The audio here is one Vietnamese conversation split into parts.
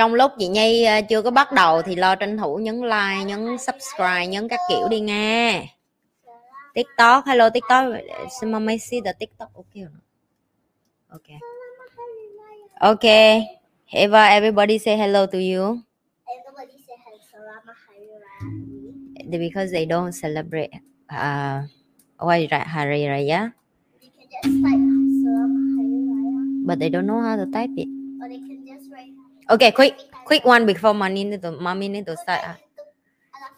Trong lúc chị Nhi ờ, chưa có bắt đầu thì lo tranh thủ nhấn like, nhấn subscribe, nhấn các kiểu đi nghe. TikTok, hello TikTok. Xin mama see the TikTok not? Okay. Okay. Eva, everybody say hello to you. Everybody say hello. Because they don't celebrate uh, why Hari Raya, but they don't know how to type it. or they can just write. Okay, quick, quick one before mommy need to, mommy need to start.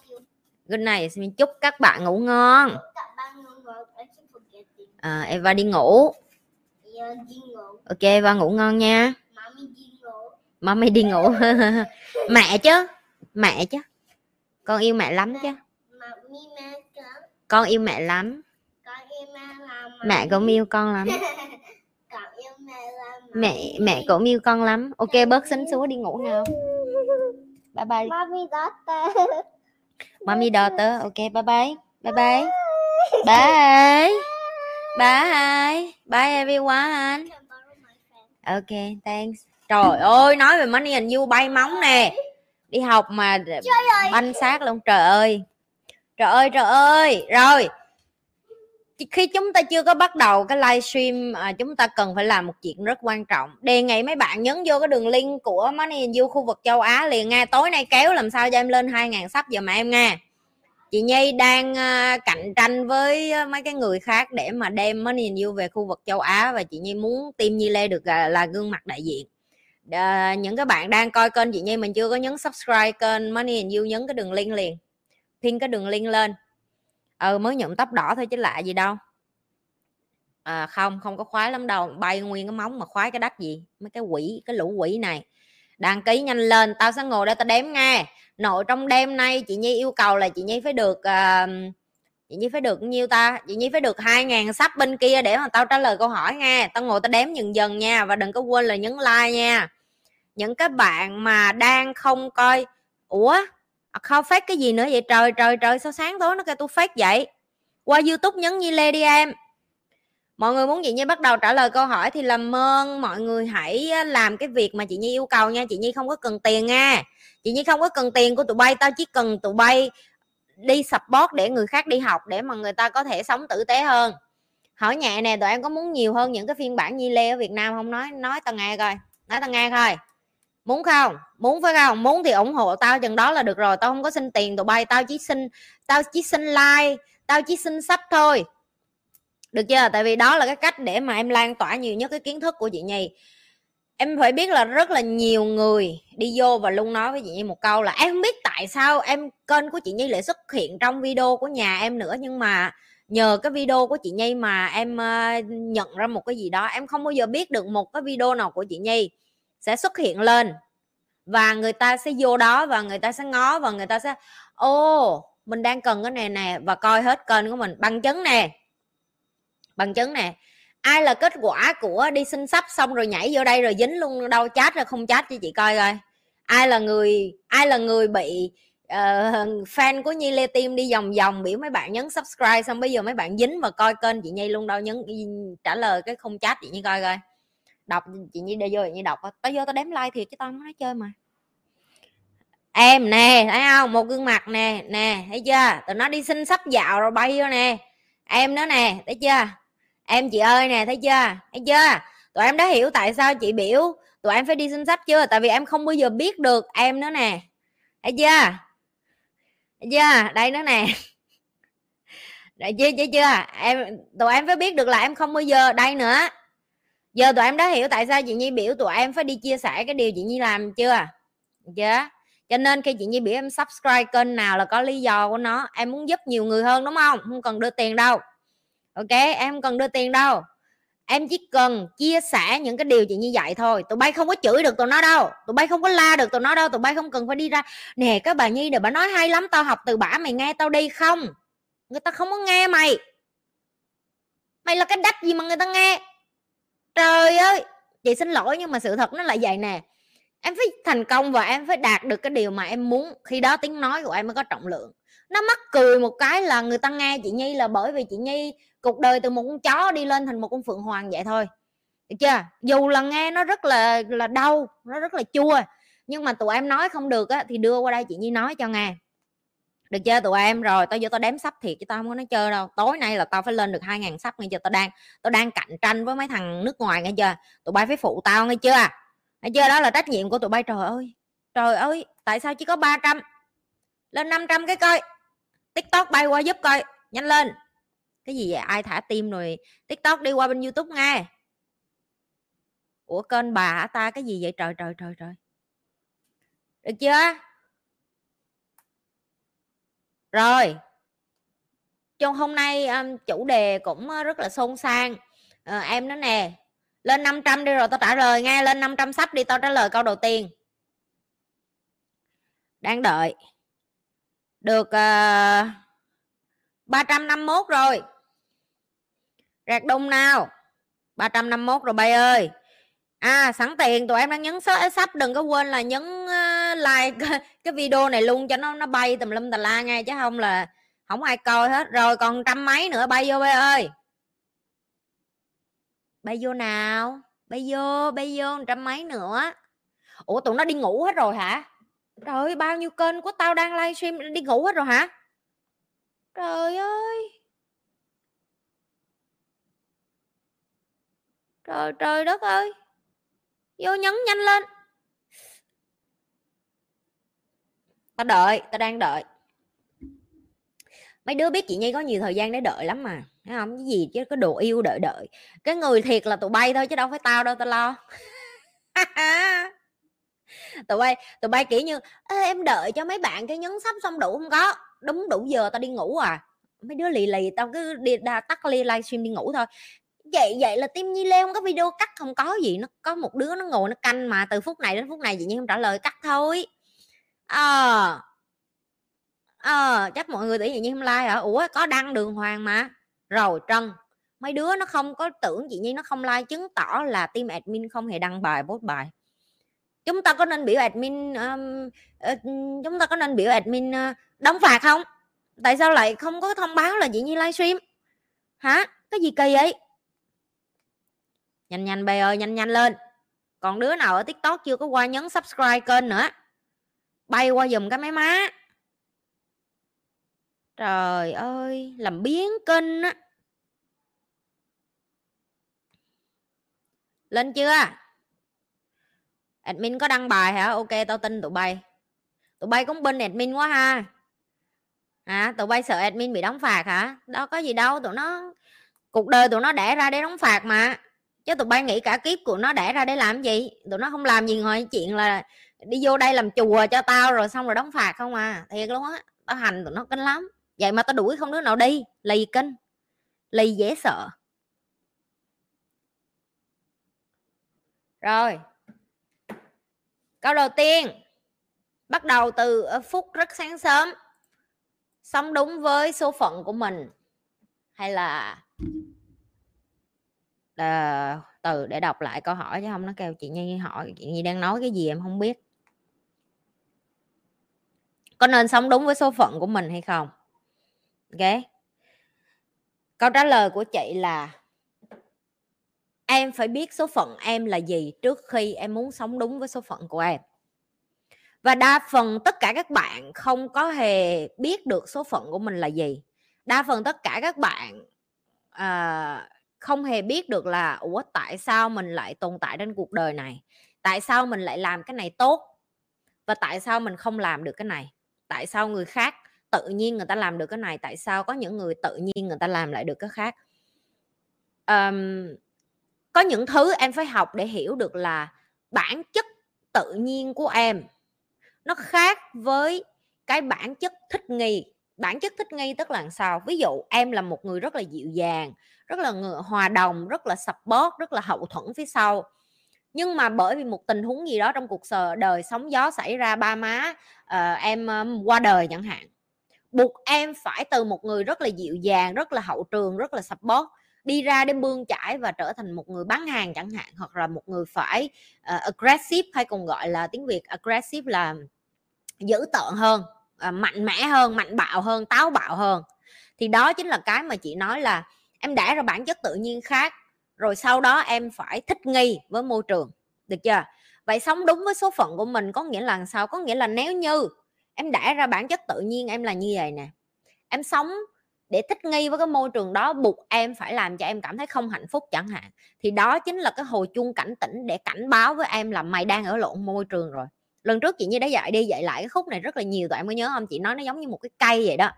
You. Good night. Xin chúc các bạn ngủ ngon. À, Eva đi ngủ. Ok, Eva ngủ ngon nha. Mommy đi ngủ. Mẹ chứ, mẹ chứ. Con yêu mẹ lắm chứ. Con yêu mẹ lắm. Mẹ cũng yêu con lắm. Con yêu mẹ là Mẹ mẹ cũng yêu con lắm. Ok, bớt xính xuống đi ngủ nào. Bye bye. Mommy daughter. Mommy daughter. Ok, bye bye. Bye bye. Bye. Bye. Bye everyone. Ok, thanks. Trời ơi, nói về Money and You bay móng nè. Đi học mà banh xác luôn. Trời ơi. Trời ơi, trời ơi. Rồi. Khi chúng ta chưa có bắt đầu cái livestream à, chúng ta cần phải làm một chuyện rất quan trọng. Đề nghị mấy bạn nhấn vô cái đường link của Money and You khu vực châu Á liền nghe. Tối nay kéo làm sao cho em lên 2.000 sắp giờ mà em nghe. Chị Nhi đang à, cạnh tranh với à, mấy cái người khác để mà đem Money and You về khu vực châu Á và chị Nhi muốn team Nhi Lê được là, là gương mặt đại diện. À, những các bạn đang coi kênh chị Nhi mình chưa có nhấn subscribe kênh Money and You nhấn cái đường link liền. Pin cái đường link lên. Ừ mới nhuộm tóc đỏ thôi chứ lạ gì đâu. À, không không có khoái lắm đâu bay nguyên cái móng mà khoái cái đắt gì mấy cái quỷ cái lũ quỷ này. Đăng ký nhanh lên tao sẽ ngồi đây tao đếm nghe. Nội trong đêm nay chị nhi yêu cầu là chị nhi phải được uh, chị nhi phải được nhiêu ta? Chị nhi phải được hai ngàn sắp bên kia để mà tao trả lời câu hỏi nghe. Tao ngồi tao đếm dần dần nha và đừng có quên là nhấn like nha. Những các bạn mà đang không coi ủa? À, không fake cái gì nữa vậy? Trời trời trời, sao sáng tối nó kêu tôi fake vậy? Qua youtube nhấn nhi lê đi em. Mọi người muốn chị nhi bắt đầu trả lời câu hỏi thì làm ơn. Mọi người hãy làm cái việc mà chị nhi yêu cầu nha. Chị nhi không có cần tiền nha. Chị nhi không có cần tiền của tụi bay, tao chỉ cần tụi bay đi support để người khác đi học để mà người ta có thể sống tử tế hơn. Hỏi nhẹ nè, tụi em có muốn nhiều hơn những cái phiên bản nhi lê ở việt nam không? Nói nói tao nghe coi. Nói tao nghe coi muốn không? Muốn phải không? Muốn thì ủng hộ tao chừng đó là được rồi. Tao không có xin tiền tụi bay. Tao chỉ xin, tao chỉ xin like, tao chỉ xin sắp thôi. Được chưa? Tại vì đó là cái cách để mà em lan tỏa nhiều nhất cái kiến thức của chị nhi. Em phải biết là rất là nhiều người đi vô và luôn nói với chị nhi một câu là em không biết tại sao em, kênh của chị nhi lại xuất hiện trong video của nhà em nữa. Nhưng mà nhờ cái video của chị nhi mà em ờ, nhận ra một cái gì đó. Em không bao giờ biết được một cái video nào của chị nhi sẽ xuất hiện lên. Và người ta sẽ vô đó và người ta sẽ ngó và người ta sẽ ô mình đang cần cái này nè và coi hết kênh của mình. Bằng chứng nè. Bằng chứng nè. Ai là kết quả của đi xin sắp xong rồi nhảy vô đây rồi dính luôn đâu chat rồi không chat cho chị coi coi. Ai là người ai là người bị uh, fan của Nhi Lê Tim đi vòng vòng biểu mấy bạn nhấn subscribe xong bây giờ mấy bạn dính và coi kênh chị Nhi luôn đâu nhấn trả lời cái không chat chị Nhi coi coi đọc, chị Nhi để vô chị Nhi đọc tao vô tao đếm like thiệt chứ tao không nói chơi mà. Em nè, thấy không? Một gương mặt nè nè, thấy chưa? Tụi nó đi xin sắp dạo rồi bay vô nè. Em nữa nè, thấy chưa? Em chị ơi nè, thấy chưa? Thấy chưa? Tụi em đã hiểu tại sao chị biểu tụi em phải đi xin sách chưa? Tại vì em không bao giờ biết được em nữa nè. Thấy chưa? Thấy chưa? Đây nữa nè. Đấy chưa chưa chưa? Em, tụi em phải biết được là em không bao giờ, đây nữa giờ tụi em đã hiểu tại sao chị nhi biểu tụi em phải đi chia sẻ cái điều chị nhi làm chưa? Chưa? Cho nên khi chị nhi biểu em subscribe kênh nào là có lý do của nó, em muốn giúp nhiều người hơn, đúng không? Không cần đưa tiền đâu. Ok, em không cần đưa tiền đâu. Em chỉ cần chia sẻ những cái điều chị như vậy thôi. Tụi bay không có chửi được tụi nó đâu. Tụi bay không có la được tụi nó đâu. Tụi bay không cần phải đi ra, nè, các bà nhi để bà nói hay lắm, tao học từ bả, mày nghe tao đi không? Người ta không có nghe mày. Mày là cái đách gì mà người ta nghe? Trời ơi! Chị xin lỗi nhưng mà sự thật nó lại vậy nè. Em phải thành công và em phải đạt được cái điều mà em muốn. Khi đó tiếng nói của em mới có trọng lượng. Nó mắc cười một cái là người ta nghe chị nhi là bởi vì chị nhi cuộc đời từ một con chó đi lên thành một con phượng hoàng vậy thôi. Được chưa? Dù là nghe nó rất là là đau, nó rất là chua, nhưng mà tụi em nói không được á thì đưa qua đây chị nhi nói cho nghe được chưa tụi em rồi, tao vô tao đếm sắp thiệt chứ tao không có nói chơi đâu. Tối nay là tao phải lên được hai ngàn sắp nghe chưa? Tao đang tao đang cạnh tranh với mấy thằng nước ngoài nghe chưa? Tụi bay phải phụ tao nghe chưa? Nghe chưa? Đó là trách nhiệm của tụi bay. Trời ơi trời ơi, tại sao chỉ có 300 lên 500 cái coi. Tiktok bay qua giúp coi. Nhanh lên. Cái gì vậy? Ai thả tim rồi? Tiktok đi qua bên youtube nghe. Ủa, kênh bà hả ta? Cái gì vậy? Trời trời trời trời. Được chưa? Rồi. Trong hôm nay um, chủ đề cũng ờ, rất là xôn xang. À, em nói nè lên 500 đi rồi tao trả lời nghe lên 500 sắp đi tao trả lời câu đầu tiên. Đang đợi. Được ờ, uh, 351 rồi. Rạc đông nào. 351 rồi bay ơi. À sẵn tiền tụi em đang nhấn sắp đừng có quên là nhấn like cái video này luôn cho nó nó bay tùm lum tà la nghe chứ không là, không ai coi hết. Rồi còn trăm mấy nữa, bay vô, bay ơi. Bay vô nào, bay vô bay vô trăm mấy nữa. Ủa, tụi nó đi ngủ hết rồi hả? Trời ơi, bao nhiêu kênh của tao đang livestream đi ngủ hết rồi hả? Trời ơi. Trời trời đất ơi. Vô nhấn nhanh lên. Tao đợi tao đang đợi. Mấy đứa biết chị nhi có nhiều thời gian để đợi lắm mà thấy không? Cái gì chứ có đồ yêu đợi đợi. Cái người thiệt là tụi bay thôi chứ đâu phải tao đâu tao lo. Tụi bay tụi bay kiểu như em đợi cho mấy bạn cái nhấn sắp xong đủ không có? Đúng đủ giờ tao đi ngủ à. Mấy đứa lì lì tao cứ đi đa, tắt li livestream đi ngủ thôi. Vậy vậy là tim nhi lê không có video cắt không có gì nó có một đứa nó ngồi nó canh mà từ phút này đến phút này chị nhi không trả lời cắt thôi ờ. Ờ chắc mọi người tự nhiên không like hả? Ủa có đăng đường hoàng mà. Rồi trân mấy đứa nó không có tưởng chị nhi nó không like chứng tỏ là team admin không hề đăng bài post bài. Chúng ta có nên biểu admin um, uh, chúng ta có nên biểu admin uh, đóng phạt không? Tại sao lại không có thông báo là chị nhi livestream? Hả? Cái gì kỳ vậy? Nhanh nhanh bè ơi nhanh nhanh lên. Còn đứa nào ở tiktok chưa có qua nhấn subscribe kênh nữa? Bay qua giùm cái máy má trời ơi, làm biến kinh á. Lên chưa? Admin có đăng bài hả? Ok, tao tin tụi bay. Tụi bay cũng bên admin quá ha. À tụi bay sợ admin bị đóng phạt hả? Đó, có gì đâu, tụi nó, cuộc đời tụi nó đẻ ra để đóng phạt mà. Chứ tụi bay nghĩ cả kiếp của nó đẻ ra để làm gì? Tụi nó không làm gì ngoài chuyện là đi vô đây làm chùa cho tao rồi xong rồi đóng phạt không à. Thiệt luôn á tao hành tụi nó kinh lắm. Vậy mà tao đuổi không đứa nào đi lì kinh lì dễ sợ. Rồi câu đầu tiên bắt đầu từ phút rất sáng sớm sống đúng với số phận của mình hay là à, từ để đọc lại câu hỏi chứ không nó kêu chị nhi hỏi chị nhi đang nói cái gì em không biết có nên sống đúng với số phận của mình hay không? Ok. Câu trả lời của chị là em phải biết số phận em là gì trước khi em muốn sống đúng với số phận của em. Và đa phần tất cả các bạn không có hề biết được số phận của mình là gì. Đa phần tất cả các bạn à, không hề biết được là ủa tại sao mình lại tồn tại trên cuộc đời này? Tại sao mình lại làm cái này tốt? Và tại sao mình không làm được cái này? Tại sao người khác tự nhiên người ta làm được cái này tại sao có những người tự nhiên người ta làm lại được cái khác? Um, có những thứ em phải học để hiểu được là bản chất tự nhiên của em nó khác với cái bản chất thích nghi. Bản chất thích nghi tức là sao? Ví dụ em là một người rất là dịu dàng rất là hòa đồng rất là support rất là hậu thuẫn phía sau nhưng mà bởi vì một tình huống gì đó trong cuộc đời sóng gió xảy ra ba má uh, em um, qua đời chẳng hạn. Buộc em phải từ một người rất là dịu dàng rất là hậu trường rất là support đi ra để bươn chải và trở thành một người bán hàng chẳng hạn hoặc là một người phải uh, aggressive hay còn gọi là tiếng việt aggressive là dữ tợn hơn uh, mạnh mẽ hơn mạnh bạo hơn táo bạo hơn. Thì đó chính là cái mà chị nói là em đã ra bản chất tự nhiên khác rồi sau đó em phải thích nghi với môi trường. Được chưa? Vậy sống đúng với số phận của mình có nghĩa là sao? Có nghĩa là nếu như em đã ra bản chất tự nhiên em là như vậy nè, em sống để thích nghi với cái môi trường đó buộc em phải làm cho em cảm thấy không hạnh phúc chẳng hạn, thì đó chính là cái hồi chuông cảnh tỉnh để cảnh báo với em là mày đang ở lộn môi trường rồi. Lần trước chị như đã dạy đi dạy lại cái khúc này rất là nhiều, tụi em có nhớ không? Chị nói nó giống như một cái cây vậy đó.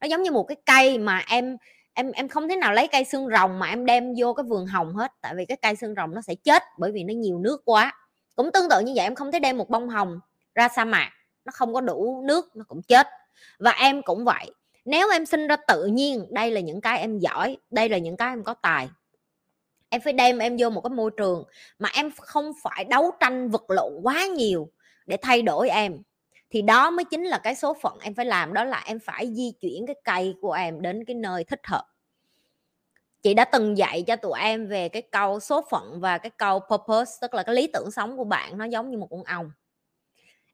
Nó giống như một cái cây mà em em em không thể nào lấy cây xương rồng mà em đem vô cái vườn hồng hết, tại vì cái cây xương rồng nó sẽ chết bởi vì nó nhiều nước quá. Cũng tương tự như vậy, em không thể đem một bông hồng ra sa mạc, nó không có đủ nước, nó cũng chết. Và em cũng vậy. Nếu em sinh ra tự nhiên, đây là những cái em giỏi, đây là những cái em có tài. Em phải đem em vô một cái môi trường mà em không phải đấu tranh vật lộn quá nhiều để thay đổi em thì đó mới chính là cái số phận em phải làm, đó là em phải di chuyển cái cây của em đến cái nơi thích hợp. Chị đã từng dạy cho tụi em về cái câu số phận và cái câu purpose, tức là cái lý tưởng sống của bạn, nó giống như một con ong.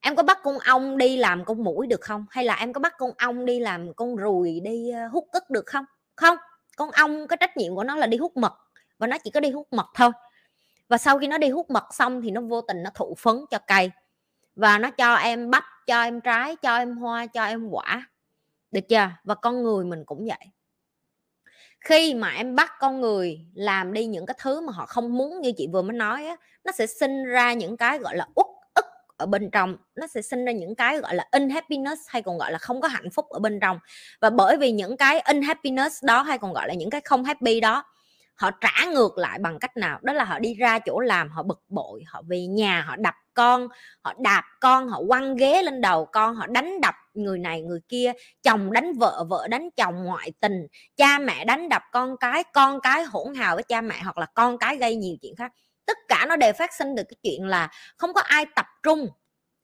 Em có bắt con ong đi làm con mũi được không? Hay là em có bắt con ong đi làm con ruồi đi ờ, hút cất được không? Không, con ong cái trách nhiệm của nó là đi hút mật và nó chỉ có đi hút mật thôi. Và sau khi nó đi hút mật xong thì nó vô tình nó thụ phấn cho cây và nó cho em bắt cho em trái, cho em hoa, cho em quả. Được chưa? Và con người mình cũng vậy. Khi mà em bắt con người làm đi những cái thứ mà họ không muốn như chị vừa mới nói á, nó sẽ sinh ra những cái gọi là uất ức ở bên trong. Nó sẽ sinh ra những cái gọi là unhappiness hay còn gọi là không có hạnh phúc ở bên trong. Và bởi vì những cái unhappiness đó hay còn gọi là những cái không happy đó, họ trả ngược lại bằng cách nào? Đó là họ đi ra chỗ làm, họ bực bội, họ về nhà, họ đập con, họ đạp con, họ quăng ghế lên đầu con, họ đánh đập người này người kia, chồng đánh vợ vợ đánh chồng ngoại tình, cha mẹ đánh đập con cái con cái hỗn hào với cha mẹ hoặc là con cái gây nhiều chuyện khác. Tất cả nó đều phát sinh được cái chuyện là không có ai tập trung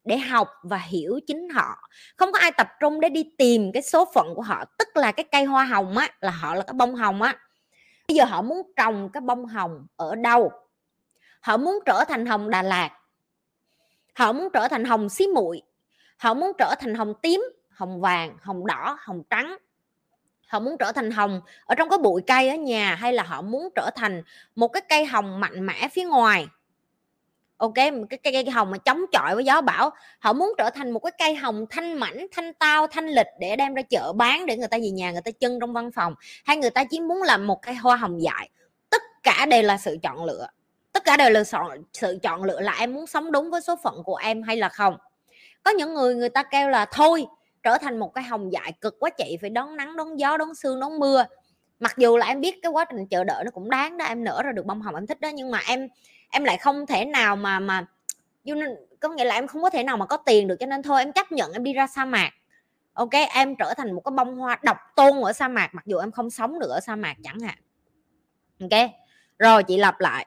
để học và hiểu chính họ. Không có ai tập trung để đi tìm cái số phận của họ, tức là cái cây hoa hồng á, là họ là cái bông hồng á. Bây giờ họ muốn trồng cái bông hồng ở đâu? Họ muốn trở thành hồng đà lạt họ muốn trở thành hồng xí muội họ muốn trở thành hồng tím hồng vàng hồng đỏ hồng trắng. Họ muốn trở thành hồng ở trong cái bụi cây ở nhà hay là họ muốn trở thành một cái cây hồng mạnh mẽ phía ngoài? Ok cái cây, cây hồng mà chống chọi với gió bão. Họ muốn trở thành một cái cây hồng thanh mảnh thanh tao thanh lịch để đem ra chợ bán để người ta về nhà người ta chân trong văn phòng. Hay người ta chỉ muốn làm một cây hoa hồng dại. Tất cả đều là sự chọn lựa tất cả đều là sự chọn lựa là em muốn sống đúng với số phận của em hay là không. Có những người người ta kêu là thôi, trở thành một cái hồng dại cực quá chị, phải đón nắng, đón gió, đón sương, đón mưa. Mặc dù là em biết cái quá trình chờ đợi nó cũng đáng đó em nở ra được bông hồng em thích đó, nhưng mà em em lại không thể nào mà mà có nghĩa là em không có thể nào mà có tiền được cho nên thôi, em chấp nhận em đi ra sa mạc. Ok, em trở thành một cái bông hoa độc tôn ở sa mạc, mặc dù em không sống được ở sa mạc chẳng hạn. Ok, rồi chị lặp lại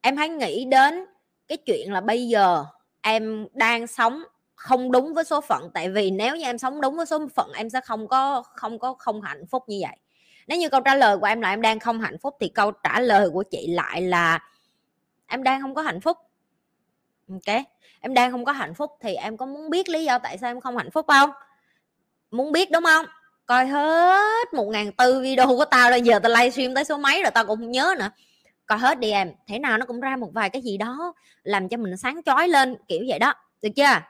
em hãy nghĩ đến cái chuyện là bây giờ em đang sống không đúng với số phận. Tại vì nếu như em sống đúng với số phận, em sẽ không có không có, không hạnh phúc như vậy. Nếu như câu trả lời của em là em đang không hạnh phúc, thì câu trả lời của chị lại là em đang không có hạnh phúc. Ok? Em đang không có hạnh phúc thì em có muốn biết lý do tại sao em không hạnh phúc không? Muốn biết đúng không? Coi hết một ngàn tư video của tao rồi giờ tao livestream tới số mấy rồi tao cũng không nhớ nữa coi hết đi em. Thế nào nó cũng ra một vài cái gì đó làm cho mình sáng chói lên, kiểu vậy đó. Được chưa?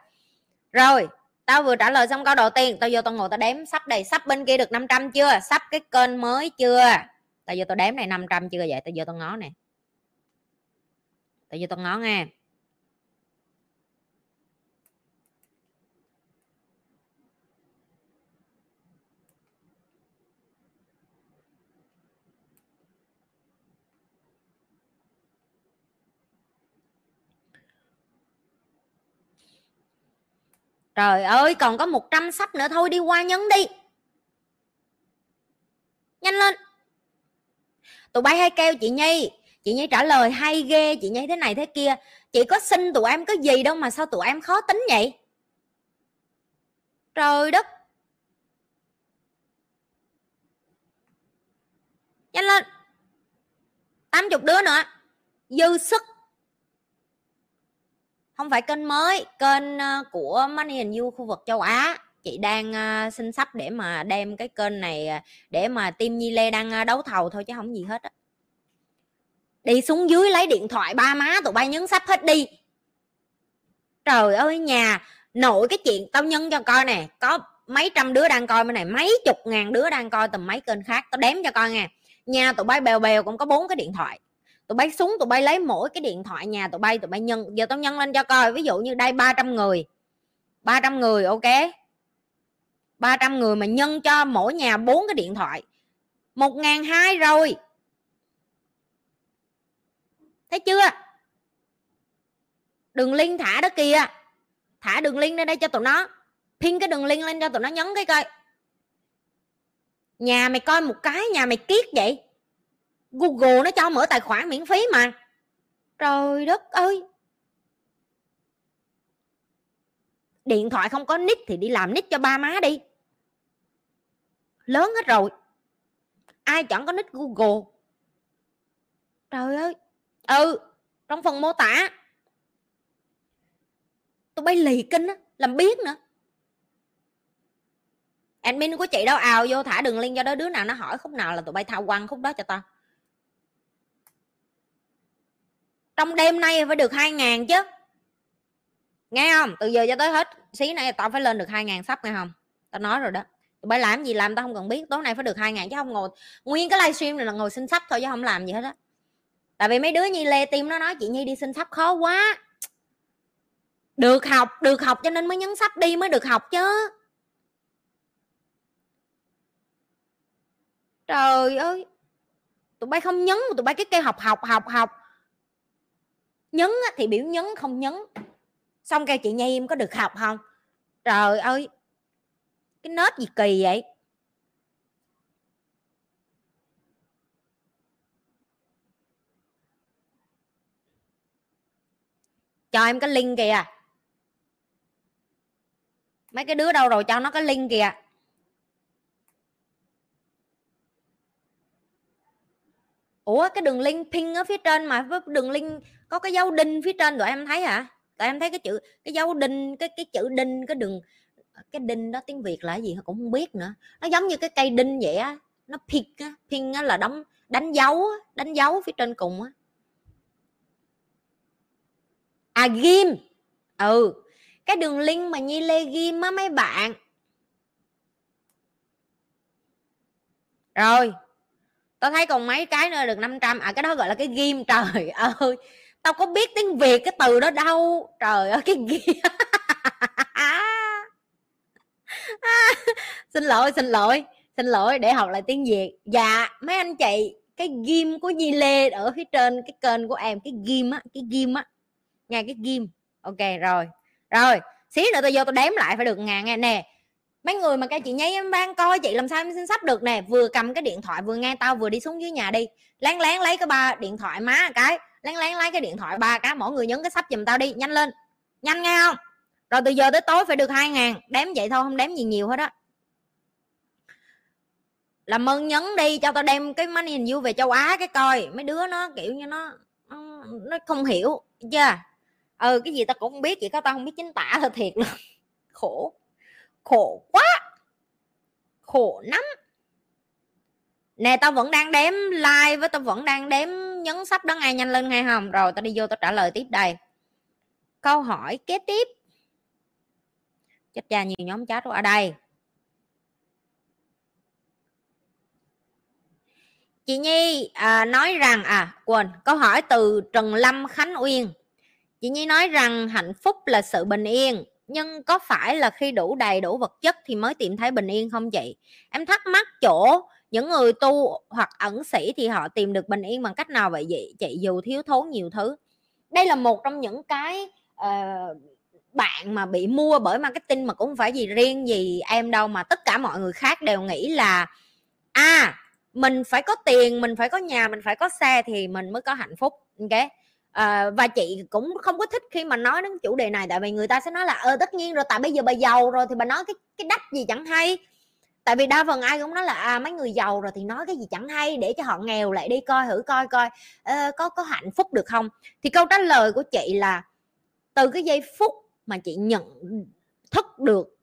Rồi, tao vừa trả lời xong câu đầu tiên. Tao vô tao ngồi tao đếm sắp đây. Sắp bên kia được 500 chưa? Sắp cái kênh mới chưa? Tao vô tao đếm này 500 chưa vậy? Tao vô tao ngó nè. Tao vô tao ngó nghe. Trời ơi, còn có 100 sách nữa thôi, đi qua nhấn đi. Nhanh lên. Tụi bay hay kêu chị Nhi. Chị Nhi trả lời hay ghê, Chị Nhi thế này thế kia. Chị có xin tụi em cái gì đâu mà sao tụi em khó tính vậy? Trời đất. Nhanh lên. 80 đứa nữa. Dư sức không phải kênh mới kênh ờ, của Money and You khu vực châu Á. Chị đang uh, xin sắp để mà đem cái kênh này ờ, để mà team Nhi Lê đang đấu thầu thôi chứ không gì hết á. Đi xuống dưới lấy điện thoại ba má tụi bay nhấn sắp hết đi. Trời ơi nhà nội cái chuyện tao nhân cho coi nè có mấy trăm đứa đang coi bên này mấy chục ngàn đứa đang coi tầm mấy kênh khác tao đếm cho coi nha nhà tụi bay bèo bèo cũng có bốn cái điện thoại tụi bay súng tụi bay lấy mỗi cái điện thoại nhà tụi bay tụi bay nhân, giờ tao nhân lên cho coi, ví dụ như đây 300 người. 300 người, ok? 300 người mà nhân cho mỗi nhà bốn cái điện thoại. Một ngàn hai rồi. Thấy chưa? Đường link thả đó kìa. Thả đường link lên đây cho tụi nó. Pin cái đường link lên cho tụi nó nhấn cái coi. Nhà mày coi một cái, nhà mày kiết vậy google nó cho mở tài khoản miễn phí mà. Trời đất ơi. Điện thoại không có nick thì đi làm nick cho ba má đi. Lớn hết rồi. Ai chẳng có nick google. Trời ơi. Ừ trong phần mô tả, tụi bay lì kinh á, làm biết nữa. Admin của chị đâu, ào vô thả đường link cho đó đứa nào nó hỏi khúc nào là tụi bay thao quăng khúc đó cho tao. Trong đêm nay phải được hai ngàn chứ. Nghe không? Từ giờ cho tới hết, xí này tao phải lên được hai ngàn sắp, nghe không? Tao nói rồi đó. Tụi bay làm gì làm tao không cần biết. Tối nay phải được hai ngàn chứ không ngồi. Nguyên cái livestream này là ngồi xin sắp thôi chứ không làm gì hết á. Tại vì mấy đứa nhi lê tim nó nói chị nhi đi xin sắp khó quá. Được học được học cho nên mới nhấn sắp đi mới được học chứ. Trời ơi. Tụi bay không nhấn tụi bay cái kêu học học học học nhấn thì biểu nhấn, không nhấn. Xong kêu chị nhi em có được học không? Trời ơi, cái nết gì kỳ vậy? Cho em cái link kìa. Mấy cái đứa đâu rồi cho nó cái link kìa. Ủa, cái đường link pin ở phía trên mà với đường link có cái dấu đinh phía trên tụi em thấy hả? Tụi em thấy cái chữ, cái dấu đinh, cái cái chữ đinh, cái đường, cái đinh đó, tiếng việt là gì? Cũng không biết nữa. Nó giống như cái cây đinh vậy á. Nó pin á. Pin á là đóng, đánh dấu đánh dấu phía trên cùng á. À ghim. Ừ. Cái đường link mà nhi lê ghim á, mấy bạn. Rồi tao thấy còn mấy cái nữa, được 500 à cái đó gọi là cái ghim trời ơi. Tao có biết tiếng việt cái từ đó đâu. Trời ơi, cái ghim xin lỗi xin lỗi xin lỗi để học lại tiếng việt. Dạ mấy anh chị, cái ghim của Di Lê ở phía trên cái kênh của em, cái ghim á, cái ghim á. Nghe cái ghim ok, rồi. Rồi, xíu nữa tôi vô tôi đếm lại phải được ngàn nghe nè mấy người mà cái chị nháy em đang coi, chị làm sao em xin sắp được nè? Vừa cầm cái điện thoại vừa nghe tao, vừa đi xuống dưới nhà đi. Lén lén lấy cái ba điện thoại má cái. Lén lén lấy cái điện thoại ba cái, mỗi người nhấn cái sắp giùm tao đi. Nhanh lên. Nhanh nghe không? Rồi từ giờ tới tối phải được hai ngàn. Đếm vậy thôi, không đếm gì nhiều hết á. Làm ơn nhấn đi, cho tao đem cái money in you về châu á cái coi. Mấy đứa nó kiểu như nó nó không hiểu, chưa? Ừ cái gì tao cũng không biết, chỉ có tao không biết chính tả thật thiệt. Luôn khổ khổ quá. Khổ lắm. Nè tao vẫn đang đếm like với tao vẫn đang đếm nhấn sắp đó ngay nhanh lên hay không? Rồi tao đi vô tao trả lời tiếp đây. Câu hỏi kế tiếp. Chết cha nhiều nhóm chat ở à, đây. Chị nhi à, nói rằng à quên câu hỏi từ trần lâm khánh uyên. Chị nhi nói rằng hạnh phúc là sự bình yên nhưng có phải là khi đủ đầy đủ vật chất thì mới tìm thấy bình yên không chị? Em thắc mắc chỗ những người tu hoặc ẩn sĩ thì họ tìm được bình yên bằng cách nào vậy chị chị? Dù thiếu thốn nhiều thứ. Đây là một trong những cái uh, bạn mà bị mua bởi marketing mà cũng không phải gì riêng gì em đâu mà tất cả mọi người khác đều nghĩ là à mình phải có tiền mình phải có nhà mình phải có xe thì mình mới có hạnh phúc ok à, và chị cũng không có thích khi mà nói đến chủ đề này tại vì người ta sẽ nói là ờ tất nhiên rồi tại bây giờ bà giàu rồi thì bà nói cái cái đách gì chẳng hay. Tại vì đa phần ai cũng nói là à, mấy người giàu rồi thì nói cái gì chẳng hay để cho họ nghèo lại đi coi thử coi coi à, có có hạnh phúc được không? Thì câu trả lời của chị là từ cái giây phút mà chị nhận thức được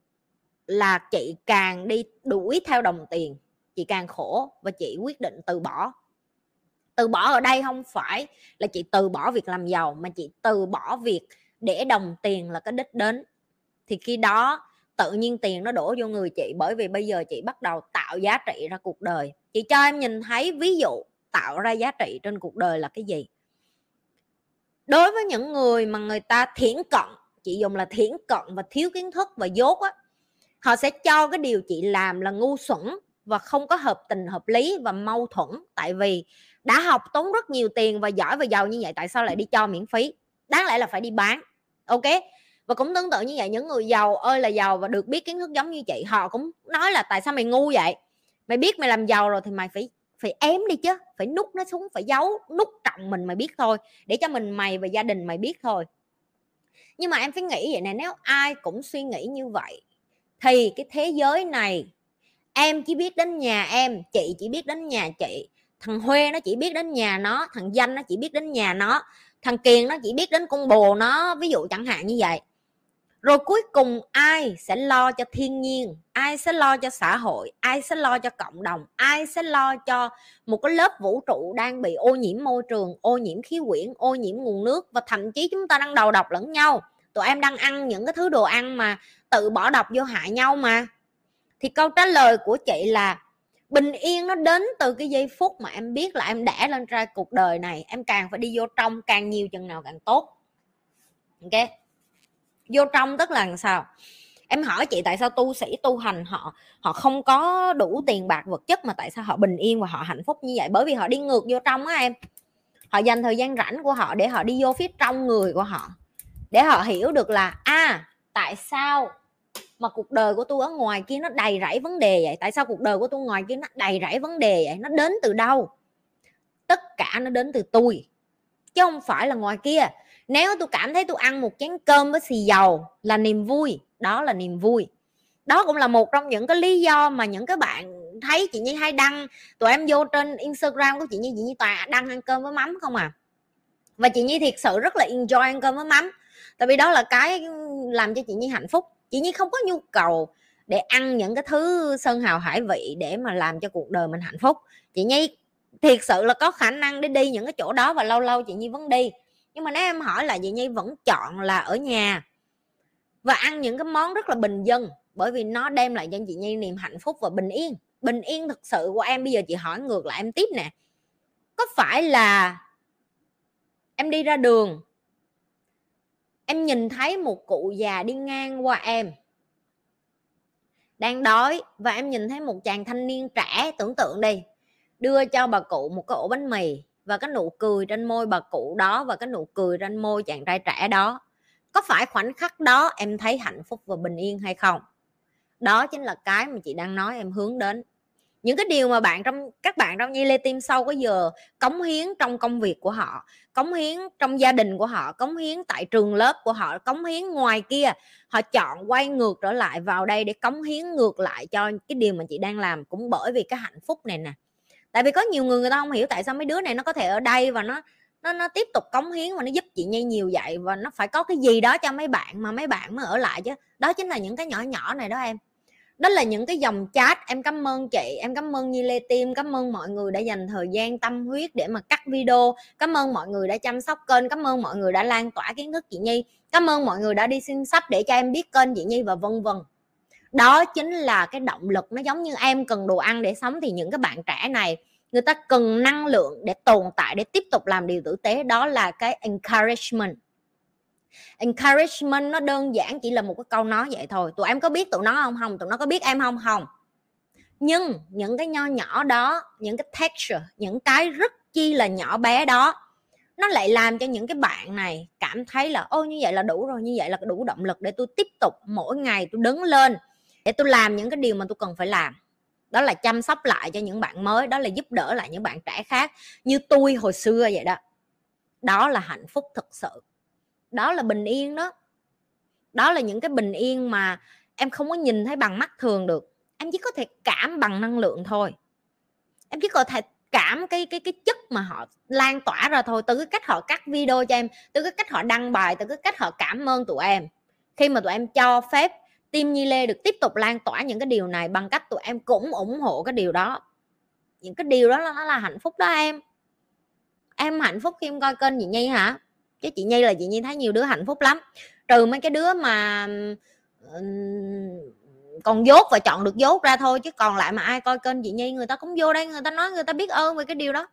là chị càng đi đuổi theo đồng tiền chị càng khổ và chị quyết định từ bỏ từ bỏ ở đây không phải là chị từ bỏ việc làm giàu, mà chị từ bỏ việc để đồng tiền là cái đích đến. Thì khi đó tự nhiên tiền nó đổ vô người chị, bởi vì bây giờ chị bắt đầu tạo giá trị ra cuộc đời. Chị cho em nhìn thấy ví dụ tạo ra giá trị trên cuộc đời là cái gì? Đối với những người mà người ta thiển cận, chị dùng là thiển cận và thiếu kiến thức và dốt á, họ sẽ cho cái điều chị làm là ngu xuẩn và không có hợp tình hợp lý và mâu thuẫn. Tại vì đã học tốn rất nhiều tiền và giỏi và giàu như vậy, tại sao lại đi cho miễn phí? Đáng lẽ là phải đi bán, ok? Và cũng tương tự như vậy, những người giàu ơi là giàu và được biết kiến thức giống như chị, họ cũng nói là tại sao mày ngu vậy? Mày biết mày làm giàu rồi thì mày phải phải ém đi chứ, phải nút nó xuống, phải giấu, nút trọng mình mày biết thôi, để cho mình, mày và gia đình mày biết thôi. Nhưng mà em phải nghĩ vậy nè, nếu ai cũng suy nghĩ như vậy, thì cái thế giới này, em chỉ biết đến nhà em, chị chỉ biết đến nhà chị thằng huê nó chỉ biết đến nhà nó, thằng danh nó chỉ biết đến nhà nó, thằng kiền nó chỉ biết đến con bồ nó, ví dụ chẳng hạn như vậy. Rồi cuối cùng ai sẽ lo cho thiên nhiên, ai sẽ lo cho xã hội, ai sẽ lo cho cộng đồng, ai sẽ lo cho một cái lớp vũ trụ đang bị ô nhiễm môi trường, ô nhiễm khí quyển, ô nhiễm nguồn nước và thậm chí chúng ta đang đầu độc lẫn nhau. Tụi em đang ăn những cái thứ đồ ăn mà tự bỏ độc vô hại nhau mà. Thì câu trả lời của chị là bình yên nó đến từ cái giây phút mà em biết là em đã lên ra cuộc đời này. Em càng phải đi vô trong càng nhiều chừng nào càng tốt. Ok? Vô trong tức là làm sao? Em hỏi chị tại sao tu sĩ tu hành họ họ không có đủ tiền bạc vật chất mà tại sao họ bình yên và họ hạnh phúc như vậy? Bởi vì họ đi ngược vô trong á em. Họ dành thời gian rảnh của họ để họ đi vô phía trong người của họ. Để họ hiểu được là a à, tại sao mà cuộc đời của tôi ở ngoài kia nó đầy rẫy vấn đề vậy. Tại sao cuộc đời của tôi ngoài kia nó đầy rẫy vấn đề vậy? Nó đến từ đâu? Tất cả nó đến từ tôi, chứ không phải là ngoài kia. Nếu tôi cảm thấy tôi ăn một chén cơm với xì dầu là niềm vui, đó là niềm vui. Đó cũng là một trong những cái lý do mà những cái bạn thấy chị Nhi hay đăng. Tụi em vô trên Instagram của chị Nhi chị Nhi toàn đăng ăn cơm với mắm không à. Và chị Nhi thiệt sự rất là enjoy ăn cơm với mắm. Tại vì đó là cái làm cho chị Nhi hạnh phúc chị Nhi không có nhu cầu để ăn những cái thứ sơn hào hải vị để mà làm cho cuộc đời mình hạnh phúc. Chị Nhi, thiệt sự là có khả năng để đi những cái chỗ đó và lâu lâu chị Nhi vẫn đi. Nhưng mà nếu em hỏi là chị Nhi vẫn chọn là ở nhà và ăn những cái món rất là bình dân, bởi vì nó đem lại cho chị Nhi niềm hạnh phúc và bình yên. Bình yên thực sự của em, bây giờ chị hỏi ngược lại em tiếp nè. Có phải là em đi ra đường em nhìn thấy một cụ già đi ngang qua em. Đang đói và em nhìn thấy một chàng thanh niên trẻ, tưởng tượng đi, đưa cho bà cụ một cái ổ bánh mì và cái nụ cười trên môi bà cụ đó và cái nụ cười trên môi chàng trai trẻ đó. Có phải khoảnh khắc đó em thấy hạnh phúc và bình yên hay không? Đó chính là cái mà chị đang nói em hướng đến những cái điều mà bạn trong, các bạn trong Nhi Lê Tim sau có giờ cống hiến trong công việc của họ, cống hiến trong gia đình của họ, cống hiến tại trường lớp của họ, cống hiến ngoài kia, họ chọn quay ngược trở lại vào đây để cống hiến ngược lại cho cái điều mà chị đang làm cũng bởi vì cái hạnh phúc này nè. Tại vì có nhiều người người ta không hiểu tại sao mấy đứa này nó có thể ở đây và nó nó nó tiếp tục cống hiến và nó giúp chị Nhi nhiều vậy và nó phải có cái gì đó cho mấy bạn mà mấy bạn mới ở lại chứ. Đó chính là những cái nhỏ nhỏ này đó em đó là những cái dòng chat. Em cảm ơn chị, em cảm ơn Nhi Lê Tim, cảm ơn mọi người đã dành thời gian tâm huyết để mà cắt video. Cảm ơn mọi người đã chăm sóc kênh, cảm ơn mọi người đã lan tỏa kiến thức chị Nhi. Cảm ơn mọi người đã đi xin sách để cho em biết kênh chị Nhi và vân vân. Đó chính là cái động lực. Nó giống như em cần đồ ăn để sống thì những cái bạn trẻ này, người ta cần năng lượng để tồn tại, để tiếp tục làm điều tử tế. Đó là cái encouragement encouragement nó đơn giản chỉ là một cái câu nói vậy thôi. Tụi em có biết tụi nó không? Không. Tụi nó có biết em không? Không. Nhưng những cái nho nhỏ đó, những cái texture, những cái rất chi là nhỏ bé đó, nó lại làm cho những cái bạn này cảm thấy là, ô, như vậy là đủ rồi, như vậy là đủ động lực để tôi tiếp tục mỗi ngày tôi đứng lên để tôi làm những cái điều mà tôi cần phải làm. Đó là chăm sóc lại cho những bạn mới, đó là giúp đỡ lại những bạn trẻ khác như tôi hồi xưa vậy đó. Đó là hạnh phúc thực sự đó là bình yên đó. Đó là những cái bình yên mà em không có nhìn thấy bằng mắt thường được. Em chỉ có thể cảm bằng năng lượng thôi. Em chỉ có thể cảm cái cái cái chất mà họ lan tỏa ra thôi, từ cái cách họ cắt video cho em, từ cái cách họ đăng bài, từ cái cách họ cảm ơn tụi em. Khi mà tụi em cho phép Tim Nhi Lê được tiếp tục lan tỏa những cái điều này bằng cách tụi em cũng ủng hộ cái điều đó. Những cái điều đó nó là hạnh phúc đó em. Em hạnh phúc khi em coi kênh chị Nhi hả? Chứ chị Nhi là chị Nhi thấy nhiều đứa hạnh phúc lắm. Trừ mấy cái đứa mà còn dốt và chọn được dốt ra thôi chứ còn lại mà ai coi kênh chị Nhi người ta cũng vô đây người ta nói người ta biết ơn về cái điều đó.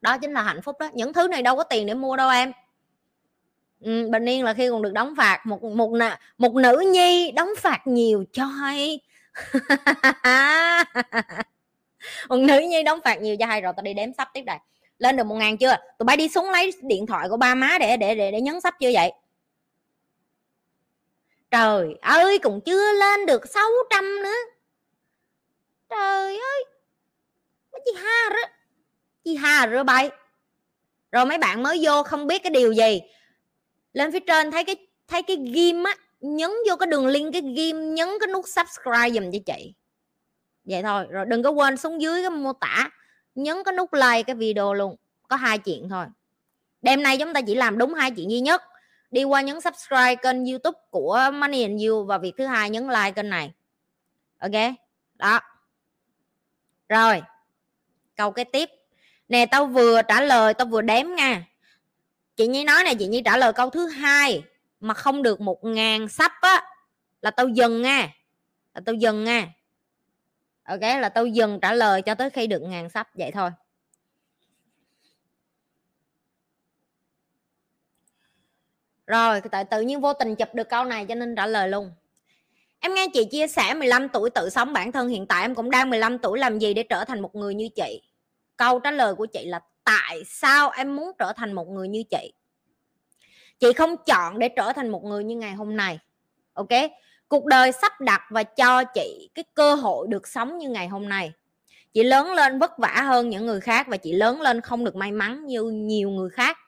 Đó chính là hạnh phúc đó. Những thứ này đâu có tiền để mua đâu em. Ừ, bình yên là khi còn được đóng phạt một một một nữ nhi đóng phạt nhiều cho hay một nữ nhi đóng phạt nhiều cho hay rồi tao đi đếm sắp tiếp đây lên được một ngàn chưa? Tụi bay đi xuống lấy điện thoại của ba má để để để để nhấn sắp chưa vậy? Trời ơi cũng chưa lên được 600 nữa. Trời ơi. Chị ha rồi chị ha rồi bay. Rồi mấy bạn mới vô không biết cái điều gì. Lên phía trên thấy cái thấy cái ghim á, nhấn vô cái đường link cái ghim, nhấn cái nút subscribe dùm cho chị. Vậy thôi, rồi đừng có quên xuống dưới cái mô tả nhấn cái nút like cái video luôn, có hai chuyện thôi. Đêm nay chúng ta chỉ làm đúng hai chuyện duy nhất, đi qua nhấn subscribe kênh youtube của money and you và việc thứ hai nhấn like kênh này. Ok, đó. Rồi, câu cái tiếp. Nè, tao vừa trả lời, tao vừa đếm nha. Chị nhi nói này chị nhi trả lời câu thứ hai mà không được một ngàn sắp á, là tao dừng nha. Là tao dừng nha ok, là tôi dừng trả lời cho tới khi được ngàn sắp, vậy thôi. Rồi, tại tự nhiên vô tình chụp được câu này cho nên trả lời luôn. Em nghe chị chia sẻ 15 tuổi tự sống bản thân hiện tại, em cũng đang 15 tuổi, làm gì để trở thành một người như chị? Câu trả lời của chị là, tại sao em muốn trở thành một người như chị? Chị không chọn để trở thành một người như ngày hôm nay, ok? Cuộc đời sắp đặt và cho chị cái cơ hội được sống như ngày hôm nay. Chị lớn lên vất vả hơn những người khác và chị lớn lên không được may mắn như nhiều người khác.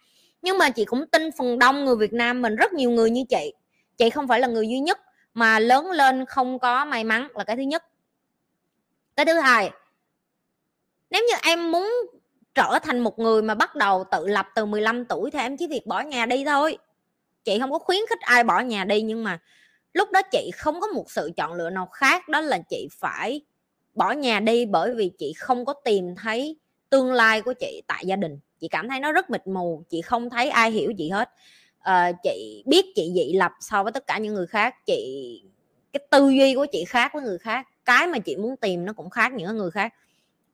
Nhưng mà chị cũng tin phần đông người Việt Nam mình, rất nhiều người như chị. Chị không phải là người duy nhất mà lớn lên không có may mắn là cái thứ nhất. Cái thứ hai, nếu như em muốn trở thành một người mà bắt đầu tự lập từ 15 tuổi thì em chỉ việc bỏ nhà đi thôi. Chị không có khuyến khích ai bỏ nhà đi nhưng mà lúc đó chị không có một sự chọn lựa nào khác đó là chị phải bỏ nhà đi bởi vì chị không có tìm thấy tương lai của chị tại gia đình. Chị cảm thấy nó rất mịt mù chị không thấy ai hiểu chị hết. À, chị biết chị dị lập so với tất cả những người khác chị cái tư duy của chị khác với người khác. Cái mà chị muốn tìm nó cũng khác những người khác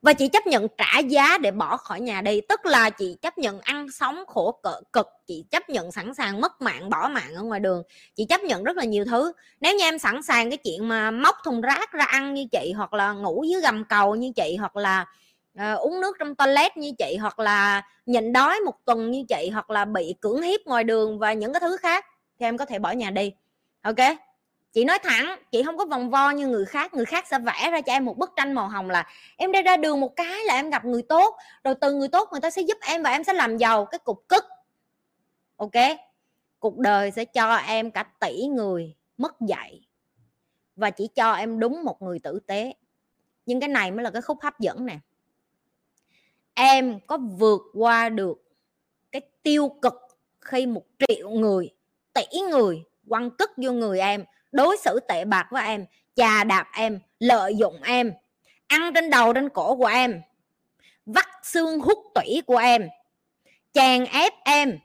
và chị chấp nhận trả giá để bỏ khỏi nhà đi. Tức là chị chấp nhận ăn sống khổ cỡ cực. Chị chấp nhận sẵn sàng mất mạng bỏ mạng ở ngoài đường. Chị chấp nhận rất là nhiều thứ. Nếu như em sẵn sàng cái chuyện mà móc thùng rác ra ăn như chị hoặc là ngủ dưới gầm cầu như chị hoặc là uh, uống nước trong toilet như chị hoặc là nhịn đói một tuần như chị hoặc là bị cưỡng hiếp ngoài đường và những cái thứ khác thì em có thể bỏ nhà đi. Ok? Chị nói thẳng, chị không có vòng vo như người khác. Người khác sẽ vẽ ra cho em một bức tranh màu hồng là em đi ra đường một cái là em gặp người tốt. Rồi từ người tốt người ta sẽ giúp em và em sẽ làm giàu. Cái cục cức. Ok? Cuộc đời sẽ cho em cả tỷ người mất dạy và chỉ cho em đúng một người tử tế. Nhưng cái này mới là cái khúc hấp dẫn nè. Em có vượt qua được cái tiêu cực khi một triệu người, tỷ người quăng cất vô người em đối xử tệ bạc với em, chà đạp em, lợi dụng em, ăn trên đầu trên cổ của em, vắt xương hút tủy của em, chèn ép em,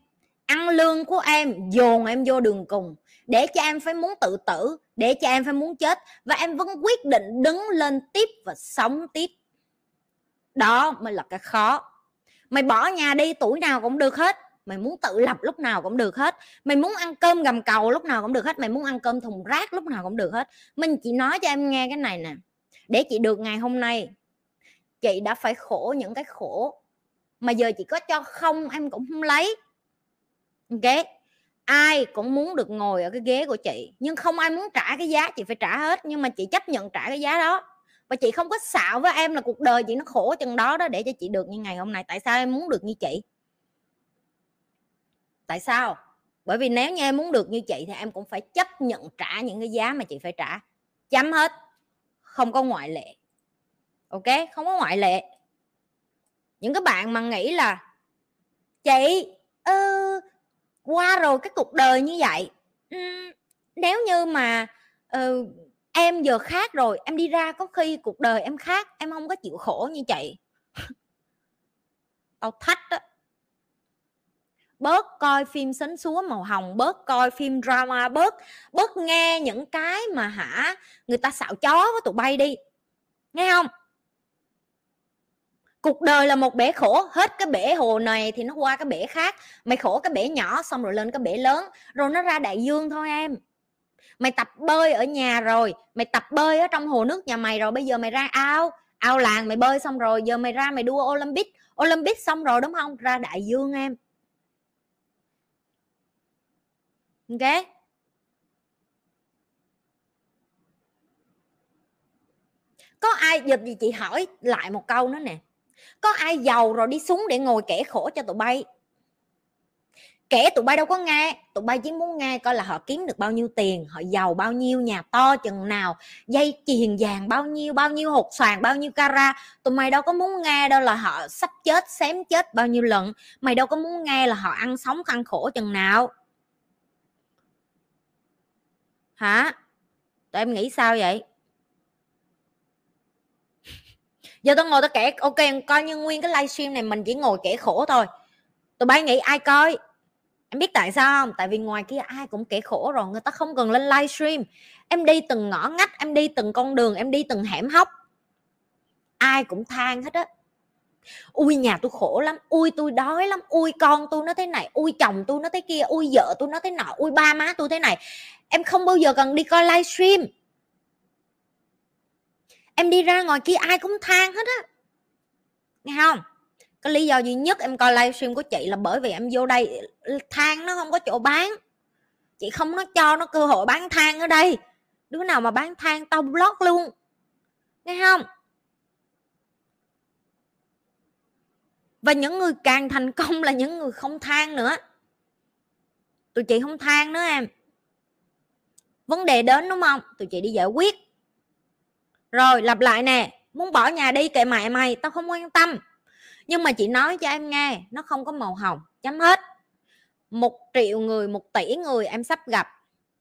ăn lương của em, dồn em vô đường cùng, để cho em phải muốn tự tử, để cho em phải muốn chết, và em vẫn quyết định đứng lên tiếp và sống tiếp. Đó mới là cái khó. Mày bỏ nhà đi, tuổi nào cũng được hết mày muốn tự lập lúc nào cũng được hết. Mày muốn ăn cơm gầm cầu lúc nào cũng được hết. Mày muốn ăn cơm thùng rác lúc nào cũng được hết. Mình chỉ nói cho em nghe cái này nè. Để chị được ngày hôm nay, chị đã phải khổ những cái khổ mà giờ chị có cho không em cũng không lấy. Ok? Ai cũng muốn được ngồi ở cái ghế của chị, nhưng không ai muốn trả cái giá chị phải trả hết, nhưng mà chị chấp nhận trả cái giá đó. Và chị không có xạo với em là cuộc đời chị nó khổ chừng đó đó để cho chị được như ngày hôm nay. Tại sao em muốn được như chị? Tại sao? Bởi vì nếu như em muốn được như chị thì em cũng phải chấp nhận trả những cái giá mà chị phải trả. Chấm hết. Không có ngoại lệ. Ok? Không có ngoại lệ. Những cái bạn mà nghĩ là chị ừ, qua rồi cái cuộc đời như vậy ừ, nếu như mà ừ, em giờ khác rồi em đi ra có khi cuộc đời em khác em không có chịu khổ như chị. Tao thách đó bớt coi phim sến súa màu hồng, bớt coi phim drama, bớt bớt nghe những cái mà hả, người ta xạo chó với tụi bay đi. Nghe không? Cuộc đời là một bể khổ, hết cái bể hồ này thì nó qua cái bể khác. Mày khổ cái bể nhỏ xong rồi lên cái bể lớn, rồi nó ra đại dương thôi em. Mày tập bơi ở nhà rồi, mày tập bơi ở trong hồ nước nhà mày rồi, bây giờ mày ra ao. Ao làng mày bơi xong rồi, giờ mày ra mày đua olympic. Olympic xong rồi đúng không? Ra đại dương em. Ok. Có ai giờ gì chị hỏi lại một câu nữa nè. Có ai giàu rồi đi xuống để ngồi kể khổ cho tụi bay? Kể tụi bay đâu có nghe. Tụi bay chỉ muốn nghe coi là họ kiếm được bao nhiêu tiền, họ giàu bao nhiêu, nhà to chừng nào, dây chuyền vàng bao nhiêu bao nhiêu hột xoàn, bao nhiêu cara tụi mày đâu có muốn nghe đâu là họ sắp chết, xém chết bao nhiêu lần. Mày đâu có muốn nghe là họ ăn sống, khăn khổ chừng nào hả? Tụi em nghĩ sao vậy? Giờ tôi ngồi tôi kể, ok, coi như nguyên cái livestream này mình chỉ ngồi kể khổ thôi. Tụi bay nghĩ ai coi? Em biết tại sao không? Tại vì ngoài kia ai cũng kể khổ rồi, người ta không cần lên livestream. Em đi từng ngõ ngách, em đi từng con đường, em đi từng hẻm hóc. Ai cũng than hết á ui, nhà tôi khổ lắm. Ui, tôi đói lắm. Ui, con tôi nó thế này. Ui, chồng tôi nó thế kia. Ui, vợ tôi nó thế nọ. Ui, ba má tôi thế này. Em không bao giờ cần đi coi livestream. Em đi ra ngoài kia ai cũng than hết á. Nghe không? Cái lý do duy nhất em coi livestream của chị là bởi vì em vô đây than nó không có chỗ bán. Chị không nó cho nó cơ hội bán than ở đây. Đứa nào mà bán than tao block luôn. Nghe không? Và những người càng thành công là những người không than nữa. Tụi chị không than nữa em. Vấn đề đến đúng không? Tụi chị đi giải quyết. Rồi, lặp lại nè. Muốn bỏ nhà đi kệ mẹ mày, tao không quan tâm. Nhưng mà chị nói cho em nghe, nó không có màu hồng, chấm hết. Một triệu người, một tỷ người em sắp gặp.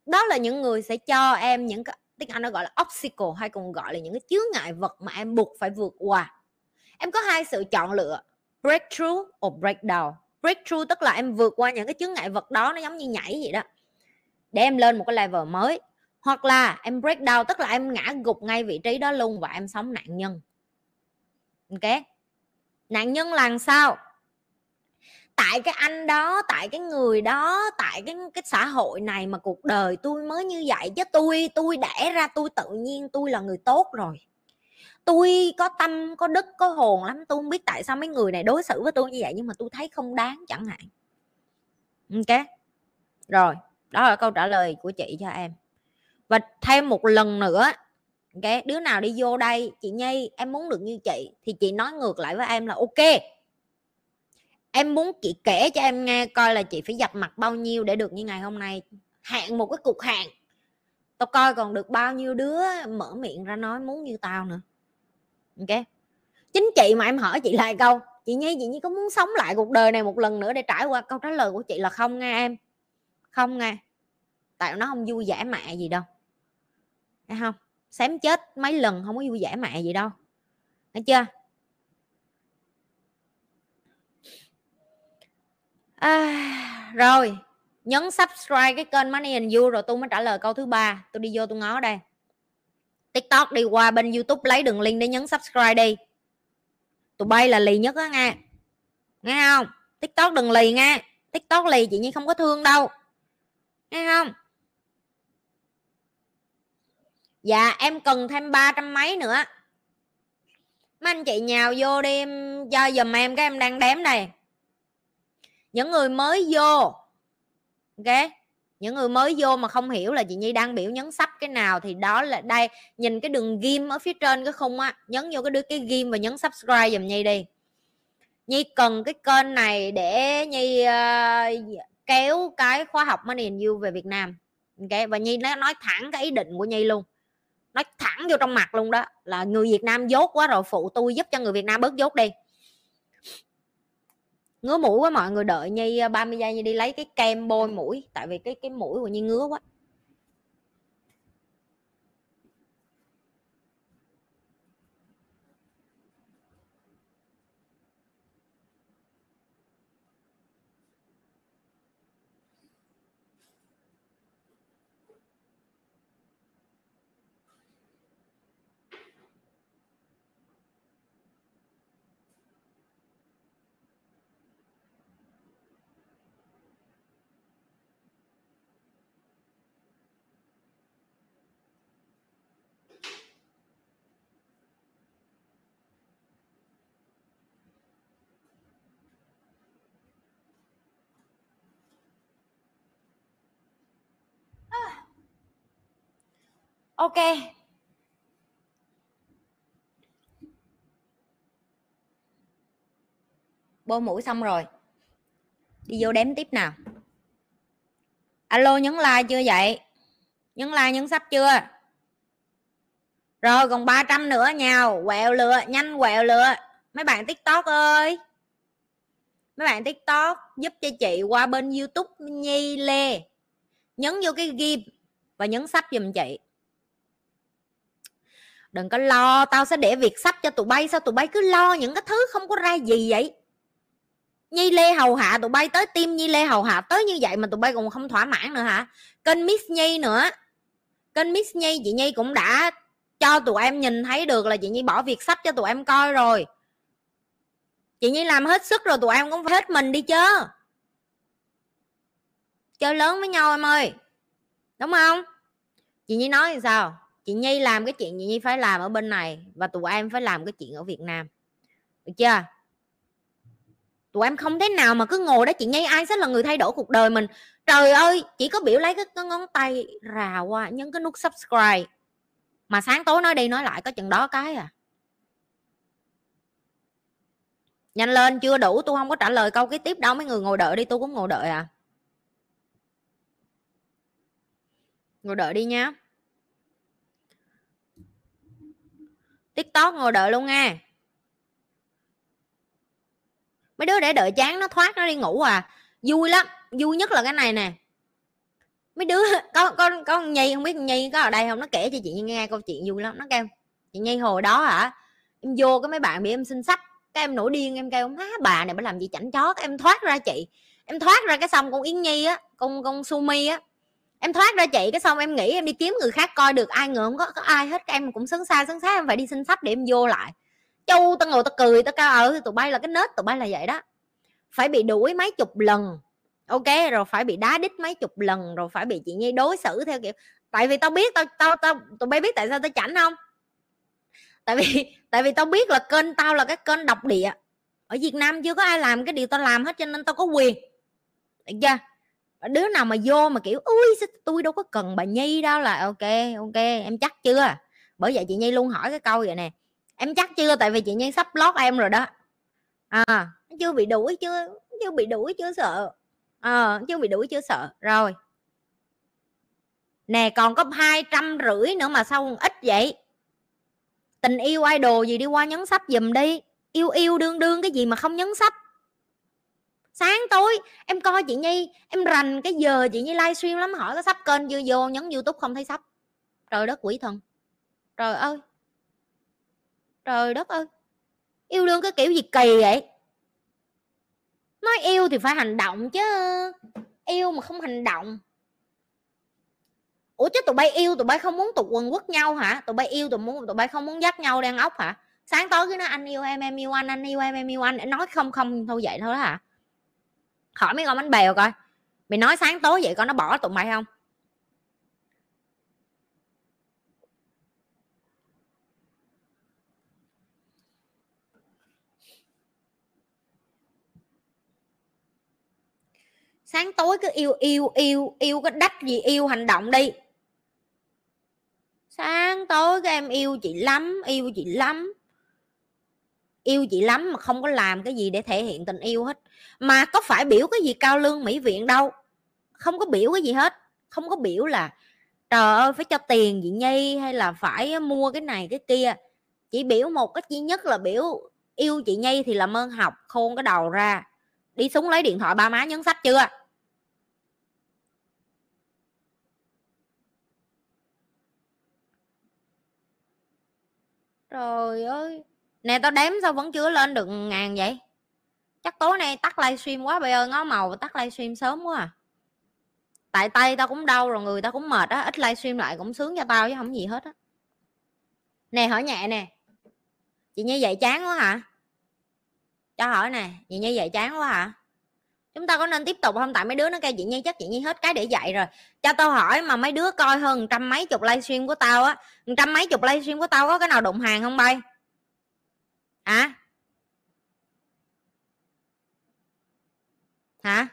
Đó là những người sẽ cho em những cái, tiếng anh nó gọi là obstacle, hay còn gọi là những cái chướng ngại vật mà em buộc phải vượt qua. Em có hai sự chọn lựa breakthrough or breakdown? Breakthrough tức là em vượt qua những cái chướng ngại vật đó, nó giống như nhảy vậy đó. Để em lên một cái level mới. Hoặc là em break down tức là em ngã gục ngay vị trí đó luôn và em sống nạn nhân. Ok? Nạn nhân là sao? Tại cái anh đó, tại cái người đó, tại cái cái xã hội này mà cuộc đời tôi mới như vậy. Chứ tôi tôi đẻ ra, tôi tự nhiên tôi là người tốt rồi tôi có tâm, có đức, có hồn lắm, tôi không biết tại sao mấy người này đối xử với tôi như vậy, nhưng mà tôi thấy không đáng chẳng hạn. Ok. Rồi, đó là câu trả lời của chị cho em. Và thêm một lần nữa cái đứa nào đi vô đây, chị nhi, em muốn được như chị, thì chị nói ngược lại với em là ok. Em muốn chị kể cho em nghe coi là chị phải dập mặt bao nhiêu để được như ngày hôm nay. Hẹn một cái cục hẹn tao coi còn được bao nhiêu đứa mở miệng ra nói muốn như tao nữa ok. Chính chị mà em hỏi chị lại câu chị nhi chị nhi có muốn sống lại cuộc đời này một lần nữa để trải qua? Câu trả lời của chị là không nghe em. Không nghe tại nó không vui vẻ mẹ gì đâu. Thấy không? Xém chết mấy lần không có vui vẻ mẹ gì đâu. Thấy chưa? À, rồi. Nhấn subscribe cái kênh Money and You rồi tôi mới trả lời câu thứ ba. Tôi đi vô tôi ngó đây tiktok đi, qua bên youtube lấy đường link để nhấn subscribe đi. Tụi bay là lì nhất á nghe nghe không? Tiktok đừng lì nghe tiktok lì chị nhi không có thương đâu. Nghe không? Dạ em cần thêm ba trăm mấy nữa. Mấy anh chị nhào vô đi, em cho giùm em, cái em đang đếm đây những người mới vô. Ok? Những người mới vô mà không hiểu là chị nhi đang biểu nhấn sắp cái nào thì đó là đây nhìn cái đường ghim ở phía trên cái khung á nhấn vô cái đứa cái ghim và nhấn subscribe giùm nhi đi. Nhi cần cái kênh này để nhi uh, kéo cái khóa học money and you về việt nam. Ok và nhi nó nói thẳng cái ý định của nhi luôn. Nói thẳng vô trong mặt luôn đó là người việt nam dốt quá rồi phụ tôi giúp cho người việt nam bớt dốt đi ngứa mũi quá, mọi người đợi nhi à, 30 giây nhi đi lấy cái kem bôi mũi, tại vì cái cái mũi của nhi ngứa quá. Ok. Bôi mũi xong rồi. Đi vô đếm tiếp nào. Alo, nhấn like chưa vậy? Nhấn like, nhấn sắp chưa? Rồi, còn 300 nữa, nhào, quẹo lựa, nhanh quẹo lựa. Mấy bạn tiktok ơi. Mấy bạn tiktok giúp cho chị qua bên youtube nhi lê. Nhấn vô cái ghim và nhấn sắp giùm chị đừng có lo, tao sẽ để việc sách cho tụi bay, sao tụi bay cứ lo những cái thứ không có ra gì vậy? Nhi lê hầu hạ tụi bay tới tim nhi lê hầu hạ tới như vậy mà tụi bay còn không thỏa mãn nữa hả? Kênh miss nhi nữa. Kênh miss nhi, chị nhi cũng đã cho tụi em nhìn thấy được là chị nhi bỏ việc sách cho tụi em coi rồi. Chị nhi làm hết sức rồi, tụi em cũng phải hết mình đi chứ chơi lớn với nhau em ơi. Đúng không? Chị nhi nói thì sao? Chị nhi làm cái chuyện chị nhi phải làm ở bên này và tụi em phải làm cái chuyện ở việt nam. Được chưa? Tụi em không thế nào mà cứ ngồi đó chị nhi ai sẽ là người thay đổi cuộc đời mình? Trời ơi chỉ có biểu lấy cái, cái ngón tay rà qua nhấn cái nút subscribe. Mà sáng tối nói đi nói lại có chừng đó cái à. Nhanh lên chưa đủ tôi không có trả lời câu cái tiếp đâu mấy người ngồi đợi đi tôi cũng ngồi đợi à. Ngồi đợi đi nhé. Tiktok ngồi đợi luôn nha. Mấy đứa để đợi chán nó thoát nó đi ngủ à. Vui lắm, vui nhất là cái này nè. Mấy đứa, có có có nhi, không biết nhi có ở đây không? Nó kể cho chị nghe câu chuyện vui lắm, nó kêu, chị nhi, hồi đó hả, em vô cái mấy bạn bị em xin sách cái em nổi điên, em kêu, má bà này phải làm gì chảnh chó em thoát ra chị em thoát ra cái xong con yến nhi á, con con sumi á em thoát ra chị cái xong em nghĩ em đi kiếm người khác coi được ai ngờ không có, có ai hết em cũng sướng xa sướng xa em phải đi xin sách để em vô lại. Châu tao ngồi tao cười tao cao ờ, ở tụi bay là cái nết tụi bay là vậy đó. Phải bị đuổi mấy chục lần ok rồi phải bị đá đít mấy chục lần rồi phải bị chị nhi đối xử theo kiểu tại vì tao biết tao tao tao tụi bay biết tại sao tao chảnh không? Tại vì tại vì tao biết là kênh tao là cái kênh độc địa. Ở việt nam chưa có ai làm cái điều tao làm hết cho nên tao có quyền. Được chưa? Đứa nào mà vô mà kiểu ui tôi đâu có cần bà nhi đâu? Là ok ok em chắc chưa? Bởi vậy chị nhi luôn hỏi cái câu vậy nè em chắc chưa? Tại vì chị nhi sắp lót em rồi đó. À chưa bị đuổi chưa chưa bị đuổi chưa sợ. À, chưa bị đuổi chưa sợ. Rồi. Nè còn có hai trăm rưỡi nữa mà sao còn ít vậy? Tình yêu idol gì đi qua nhấn sách giùm đi. Yêu yêu đương đương cái gì mà không nhấn sách sáng tối, em coi chị nhi, em rành cái giờ chị nhi livestream lắm, hỏi có sắp kênh chưa? Vô nhấn youtube không thấy sắp. Trời đất quỷ thần. Trời ơi. Trời đất ơi. Yêu đương cái kiểu gì kỳ vậy? Nói yêu thì phải hành động chứ. Yêu mà không hành động. Ủa chứ tụi bay yêu, tụi bay không muốn tụt quần quất nhau hả? Tụi bay yêu, tụi muốn, tụi bay không muốn dắt nhau đang ốc hả? Sáng tối cứ nói anh yêu em em yêu anh anh yêu em em yêu anh. Nói không không thôi vậy thôi đó hả? Hỏi mấy con bánh bèo coi. Mày nói sáng tối vậy con nó bỏ tụi mày không? Sáng tối cứ yêu yêu yêu yêu cái đách gì yêu hành động đi. Sáng tối các em yêu chị lắm, yêu chị lắm. Yêu chị lắm mà không có làm cái gì để thể hiện tình yêu hết mà có phải biểu cái gì cao lương mỹ viện đâu. Không có biểu cái gì hết. Không có biểu là, trời ơi, phải cho tiền chị nhi hay là phải mua cái này cái kia. Chỉ biểu một cách duy nhất là biểu yêu chị nhi thì làm ơn học, khôn cái đầu ra. Đi xuống lấy điện thoại ba má nhấn sách chưa? Trời ơi. Nè, tao đếm sao vẫn chưa lên được ngàn vậy? Chắc tối nay tắt livestream quá bây ơi, ngó màu tắt livestream sớm quá à. Tại tay tao cũng đau rồi, người tao cũng mệt á, ít livestream lại cũng sướng cho tao chứ không gì hết á. Nè, hỏi nhẹ nè. Chị như vậy chán quá hả? Cho hỏi nè, chị như vậy chán quá hả? Chúng ta có nên tiếp tục không? Tại mấy đứa nó kêu chị nhi, chắc chị nhi hết cái để dạy rồi. Cho tao hỏi mà mấy đứa coi hơn trăm mấy chục livestream của tao á trăm mấy chục livestream của tao có cái nào đụng hàng không bay? Hả? Hả?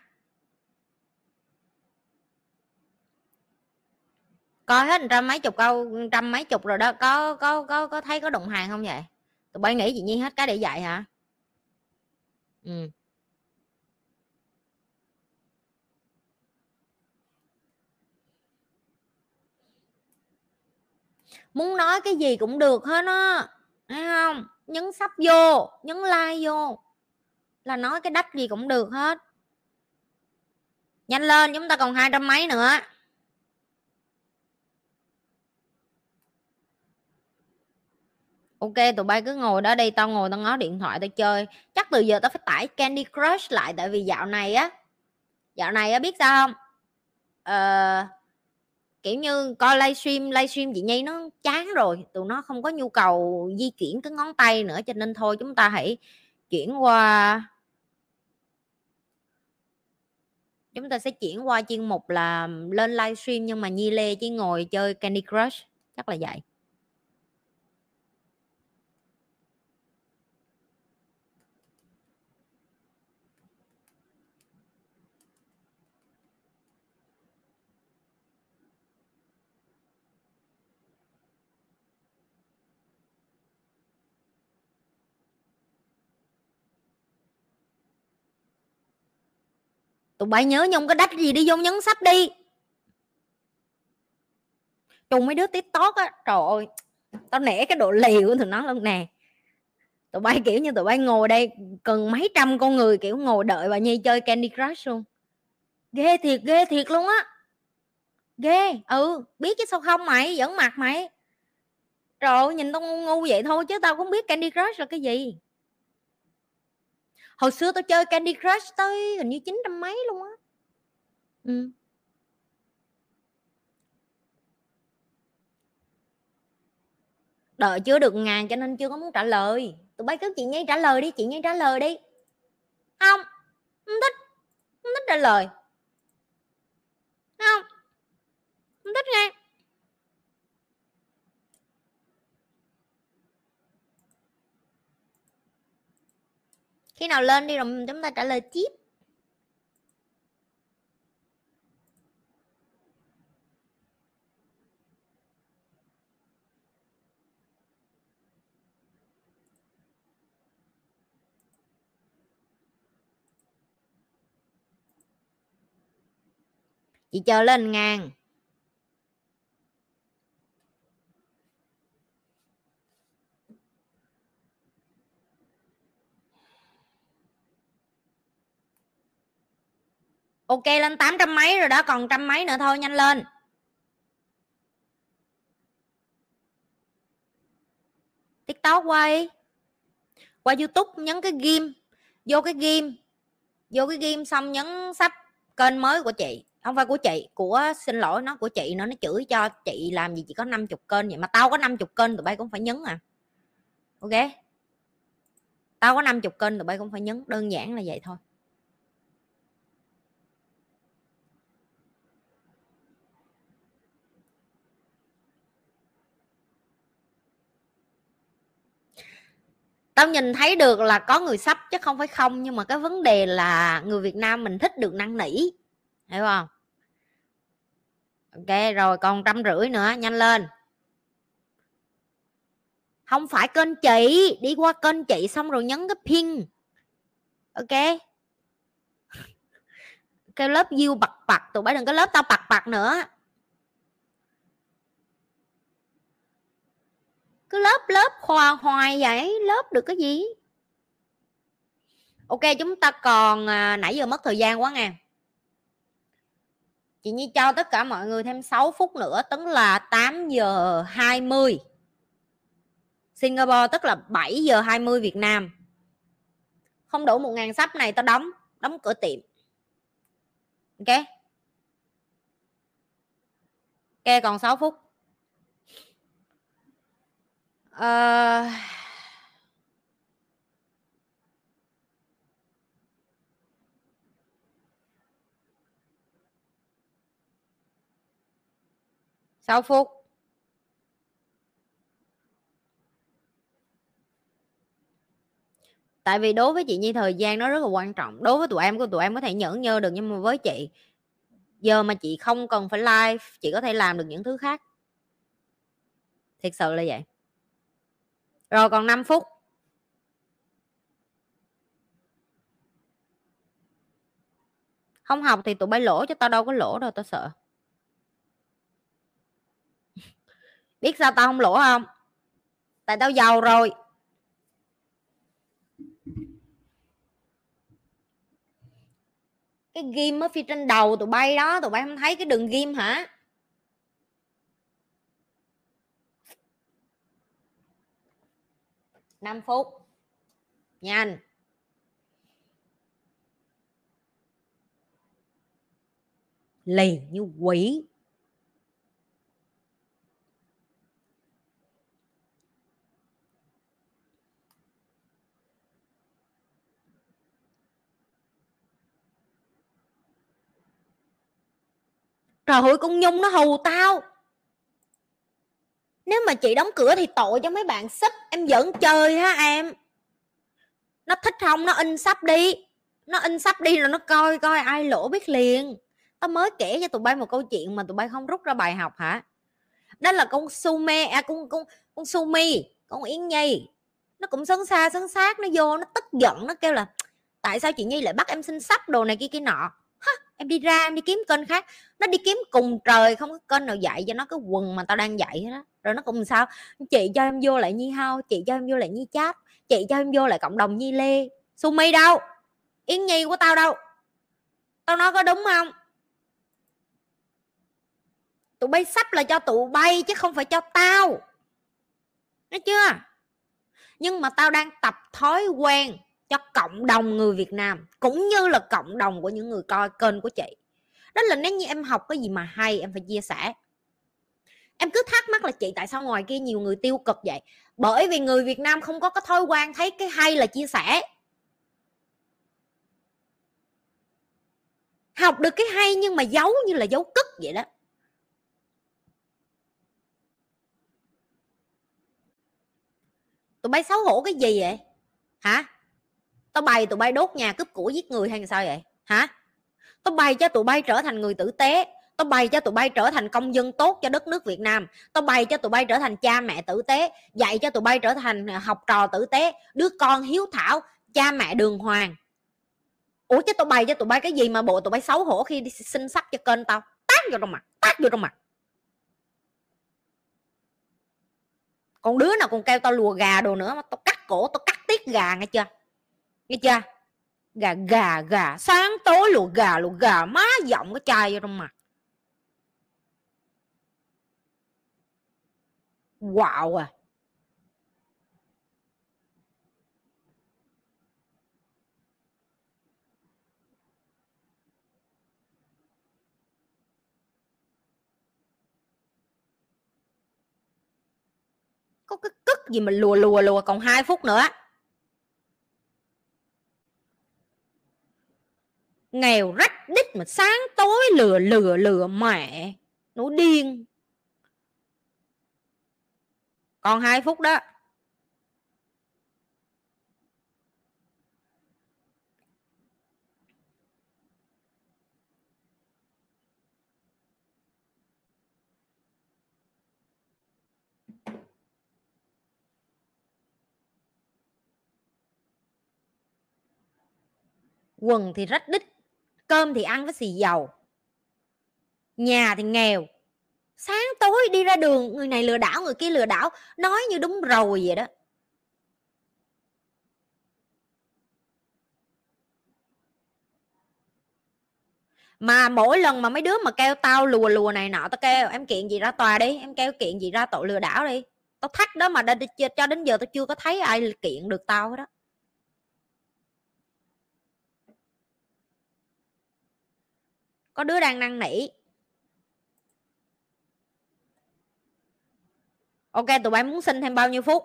Coi hết trăm mấy chục câu, trăm mấy chục rồi đó. Có có có có thấy có đụng hàng không vậy? Tụi bay nghĩ chị nhi hết cái để dạy hả? Ừ. Muốn nói cái gì cũng được hết á, thấy không? Nhấn sắp vô, nhấn like vô là nói cái đách gì cũng được hết nhanh lên, chúng ta còn hai trăm mấy nữa. Ok, tụi bay cứ ngồi đó đây tao ngồi tao ngó điện thoại tao chơi. Chắc từ giờ tao phải tải candy crush lại, tại vì dạo này á, dạo này á, biết sao không? Ờ kiểu như coi livestream livestream chị nhi nó chán rồi. Tụi nó không có nhu cầu di chuyển cái ngón tay nữa, cho nên thôi chúng ta hãy chuyển qua chúng ta sẽ chuyển qua chuyên mục là lên livestream nhưng mà nhi lê chỉ ngồi chơi candy crush, chắc là vậy. Tụi bay nhớ nhung cái đách gì đi, vô nhấn sắp đi. Trùng mấy đứa tiktok á, trời ơi, tao nể cái độ liều của tụi nó luôn nè. Tụi bay kiểu như tụi bay ngồi đây cần mấy trăm con người kiểu ngồi đợi bà nhi chơi candy crush luôn. Ghê thiệt ghê thiệt luôn á. Ghê ừ biết chứ sao không mày dẫn mặt mày. Trời ơi, nhìn tao ngu ngu vậy thôi chứ tao cũng biết candy crush là cái gì hồi xưa tôi chơi Candy Crush tới hình như chín trăm mấy luôn á. Ừ. đợi chưa được ngàn cho nên chưa có muốn trả lời. Tụi bay cứ chị nhi trả lời đi, chị nhi trả lời đi. Không. Không thích. Không thích trả lời. Không. Không thích nghe. Khi nào lên đi rồi chúng ta trả lời tiếp. Chị chờ lên ngàn. Ok, lên tám trăm mấy rồi đó, còn trăm mấy nữa thôi, nhanh lên. Tiktok quay qua youtube, nhấn cái ghim, vô cái ghim, vô cái ghim xong nhấn sắp kênh mới của chị. Không phải của chị, của, xin lỗi, nó của chị, nó nó chửi cho chị làm gì chỉ có 50 kênh vậy mà tao có 50 kênh tụi bay cũng phải nhấn à. Ok? Tao có 50 kênh tụi bay cũng phải nhấn, đơn giản là vậy thôi. Tao nhìn thấy được là có người sắp chứ không phải không, nhưng mà cái vấn đề là người Việt Nam mình thích được năn nỉ, hiểu không? Ok, rồi còn trăm rưỡi nữa, nhanh lên. Không phải kênh chị, đi qua kênh chị xong rồi nhấn cái pin. Ok. Cái lớp yêu bật bật tụi bay đừng có lớp tao bật bật nữa. Cứ lớp lớp khoa hoài vậy lớp được cái gì? Ok chúng ta còn à, nãy giờ mất thời gian quá nè. Chị Nhi cho tất cả mọi người thêm 6 phút nữa tức là 8 giờ 20 Singapore tức là 7 giờ 20 Việt Nam. Không đủ 1.000 sắp này tao đóng đóng cửa tiệm. Ok? Ok còn 6 phút uh, sáu phút. Tại vì đối với chị Nhi thời gian nó rất là quan trọng. Đối với tụi em của tụi em có thể nhẫn nhơ được nhưng mà với chị giờ mà chị không cần phải live chị có thể làm được những thứ khác. Thiệt sự là vậy rồi còn 5 phút. Không học thì tụi bay lỗ chứ tao đâu có lỗ đâu, tao sợ. Biết sao tao không lỗ không? Tại tao giàu rồi. Cái ghim ở phía trên đầu tụi bay đó, tụi bay không thấy cái đường ghim hả? 5 phút. Nhanh. Lì như quỷ. Trời ơi con nhung nó hù tao nếu mà chị đóng cửa thì tội cho mấy bạn sắp em giỡn chơi ha em? Nó thích không? Nó in sắp đi. Nó in sắp đi rồi nó coi coi ai lỗ biết liền. Tao mới kể cho tụi bay một câu chuyện mà tụi bay không rút ra bài học hả? Đó là con sume à con con con sumi con yến nhi. Nó cũng sấn xa sấn sát nó vô nó tức giận nó kêu là tại sao chị nhi lại bắt em xin sắp đồ này kia kia nọ? Hả, em đi ra em đi kiếm kênh khác. Nó đi kiếm cùng trời không có kênh nào dạy cho nó cái quần mà tao đang dạy đó rồi nó cũng sao? Chị cho em vô lại nhi hao, chị cho em vô lại nhi chat chị cho em vô lại cộng đồng nhi lê. Sumi đâu? Yến nhi của tao đâu? Tao nói có đúng không? Tụi bay sắp là cho tụi bay chứ không phải cho tao. Nói chưa? Nhưng mà tao đang tập thói quen cho cộng đồng người Việt Nam, cũng như là cộng đồng của những người coi kênh của chị. Đó là nếu như em học cái gì mà hay, em phải chia sẻ em cứ thắc mắc là chị tại sao ngoài kia nhiều người tiêu cực vậy? Bởi vì người Việt Nam không có cái thói quen thấy cái hay là chia sẻ. Học được cái hay nhưng mà giấu như là giấu cất vậy đó. Tụi bay xấu hổ cái gì vậy? Hả? Tao bày tụi bay đốt nhà cướp của giết người hay sao vậy? Hả? Tao bày cho tụi bay trở thành người tử tế tao bày cho tụi bay trở thành công dân tốt cho đất nước việt nam. Tao bày cho tụi bay trở thành cha mẹ tử tế. Dạy cho tụi bay trở thành à, học trò tử tế. Đứa con hiếu thảo, cha mẹ đường hoàng. Ủa chứ tao bày cho tụi bay cái gì mà bộ tụi bay xấu hổ khi đi xin sắc cho kênh tao? Tát vô trong mặt tát vô trong mặt. Còn đứa nào còn kêu tao lùa gà đồ nữa mà tao cắt cổ, tao cắt tiết gà, nghe chưa? Nghe chưa? Gà gà gà. Sáng tối lùa gà lùa gà. Má giọng cái chai vô trong mặt. wow à. Có cái cất gì mà lùa lùa lùa còn hai phút nữa. Nghèo rách đít mà sáng tối lừa lừa lừa mẹ. Nó điên còn hai phút đó. Quần thì rách đít, cơm thì ăn với xì dầu, nhà thì nghèo sáng tối đi ra đường, người này lừa đảo, người kia lừa đảo, nói như đúng rồi vậy đó. Mà mỗi lần mà mấy đứa mà kêu tao lùa lùa này nọ, tao kêu, em kiện gì ra tòa đi, em kêu kiện gì ra tội lừa đảo đi. Tao thách đó mà cho đến giờ tao chưa có thấy ai kiện được tao hết đó có đứa đang năn nỉ. Ok, tụi bay muốn xin thêm bao nhiêu phút?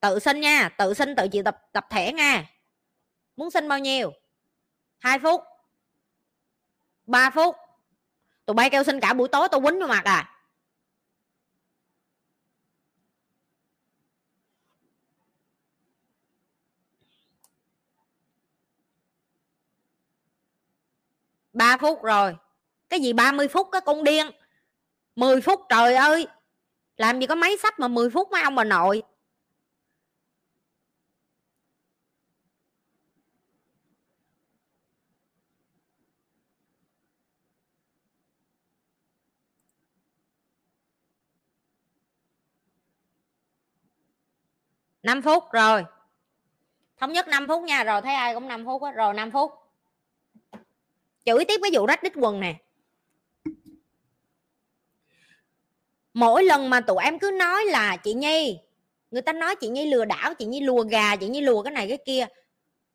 Tự xin nha, tự xin tự chịu tập tập thẻ nha. Muốn xin bao nhiêu? Hai phút. 3 phút. Tụi bay kêu xin cả buổi tối tôi quýnh vô mặt à. Ba phút rồi. Cái gì 30 phút cái con điên. 10 phút, trời ơi làm gì có mấy sách mà 10 phút mấy ông bà nội. Năm phút rồi. Thống nhất 5 phút nha, rồi thấy ai cũng 5 phút á, rồi 5 phút. Chửi tiếp cái vụ rách đít quần nè. Mỗi lần mà tụi em cứ nói là chị nhi, người ta nói chị nhi lừa đảo, chị nhi lùa gà, chị nhi lùa cái này cái kia,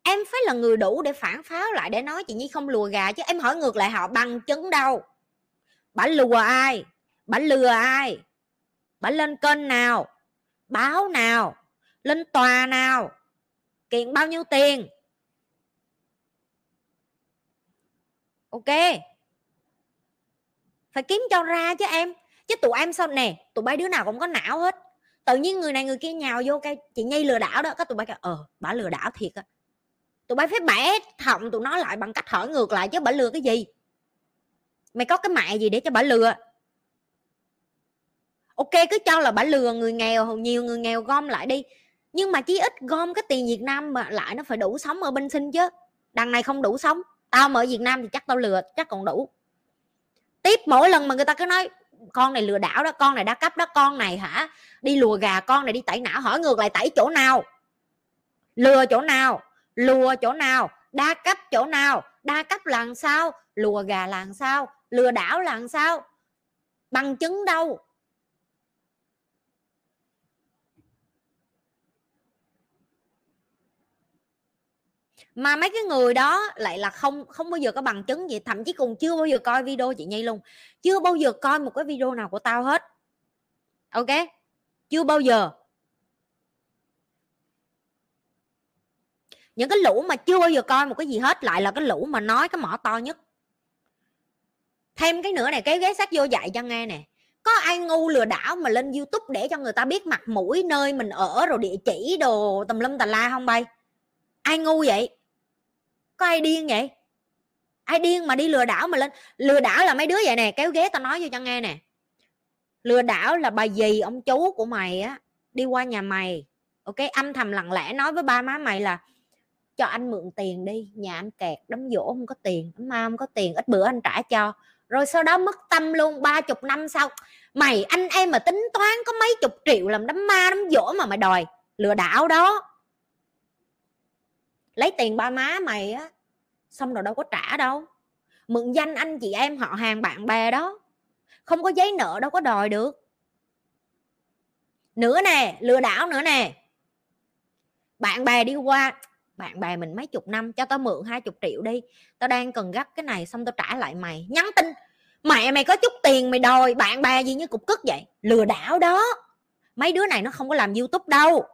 em phải là người đủ để phản pháo lại để nói chị nhi không lùa gà chứ em hỏi ngược lại họ, bằng chứng đâu? Bà lùa ai? Bà lừa ai? Bà lên kênh nào? Báo nào? Lên tòa nào? Kiện bao nhiêu tiền? Ok. Phải kiếm cho ra chứ em chứ tụi em sao nè, tụi bay đứa nào cũng có não hết. Tự nhiên người này người kia nhào vô cái chị nhi lừa đảo đó các tụi bay kêu ờ bà lừa đảo thiệt á. Tụi bay phải bẻ họng tụi nó lại bằng cách hỏi ngược lại chứ bà lừa cái gì? Mày có cái mại gì để cho bà lừa? Ok, cứ cho là bà lừa người nghèo, nhiều người nghèo gom lại đi. Nhưng mà chí ít gom cái tiền Việt Nam mà lại nó phải đủ sống ở bên sinh chứ. Đằng này không đủ sống, tao mà ở Việt Nam thì chắc tao lừa, chắc còn đủ. Tiếp mỗi lần mà người ta cứ nói con này lừa đảo đó, con này đa cấp đó, con này hả, đi lùa gà, con này đi tẩy não, hỏi ngược lại tẩy chỗ nào? Lừa chỗ nào? Lùa chỗ nào? Đa cấp chỗ nào? Đa cấp là làm sao? Lùa gà là làm sao? Lừa đảo là làm sao? Bằng chứng đâu? Mà mấy cái người đó lại là không không bao giờ có bằng chứng gì, thậm chí còn chưa bao giờ coi video chị nhi luôn. Chưa bao giờ coi một cái video nào của tao hết. Ok? Chưa bao giờ. Những cái lũ mà chưa bao giờ coi một cái gì hết lại là cái lũ mà nói cái mỏ to nhất. Thêm cái nữa này, cái ghé sát vô dạy cho nghe nè. Có ai ngu lừa đảo mà lên youtube để cho người ta biết mặt mũi nơi mình ở rồi địa chỉ đồ tùm lum tà la không bay? Ai ngu vậy? Có ai điên vậy? Ai điên mà đi lừa đảo mà lên? Lừa đảo là mấy đứa vậy nè, kéo ghế tao nói vô cho nghe nè. Lừa đảo là bà dì ông chú của mày á, đi qua nhà mày, ok? Âm thầm lặng lẽ nói với ba má mày là, cho anh mượn tiền đi, nhà anh kẹt, đám dỗ không có tiền, đám ma không có tiền, ít bữa anh trả cho. Rồi sau đó mất tâm luôn, ba chục năm sau, mày anh em mà tính toán có mấy chục triệu làm đám ma, đám dỗ mà mày đòi lừa đảo đó lấy tiền ba má mày á, xong rồi đâu có trả đâu. Mượn danh anh chị em họ hàng bạn bè đó, không có giấy nợ đâu có đòi được. Nữa nè, lừa đảo nữa nè. Bạn bè đi qua, bạn bè mình mấy chục năm, cho tao mượn hai chục triệu đi, tao đang cần gấp cái này, xong tao trả lại mày. Nhắn tin, mẹ mày có chút tiền mày đòi, bạn bè gì như cục cức vậy? Lừa đảo đó. Mấy đứa này nó không có làm youtube đâu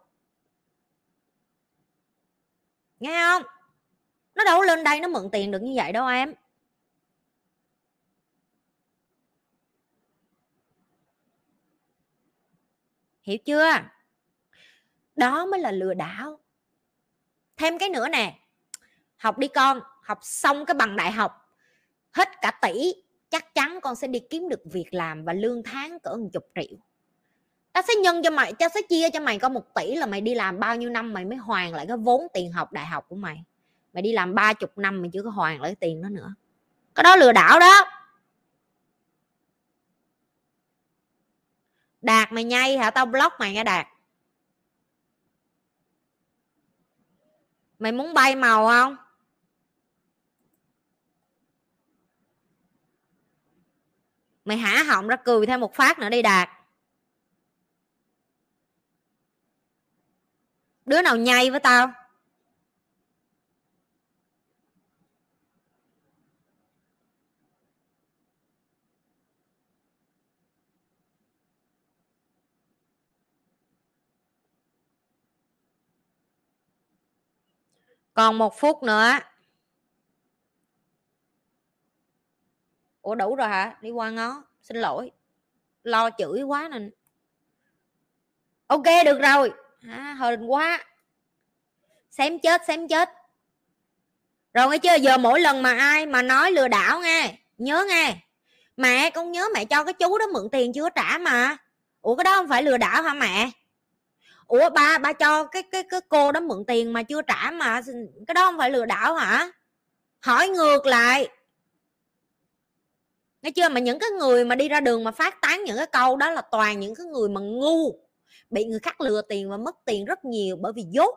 nghe không? Nó đâu lên đây nó mượn tiền được như vậy đâu em. Hiểu chưa? Đó mới là lừa đảo. Thêm cái nữa nè. Học đi con, học xong cái bằng đại học, hết cả tỷ, chắc chắn con sẽ đi kiếm được việc làm và lương tháng cỡ một chục triệu tao sẽ nhân cho mày, tao sẽ chia cho mày có một tỷ là mày đi làm bao nhiêu năm mày mới hoàn lại cái vốn tiền học đại học của mày. Mày đi làm ba chục năm mày chưa có hoàn lại cái tiền đó nữa. Cái đó lừa đảo đó. Đạt mày nhay hả? Tao block mày nghe đạt. Mày muốn bay màu không? Mày hả họng ra cười thêm một phát nữa đi, đạt. Đứa nào nhay với tao? Còn một phút nữa. Ủa, đủ rồi hả? Đi qua ngó. Xin lỗi. Lo chửi quá nên. Ok, được rồi à, hờn quá. Xém chết xém chết. Rồi nghe chưa? Giờ mỗi lần mà ai mà nói lừa đảo nghe nhớ nghe. Mẹ con nhớ mẹ cho cái chú đó mượn tiền chưa trả mà. Ủa cái đó không phải lừa đảo hả mẹ? Ủa ba ba cho cái cái cái cô đó mượn tiền mà chưa trả mà. Cái đó không phải lừa đảo hả? Hỏi ngược lại. Nghe chưa? Mà những cái người mà đi ra đường mà phát tán những cái câu đó là toàn những cái người mà ngu bị người khác lừa tiền và mất tiền rất nhiều bởi vì dốt.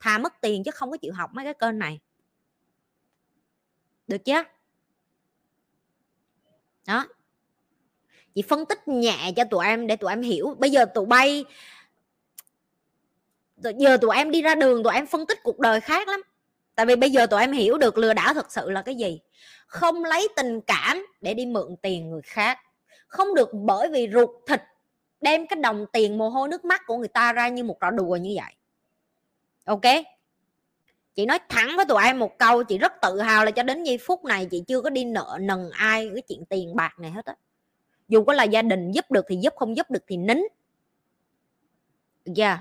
Thà mất tiền chứ không có chịu học mấy cái kênh này. Được chưa đó. Chị phân tích nhẹ cho tụi em để tụi em hiểu. Bây giờ tụi bay giờ tụi em đi ra đường, tụi em phân tích cuộc đời khác lắm. Tại vì bây giờ tụi em hiểu được lừa đảo thật sự là cái gì. Không lấy tình cảm để đi mượn tiền người khác. Không được bởi vì ruột thịt đem cái đồng tiền mồ hôi nước mắt của người ta ra như một trò đùa như vậy. Ok? Chị nói thẳng với tụi em một câu, chị rất tự hào là cho đến giây phút này chị chưa có đi nợ nần ai cái chuyện tiền bạc này hết á. Dù có là gia đình giúp được thì giúp, không giúp được thì nín. Dạ.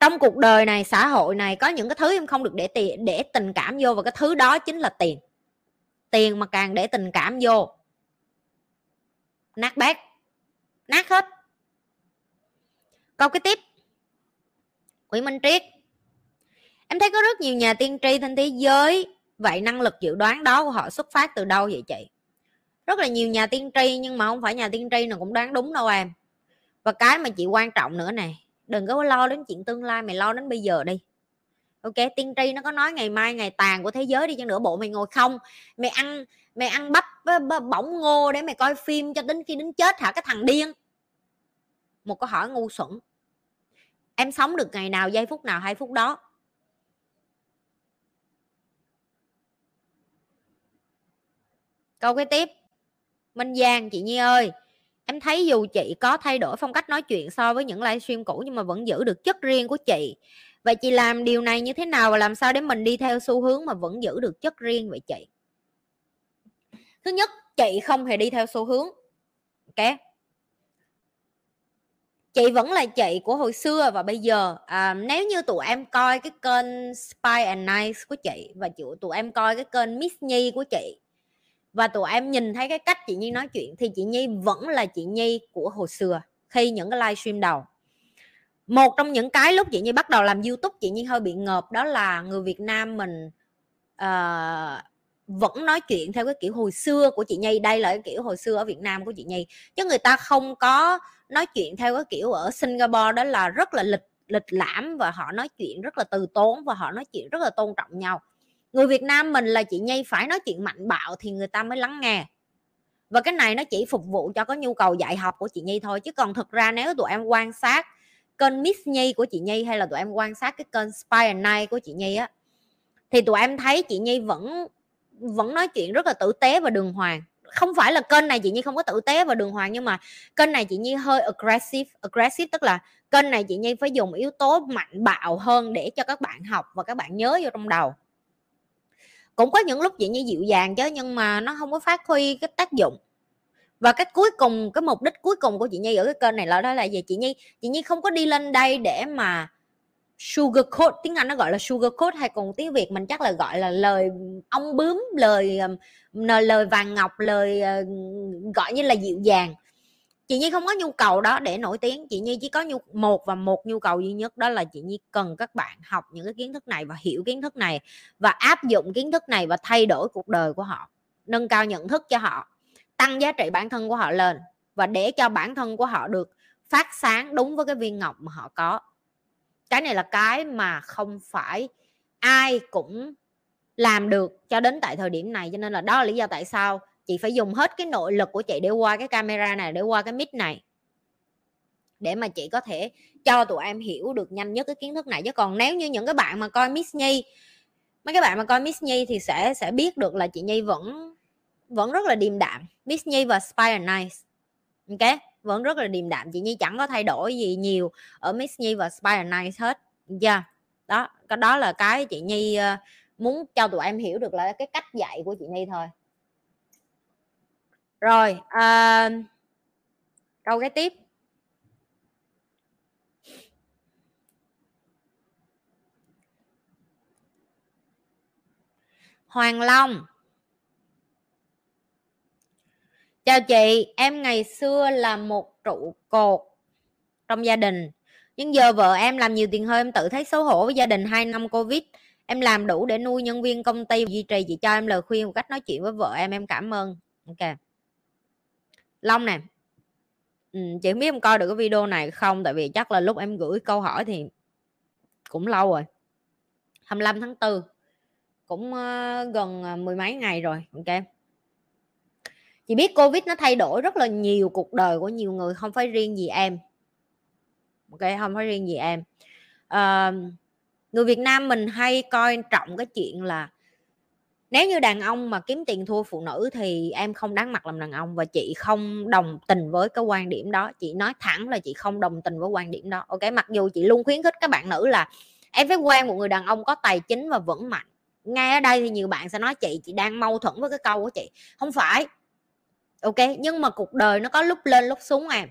trong cuộc đời này, xã hội này, có những cái thứ em không được để tiền để tình cảm vô và cái thứ đó chính là tiền. Tiền mà càng để tình cảm vô, nát bét nát hết. Câu cái tiếp. Quỷ minh triết. Em thấy có rất nhiều nhà tiên tri trên thế giới, vậy năng lực dự đoán đó của họ xuất phát từ đâu vậy chị? Rất là nhiều nhà tiên tri, nhưng mà không phải nhà tiên tri nào cũng đoán đúng đâu em. Và cái mà chị quan trọng nữa này đừng có lo đến chuyện tương lai, mày lo đến bây giờ đi ok, tiên tri nó có nói ngày mai ngày tàn của thế giới đi chăng nữa, bộ mày ngồi không? Mày ăn mày ăn bắp bỏng ngô để mày coi phim cho đến khi đến chết hả cái thằng điên? Một câu hỏi ngu xuẩn. Em sống được ngày nào, giây phút nào, hai phút đó? Câu kế tiếp. Minh giang, chị nhi ơi, em thấy dù chị có thay đổi phong cách nói chuyện so với những livestream cũ nhưng mà vẫn giữ được chất riêng của chị vậy chị làm điều này như thế nào và làm sao để mình đi theo xu hướng mà vẫn giữ được chất riêng vậy chị? Thứ nhất chị không hề đi theo xu hướng ok? Chị vẫn là chị của hồi xưa và bây giờ. À, nếu như tụi em coi cái kênh Spy and Nice của chị và tụi em coi cái kênh Miss Nhi của chị và tụi em nhìn thấy cái cách chị Nhi nói chuyện thì chị Nhi vẫn là chị Nhi của hồi xưa khi những cái livestream đầu một trong những cái lúc chị Nhi bắt đầu làm YouTube chị Nhi hơi bị ngợp đó là người Việt Nam mình uh, vẫn nói chuyện theo cái kiểu hồi xưa của chị Nhi đây là cái kiểu hồi xưa ở Việt Nam của chị Nhi. Chứ người ta không có nói chuyện theo cái kiểu ở Singapore đó là rất là lịch lịch lãm và họ nói chuyện rất là từ tốn và họ nói chuyện rất là tôn trọng nhau. Người Việt Nam mình là chị Nhi phải nói chuyện mạnh bạo thì người ta mới lắng nghe. Và cái này nó chỉ phục vụ cho có nhu cầu dạy học của chị Nhi thôi chứ còn thực ra nếu tụi em quan sát kênh Miss Nhi của chị Nhi hay là tụi em quan sát cái kênh Spy Night của chị Nhi á, thì tụi em thấy chị Nhi vẫn vẫn nói chuyện rất là tử tế và đường hoàng. Không phải là kênh này chị Nhi không có tử tế và đường hoàng, nhưng mà kênh này chị Nhi hơi aggressive. Aggressive tức là kênh này chị Nhi phải dùng yếu tố mạnh bạo hơn để cho các bạn học và các bạn nhớ vô trong đầu. Cũng có những lúc chị nhi dịu dàng chứ, nhưng mà nó không có phát huy cái tác dụng và cái cuối cùng, cái mục đích cuối cùng của chị nhi ở cái kênh này là, đó là gì? Chị nhi chị nhi không có đi lên đây để mà sugar coat tiếng anh nó gọi là sugar coat hay còn tiếng việt mình chắc là gọi là lời ong bướm, lời lời vàng ngọc, lời ờ, gọi như là dịu dàng. Chị nhi không có nhu cầu đó để nổi tiếng. Chị nhi chỉ có nhu, một và một nhu cầu duy nhất, đó là chị nhi cần các bạn học những cái kiến thức này và hiểu kiến thức này và áp dụng kiến thức này và thay đổi cuộc đời của họ, nâng cao nhận thức cho họ tăng giá trị bản thân của họ lên và để cho bản thân của họ được phát sáng đúng với cái viên ngọc mà họ có. Cái này là cái mà không phải ai cũng làm được cho đến tại thời điểm này, cho nên là đó là lý do tại sao chị phải dùng hết cái nội lực của chị để qua cái camera này, để qua cái mic này. Để mà chị có thể cho tụi em hiểu được nhanh nhất cái kiến thức này. Chứ còn nếu như những cái bạn mà coi Miss Nhi, mấy cái bạn mà coi Miss Nhi thì sẽ sẽ biết được là chị Nhi vẫn vẫn rất là điềm đạm. Miss Nhi và Spire Nice. Ok? Vẫn rất là điềm đạm. Chị Nhi chẳng có thay đổi gì nhiều ở Miss Nhi và Spire Nice hết. Yeah. đó cái đó là cái chị Nhi ờ, muốn cho tụi em hiểu được là cái cách dạy của chị Nhi thôi. Rồi à, câu cái tiếp. Hoàng Long. Chào chị, em ngày xưa là một trụ cột trong gia đình. Nhưng giờ vợ em làm nhiều tiền hơn em tự thấy xấu hổ với gia đình 2 năm Covid. Em làm đủ để nuôi nhân viên công ty duy trì chị cho em lời khuyên một cách nói chuyện với vợ em em cảm ơn. Ok. Long nè. Ừ, chị không biết em coi được cái video này không tại vì chắc là lúc em gửi câu hỏi thì cũng lâu rồi. 25 tháng 4 cũng ờ, gần ờ, mười mấy ngày rồi ok chị biết covid nó thay đổi rất là nhiều cuộc đời của nhiều người không phải riêng gì em. Ok không phải riêng gì em. Uh, người việt nam mình hay coi trọng cái chuyện là nếu như đàn ông mà kiếm tiền thua phụ nữ thì em không đáng mặt làm đàn ông và chị không đồng tình với cái quan điểm đó. Chị nói thẳng là chị không đồng tình với quan điểm đó. Ok mặc dù chị luôn khuyến khích các bạn nữ là em phải quen một người đàn ông có tài chính và vững mạnh. Ngay ở đây thì nhiều bạn sẽ nói chị chị đang mâu thuẫn với cái câu của chị. Không phải ok, nhưng mà cuộc đời nó có lúc lên lúc xuống em.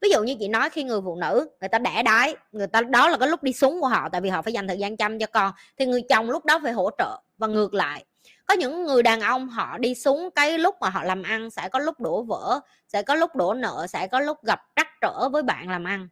Ví dụ như chị nói khi người phụ nữ, người ta đẻ đái, người ta, đó là cái lúc đi xuống của họ, tại vì họ phải dành thời gian chăm cho con. Thì người chồng lúc đó phải hỗ trợ và ngược lại. Có những người đàn ông họ đi xuống cái lúc mà họ làm ăn sẽ có lúc đổ vỡ, sẽ có lúc đổ nợ, sẽ có lúc gặp trắc trở với bạn làm ăn.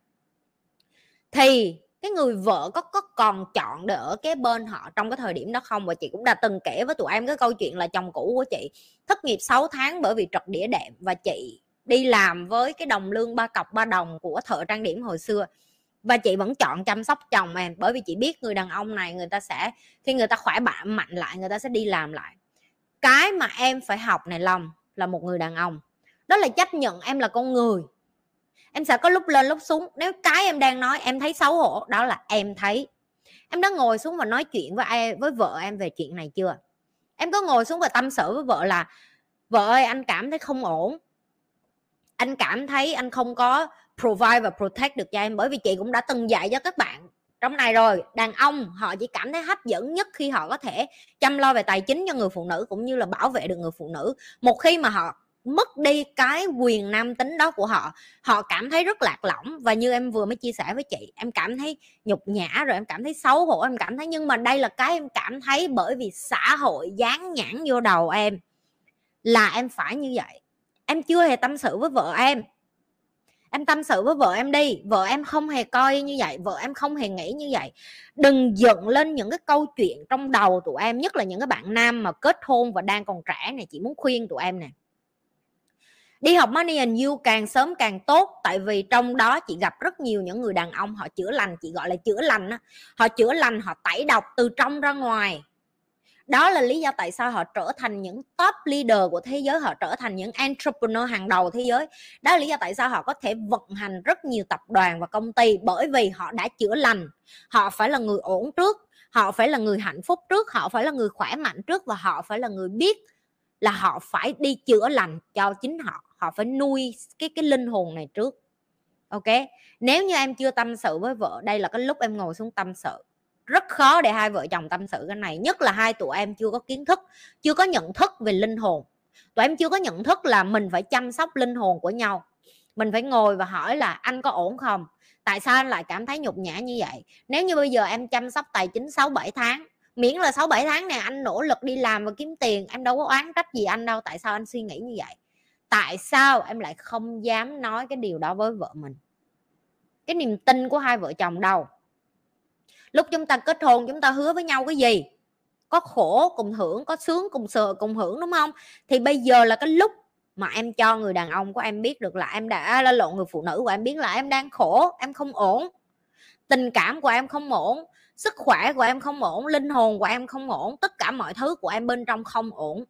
Thì cái người vợ có có còn chọn để ở cái bên họ trong cái thời điểm đó không? Và chị cũng đã từng kể với tụi em cái câu chuyện là chồng cũ của chị thất nghiệp 6 tháng bởi vì trật đĩa đệm và chị đi làm với cái đồng lương ba cọc ba đồng của thợ trang điểm hồi xưa. Và chị vẫn chọn chăm sóc chồng em bởi vì chị biết người đàn ông này người ta sẽ, khi người ta khỏe mạnh mạnh lại người ta sẽ đi làm lại. Cái mà em phải học này lòng là một người đàn ông. Đó là chấp nhận em là con người em sẽ có lúc lên lúc xuống. Nếu cái em đang nói, em thấy xấu hổ, đó là em thấy. Em đã ngồi xuống và nói chuyện với ai, với vợ em về chuyện này chưa? Em có ngồi xuống và tâm sự với vợ là, vợ ơi, anh cảm thấy không ổn. Anh cảm thấy anh không có provide và protect được cho em bởi vì chị cũng đã từng dạy cho các bạn trong này rồi. Đàn ông, họ chỉ cảm thấy hấp dẫn nhất khi họ có thể chăm lo về tài chính cho người phụ nữ cũng như là bảo vệ được người phụ nữ. Một khi mà họ mất đi cái quyền nam tính đó của họ. Họ cảm thấy rất lạc lõng và như em vừa mới chia sẻ với chị, em cảm thấy nhục nhã rồi em cảm thấy xấu hổ, em cảm thấy nhưng mà đây là cái em cảm thấy bởi vì xã hội dán nhãn vô đầu em là em phải như vậy. Em chưa hề tâm sự với vợ em. Em tâm sự với vợ em đi. Vợ em không hề coi như vậy, vợ em không hề nghĩ như vậy. Đừng dựng lên những cái câu chuyện trong đầu tụi em, nhất là những cái bạn nam mà kết hôn và đang còn trẻ này, chị muốn khuyên tụi em nè đi học money and you càng sớm càng tốt, tại vì trong đó chị gặp rất nhiều những người đàn ông họ chữa lành, chị gọi là chữa lành á. Họ chữa lành, họ tẩy độc từ trong ra ngoài. Đó là lý do tại sao họ trở thành những top leader của thế giới, họ trở thành những entrepreneur hàng đầu thế giới. Đó là lý do tại sao họ có thể vận hành rất nhiều tập đoàn và công ty, bởi vì họ đã chữa lành. Họ phải là người ổn trước, họ phải là người hạnh phúc trước, họ phải là người khỏe mạnh trước và họ phải là người biết là họ phải đi chữa lành cho chính họ họ phải nuôi cái cái linh hồn này trước. Ok? Nếu như em chưa tâm sự với vợ, đây là cái lúc em ngồi xuống tâm sự. Rất khó để hai vợ chồng tâm sự cái này, nhất là hai tụi em chưa có kiến thức, chưa có nhận thức về linh hồn. Tụi em chưa có nhận thức là mình phải chăm sóc linh hồn của nhau. Mình phải ngồi và hỏi là anh có ổn không? Tại sao anh lại cảm thấy nhục nhã như vậy? Nếu như bây giờ em chăm sóc tài chính 6 7 tháng, miễn là 6 7 tháng này anh nỗ lực đi làm và kiếm tiền, em đâu có oán trách gì anh đâu, tại sao anh suy nghĩ như vậy? Tại sao em lại không dám nói cái điều đó với vợ mình? Cái niềm tin của hai vợ chồng đâu? Lúc chúng ta kết hôn, chúng ta hứa với nhau cái gì? Có khổ cùng hưởng, có sướng cùng sợ cùng hưởng, đúng không? Thì bây giờ là cái lúc mà em cho người đàn ông của em biết được là em đã là lộn, người phụ nữ của em biết là em đang khổ, em không ổn. Tình cảm của em không ổn, sức khỏe của em không ổn, linh hồn của em không ổn, tất cả mọi thứ của em bên trong không ổn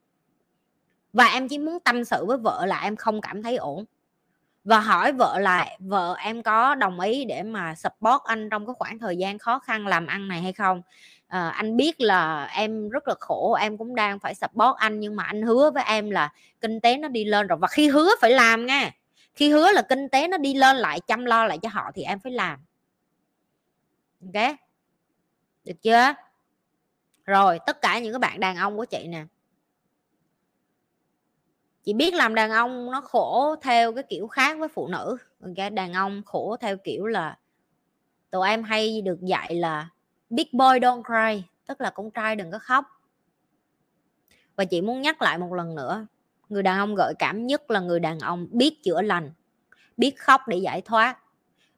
và em chỉ muốn tâm sự với vợ là em không cảm thấy ổn. Và hỏi vợ lại vợ em có đồng ý để mà support anh trong cái khoảng thời gian khó khăn làm ăn này hay không? À, anh biết là em rất là khổ em cũng đang phải support anh nhưng mà anh hứa với em là kinh tế nó đi lên rồi. Và khi hứa phải làm nha. Khi hứa là kinh tế nó đi lên lại chăm lo lại cho họ thì em phải làm. Ok? Được chưa? Rồi tất cả những cái bạn đàn ông của chị nè chị biết làm đàn ông nó khổ theo cái kiểu khác với phụ nữ. Cái đàn ông khổ theo kiểu là tụi em hay được dạy là big boy don't cry tức là con trai đừng có khóc. Và chị muốn nhắc lại một lần nữa, người đàn ông gợi cảm nhất là người đàn ông biết chữa lành, biết khóc để giải thoát,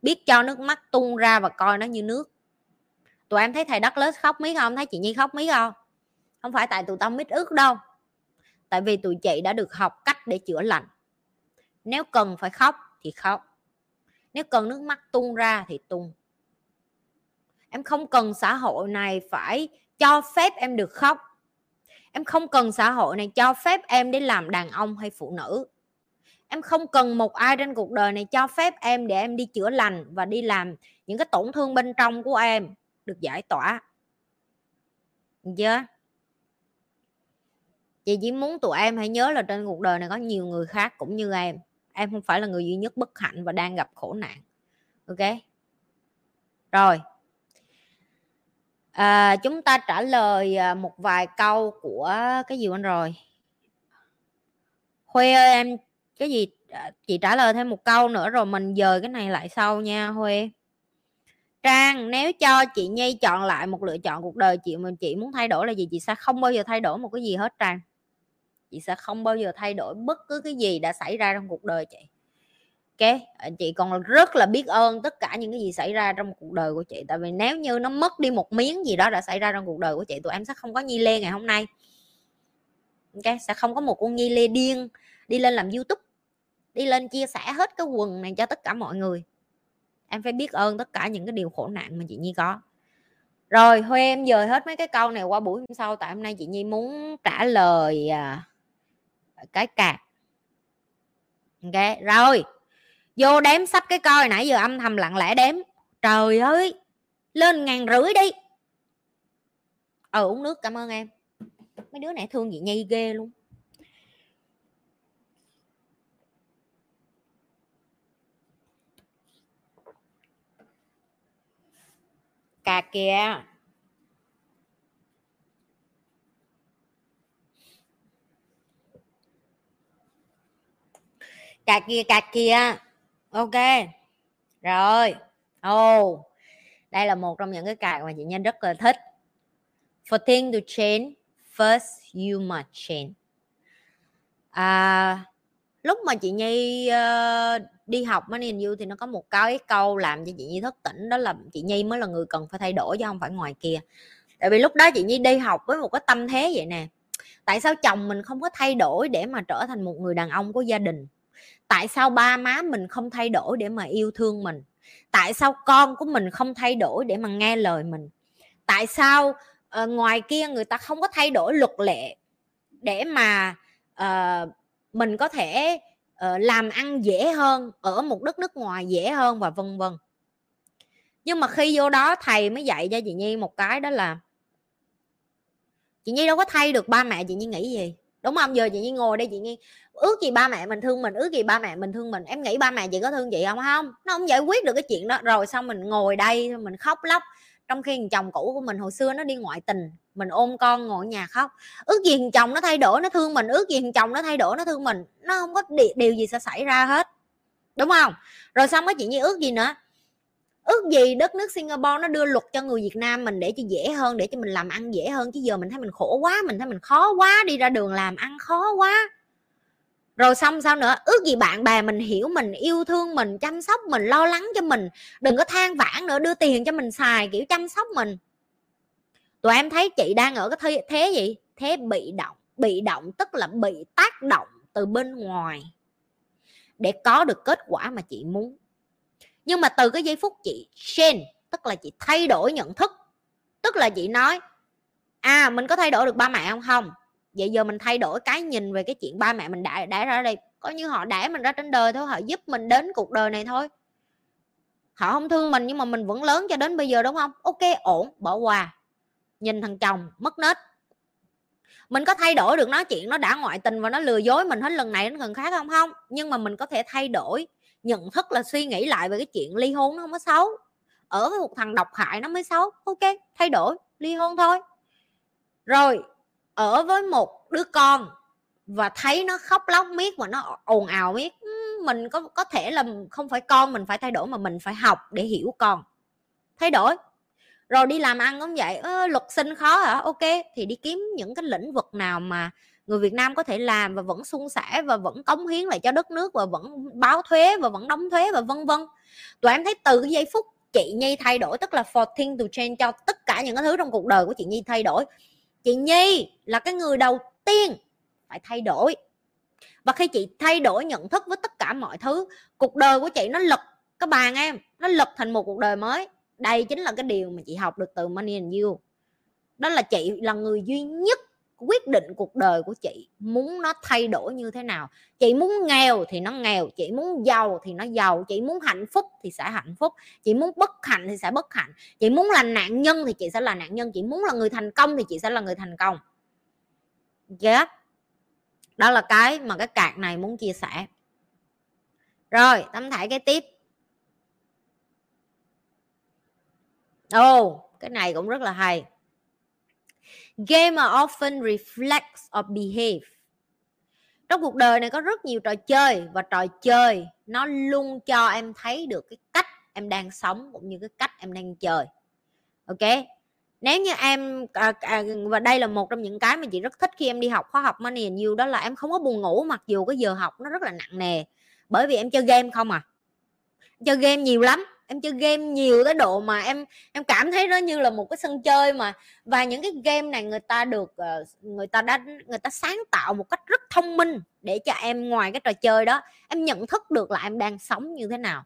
biết cho nước mắt tung ra và coi nó như nước. Tụi em thấy thầy đất lết khóc mấy không? Thấy chị nhi khóc mấy không? Không phải tại tụi tao mít ức đâu tại vì tụi chị đã được học cách để chữa lành. Nếu cần phải khóc thì khóc. Nếu cần nước mắt tung ra thì tung em không cần xã hội này phải cho phép em được khóc. Em không cần xã hội này cho phép em để làm đàn ông hay phụ nữ. Em không cần một ai trên cuộc đời này cho phép em để em đi chữa lành và đi làm những cái tổn thương bên trong của em được giải tỏa. Được chưa? Chị chỉ muốn tụi em hãy nhớ là trên cuộc đời này có nhiều người khác cũng như em. Em không phải là người duy nhất bất hạnh và đang gặp khổ nạn. Ok? Rồi. À, chúng ta trả lời à, một vài câu của cái gì anh rồi? Huê ơi em cái gì à, chị trả lời thêm một câu nữa rồi mình dời cái này lại sau nha Huê. Trang nếu cho chị Nhi chọn lại một lựa chọn cuộc đời chị mà chị muốn thay đổi là gì chị sẽ không bao giờ thay đổi một cái gì hết Trang chị sẽ không bao giờ thay đổi bất cứ cái gì đã xảy ra trong cuộc đời chị. Ok à, chị còn rất là biết ơn tất cả những cái gì xảy ra trong cuộc đời của chị. Tại vì nếu như nó mất đi một miếng gì đó đã xảy ra trong cuộc đời của chị tụi em sẽ không có nhi lê ngày hôm nay. Ok sẽ không có một con nhi lê điên đi lên làm youtube đi lên chia sẻ hết cái quần này cho tất cả mọi người. Em phải biết ơn tất cả những cái điều khổ nạn mà chị nhi có. Rồi thôi em dời hết mấy cái câu này qua buổi hôm sau. Tại hôm nay chị nhi muốn trả lời à, cái cạc. Ok, rồi. Vô đếm sách cái coi, nãy giờ âm thầm lặng lẽ đếm. Trời ơi, lên ngàn rưỡi đi. Ờ uống nước, cảm ơn em. Mấy đứa này thương chị nhi ghê luôn. Cà kìa. Cạc kia cạc kia ok. Rồi. Ồ. Oh. đây là một trong những cái cạc mà chị nhân rất là thích. For things to change first you must change. À, lúc mà chị nhi uh, đi học mới nhìn you thì nó có một cái câu làm cho chị nhi thức tỉnh đó là chị nhi mới là người cần phải thay đổi chứ không phải ngoài kia. Tại vì lúc đó chị nhi đi học với một cái tâm thế vậy nè. Tại sao chồng mình không có thay đổi để mà trở thành một người đàn ông của gia đình? Tại sao ba má mình không thay đổi để mà yêu thương mình? Tại sao con của mình không thay đổi để mà nghe lời mình? Tại sao uh, ngoài kia người ta không có thay đổi luật lệ để mà uh, mình có thể uh, làm ăn dễ hơn ở một đất nước ngoài dễ hơn và vân vân? Nhưng mà khi vô đó thầy mới dạy cho chị nhi một cái đó là chị nhi đâu có thay được ba mẹ chị nhi nghĩ gì. Đúng không? Giờ chị nhi ngồi đây chị nhi ước gì ba mẹ mình thương mình ước gì ba mẹ mình thương mình. Em nghĩ ba mẹ chị có thương chị không? Không. Nó không giải quyết được cái chuyện đó. Rồi xong mình ngồi đây mình khóc lóc. Trong khi thằng chồng cũ của mình hồi xưa nó đi ngoại tình mình ôm con ngồi ở nhà khóc. Ước gì thằng chồng nó thay đổi nó thương mình. Ước gì thằng chồng nó thay đổi nó thương mình. Nó không có điều, điều gì sẽ xảy ra hết. Đúng không? Rồi xong cái chuyện như ước gì nữa? Ước gì đất nước Singapore nó đưa luật cho người Việt Nam mình để cho dễ hơn để cho mình làm ăn dễ hơn? Chứ giờ mình thấy mình khổ quá mình thấy mình khó quá đi ra đường làm ăn khó quá rồi xong sao nữa? Ước gì bạn bè mình hiểu mình yêu thương mình chăm sóc mình lo lắng cho mình. Đừng có than vãn nữa đưa tiền cho mình xài kiểu chăm sóc mình. Tụi em thấy chị đang ở cái thế, thế gì? Thế bị động bị động tức là bị tác động từ bên ngoài để có được kết quả mà chị muốn. Nhưng mà từ cái giây phút chị change tức là chị thay đổi nhận thức tức là chị nói à mình có thay đổi được ba mẹ không? Không vậy giờ mình thay đổi cái nhìn về cái chuyện ba mẹ mình đã đã ra đây. Coi như họ đẻ mình ra trên đời thôi, họ giúp mình đến cuộc đời này thôi. Họ không thương mình nhưng mà mình vẫn lớn cho đến bây giờ, đúng không? Ok, ổn, bỏ qua. Nhìn thằng chồng, mất nết. Mình có thay đổi được nói chuyện nó đã ngoại tình và nó lừa dối mình hết lần này đến lần khác không không? Nhưng mà mình có thể thay đổi nhận thức là suy nghĩ lại về cái chuyện ly hôn nó không có xấu. Ở cái một thằng độc hại nó mới xấu. Ok, thay đổi, ly hôn thôi. Rồi ở với một đứa con và thấy nó khóc lóc miết và nó ồn ào miết mình có có thể là không phải con mình phải thay đổi mà mình phải học để hiểu con. Thay đổi. Rồi đi làm ăn cũng vậy. Ờ, luật sinh khó hả? Ok thì đi kiếm những cái lĩnh vực nào mà người Việt Nam có thể làm và vẫn sung sẻ và vẫn cống hiến lại cho đất nước và vẫn báo thuế và vẫn đóng thuế và vân vân. Tụi em thấy từ giây phút chị Nhi thay đổi tức là for thing to change cho tất cả những cái thứ trong cuộc đời của chị Nhi thay đổi chị Nhi là cái người đầu tiên phải thay đổi. Và khi chị thay đổi nhận thức với tất cả mọi thứ, cuộc đời của chị nó lật, các bạn em, nó lật thành một cuộc đời mới. Đây chính là cái điều mà chị học được từ Money and You. Đó là chị là người duy nhất quyết định cuộc đời của chị muốn nó thay đổi như thế nào. Chị muốn nghèo thì nó nghèo chị muốn giàu thì nó giàu chị muốn hạnh phúc thì sẽ hạnh phúc chị muốn bất hạnh thì sẽ bất hạnh chị muốn là nạn nhân thì chị sẽ là nạn nhân chị muốn là người thành công thì chị sẽ là người thành công. Yeah. đó là cái mà cái cạc này muốn chia sẻ. Rồi tấm thải cái tiếp. Ồ oh, cái này cũng rất là hay. Game often reflects or behave. Trong cuộc đời này có rất nhiều trò chơi và trò chơi nó luôn cho em thấy được cái cách em đang sống cũng như cái cách em đang chơi. Ok. Nếu như em à, à, và đây là một trong những cái mà chị rất thích khi em đi học khóa học Money and You đó là em không có buồn ngủ mặc dù cái giờ học nó rất là nặng nề bởi vì em chơi game không à. Chơi game nhiều lắm em chơi game nhiều tới độ mà em em cảm thấy nó như là một cái sân chơi mà. Và những cái game này người ta được ờ, người ta đã người ta sáng tạo một cách rất thông minh để cho em ngoài cái trò chơi đó, em nhận thức được là em đang sống như thế nào.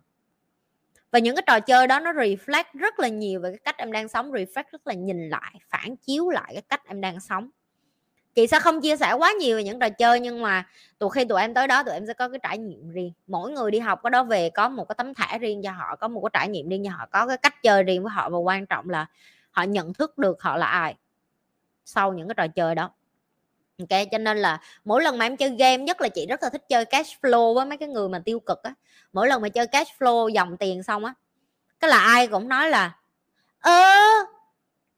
Và những cái trò chơi đó nó reflect rất là nhiều về cái cách em đang sống, reflect rất là nhìn lại, phản chiếu lại cái cách em đang sống chị sẽ không chia sẻ quá nhiều về những trò chơi, nhưng mà tụi khi tụi em tới đó, tụi em sẽ có cái trải nghiệm riêng. Mỗi người đi học có đó về có một cái tấm thẻ riêng cho họ, có một cái trải nghiệm riêng cho họ, có cái cách chơi riêng với họ và quan trọng là họ nhận thức được họ là ai sau những cái trò chơi đó. Ok, cho nên là mỗi lần mà em chơi game, nhất là chị rất là thích chơi cash flow với mấy cái người mà tiêu cực á, mỗi lần mà chơi cash flow dòng tiền xong á, cái là ai cũng nói là, ơ